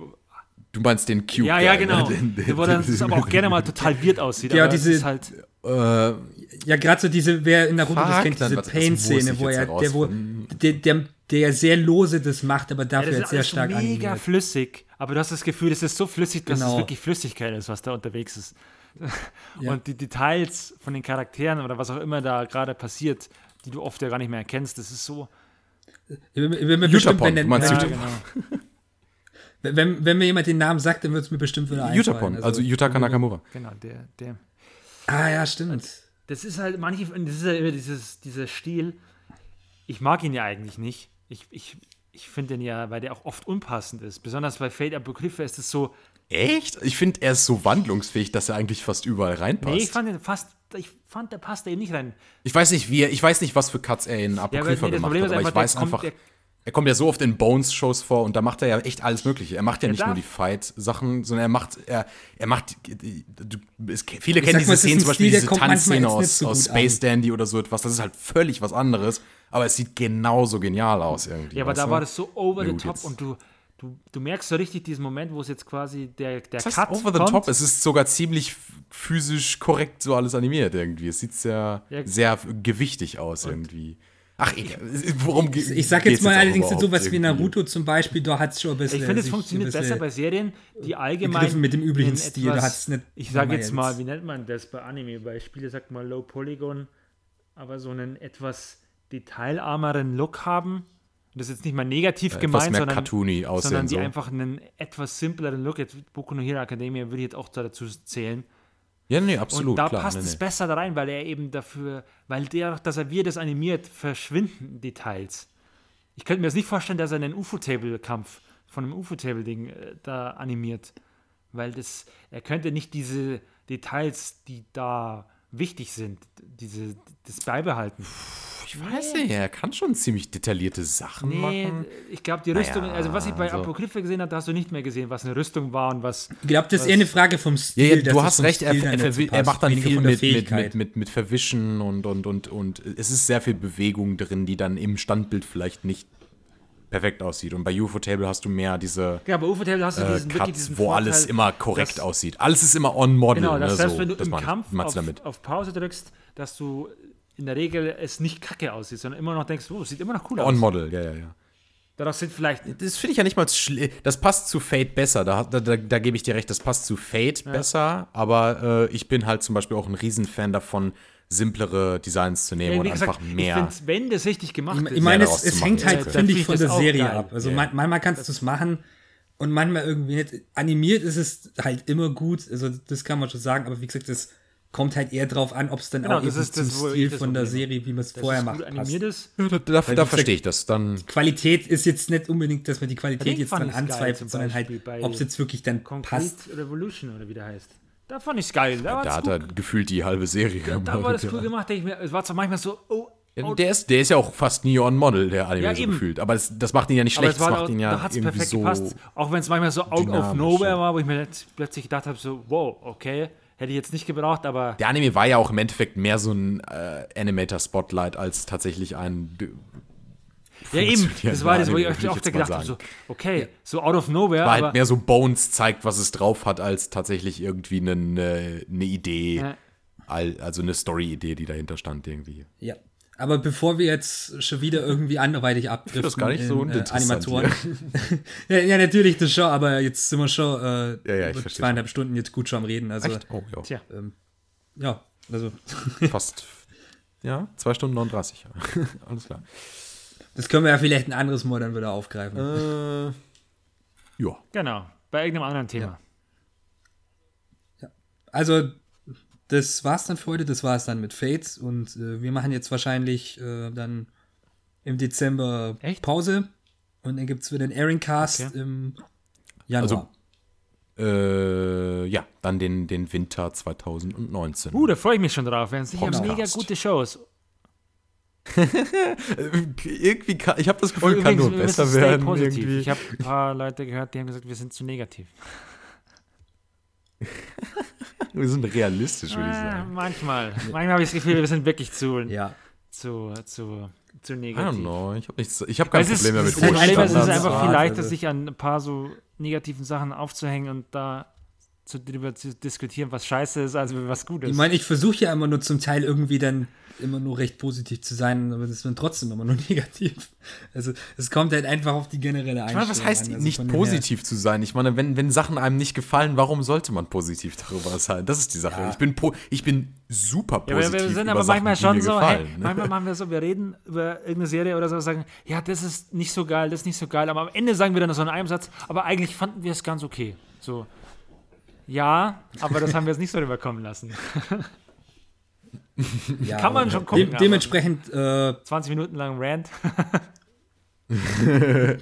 Du meinst den Cube. ja, ja, Guy, genau. Ne? Den, den, Wo dann das aber auch gerne mal total weird aussieht. Ja, aber diese- es ist halt, äh, Ja, gerade so diese, wer in Naruto das Fuck, kennt, diese das muss Pain-Szene, ich wo jetzt er, der, wo, der, der, der sehr lose das macht, aber ja, dafür das halt ist sehr stark so mega animiert. flüssig. Aber du hast das Gefühl, es ist so flüssig, dass Genau. es wirklich Flüssigkeit ist, was da unterwegs ist. Ja. Und die Details von den Charakteren oder was auch immer da gerade passiert, die du oft ja gar nicht mehr erkennst, das ist so. Wenn, wenn, mir bestimmt, Utapon, wenn, du meinst wenn, Ja, genau. wenn, wenn mir jemand den Namen sagt, dann wird es mir bestimmt wieder einfallen. Utapon, also Yutaka Nakamura. genau, der, der. Ah, ja, stimmt. Das ist halt, manche, das ist ja immer dieses, dieser Stil. Ich mag ihn ja eigentlich nicht. Ich, ich, ich finde den ja, weil der auch oft unpassend ist. Besonders bei Fate Apocrypha ist es so, Echt? Ich finde, er ist so wandlungsfähig, dass er eigentlich fast überall reinpasst. nee, ich fand den fast, ich fand, der passt da eben nicht rein. Ich weiß nicht, wie er, ich weiß nicht, was für Cuts er in aber Apokrypha nee, das gemacht hat, aber ich weiß einfach, der- er kommt ja so oft in Bones-Shows vor und da macht er ja echt alles Mögliche. Er macht ja nicht darf- nur die Fight-Sachen, sondern er macht, er, er macht, du, es, viele kennen sag diese mal, Szenen, zum Beispiel Stil, diese Tanzszene aus, so aus Space an. Dandy oder so etwas, das ist halt völlig was anderes, aber es sieht genauso genial aus irgendwie. Ja, aber da du? war das so over Ja, the top jetzt- und du, du, du merkst so richtig diesen Moment, wo es jetzt quasi der, der Das heißt Cut over the kommt. top. Es ist sogar ziemlich physisch korrekt so alles animiert irgendwie. Es sieht sehr, Ja. sehr gewichtig aus irgendwie. Ach, egal. Worum geht Ich sag jetzt mal allerdings sowas wie Naruto zum Beispiel, da hat es schon ein bisschen. Ich finde, es funktioniert besser bei Serien, die allgemein. mit dem üblichen Stil, da hat's nicht Ich sage nochmal jetzt mal, jetzt- wie nennt man das bei Anime? Bei Spiele sagt man Low Polygon, aber so einen etwas detailarmeren Look haben. Das ist jetzt nicht mal negativ etwas gemeint, mehr sondern, cartoony aussehen. sondern die so. einfach einen etwas simpleren Look. Jetzt Boku no Hero Academia würde ich jetzt auch dazu zählen. Ja, nee, absolut. Und da klar, passt nee, es nee. besser da rein, weil er eben dafür, weil der, dass er wie er das animiert, verschwinden Details. Ich könnte mir jetzt nicht vorstellen, dass er einen UFO-Table-Kampf von einem UFO-Table-Ding äh, da animiert. Weil das, er könnte nicht diese Details, die da wichtig sind, diese, das beibehalten. Ich weiß nicht, er kann schon ziemlich detaillierte Sachen Nee, machen. ich glaube, die Rüstung, Naja, also was ich bei also- Apokryphe gesehen habe, da hast du nicht mehr gesehen, was eine Rüstung war und was. Ich glaube, das ist eher eine Frage vom Ja, Stil. ja, dass du hast recht, er, er, er macht dann viel mit, mit, mit, mit, mit Verwischen und, und, und, und es ist sehr viel Bewegung drin, die dann im Standbild vielleicht nicht perfekt aussieht. Und bei UFO Table hast du mehr diese Ja, bei UFO-Table hast du äh, diesen, wirklich diesen Cuts, wo alles Vorteil, immer korrekt dass- aussieht. Alles ist immer on model. Genau, ne, das heißt, so, wenn du im Kampf du auf, auf Pause drückst, dass du in der Regel es nicht kacke aussieht, sondern immer noch denkst, oh, es sieht immer noch cool aus. On model, ja, ja, ja. Daraus sind vielleicht Das finde ich ja nicht mal schle- Das passt zu Fate besser. Da, da, da, da gebe ich dir recht, das passt zu Fate besser. Aber äh, ich bin halt zum Beispiel auch ein Riesenfan davon, simplere Designs zu nehmen Ja, und gesagt, einfach ich mehr. finde, wenn das richtig gemacht Ich ist, meine, daraus es, es machen, hängt halt, okay. finde ich, von ich der Serie geil. ab. Also Ja. man, manchmal kannst du es machen und manchmal irgendwie nicht. Animiert ist es halt immer gut, also das kann man schon sagen, aber wie gesagt, das kommt halt eher drauf an, ob es dann Genau, auch das eben ist zum ich Stil von der Serie, wie man es vorher macht, gut passt. animiert ist. Ja, da da, da verstehe ich das. Dann Qualität ist jetzt nicht unbedingt, dass man die Qualität jetzt dann anzweifelt, sondern halt, ob es jetzt wirklich dann Concrete passt. Revolution oder wie der heißt. Da fand ich es geil. Da, da hat er gefühlt die halbe Serie da, gemacht. da war das ja. cool gemacht. denke Ich mir, es war zwar manchmal so, oh, oh Der ist, der ist ja auch fast nie on Model, der Anime Ja, so gefühlt. Aber das, das macht ihn ja nicht schlecht, das macht da, ihn ja da hat es irgendwie perfekt so. gepasst. Auch wenn es manchmal so out of nowhere war, wo ich mir plötzlich gedacht habe, so, wow, okay, hätte ich jetzt nicht gebraucht, aber Der Anime war ja auch im Endeffekt mehr so ein äh, Animator-Spotlight als tatsächlich ein. Ja eben, das war das, wo ich da mal gedacht habe, so, okay, so out of nowhere, War aber halt mehr so Bones zeigt, was es drauf hat, als tatsächlich irgendwie eine, eine Idee. Ja. Al- Also eine Story-Idee, die dahinter stand irgendwie. Ja. Aber bevor wir jetzt schon wieder irgendwie anderweitig abdriften, das gar nicht so in, äh, Animatoren. ja, ja, natürlich das schon, aber jetzt sind wir schon äh, ja, ja, zweieinhalb Stunden jetzt gut schon am Reden. Also, Echt? Oh, ja. Tja. Ähm, ja, also. Fast. Ja, zwei Stunden 39. Alles klar. Das können wir ja vielleicht ein anderes Mal dann wieder aufgreifen. Äh, ja. Genau, bei irgendeinem anderen Thema. Ja. Also, das war's dann für heute. Das war's dann mit Fates. Und äh, wir machen jetzt wahrscheinlich äh, dann im Dezember Echt? Pause. Und dann gibt's wieder den Airing Cast Okay. im Januar. Also, äh, ja, dann den, den Winter 2019. Uh, da freue ich mich schon drauf. Werden sicher mega gute Shows. irgendwie kann, ich habe das Gefühl, kann nur besser stay werden. positiv. Irgendwie. Ich habe ein paar Leute gehört, die haben gesagt, wir sind zu negativ. Wir sind realistisch, würde ich sagen. manchmal. Manchmal habe ich das Gefühl, wir sind wirklich zu, ja. zu, zu, zu I negativ. don't know. Ich habe hab kein Problem mehr mit es ist, hohen es ist einfach viel leichter, sich an ein paar so negativen Sachen aufzuhängen und da zu, drüber zu diskutieren, was scheiße ist, als was gut ist. Ich meine, ich versuche ja immer nur zum Teil irgendwie dann immer nur recht positiv zu sein, aber das ist dann trotzdem immer nur negativ. Also es kommt halt einfach auf die generelle Ich Einstellung meine, was heißt an. Also nicht positiv zu sein? Ich meine, wenn, wenn Sachen einem nicht gefallen, warum sollte man positiv darüber sein? Das ist die Sache. Ja. Ich, bin po ich bin super Ja, positiv aber wir sind über aber Sachen, manchmal die schon mir so, gefallen. hey, ne? manchmal machen wir so, wir reden über irgendeine Serie oder so, sagen, ja, das ist nicht so geil, das ist nicht so geil, aber am Ende sagen wir dann so in einem Satz, aber eigentlich fanden wir es ganz okay. So, ja, aber das haben wir jetzt nicht so rüberkommen lassen. Ja, Kann man schon gucken, aber- dementsprechend, äh, 20 Minuten lang Rant.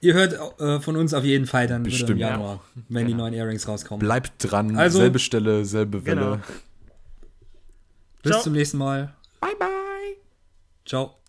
ihr hört äh, von uns auf jeden Fall dann wieder im Bestimmt. Januar, wenn die Genau. neuen Airings rauskommen. Bleibt dran, Also- selbe Stelle, selbe Welle. Genau. Bis Ciao. zum nächsten Mal. Bye, bye. Ciao.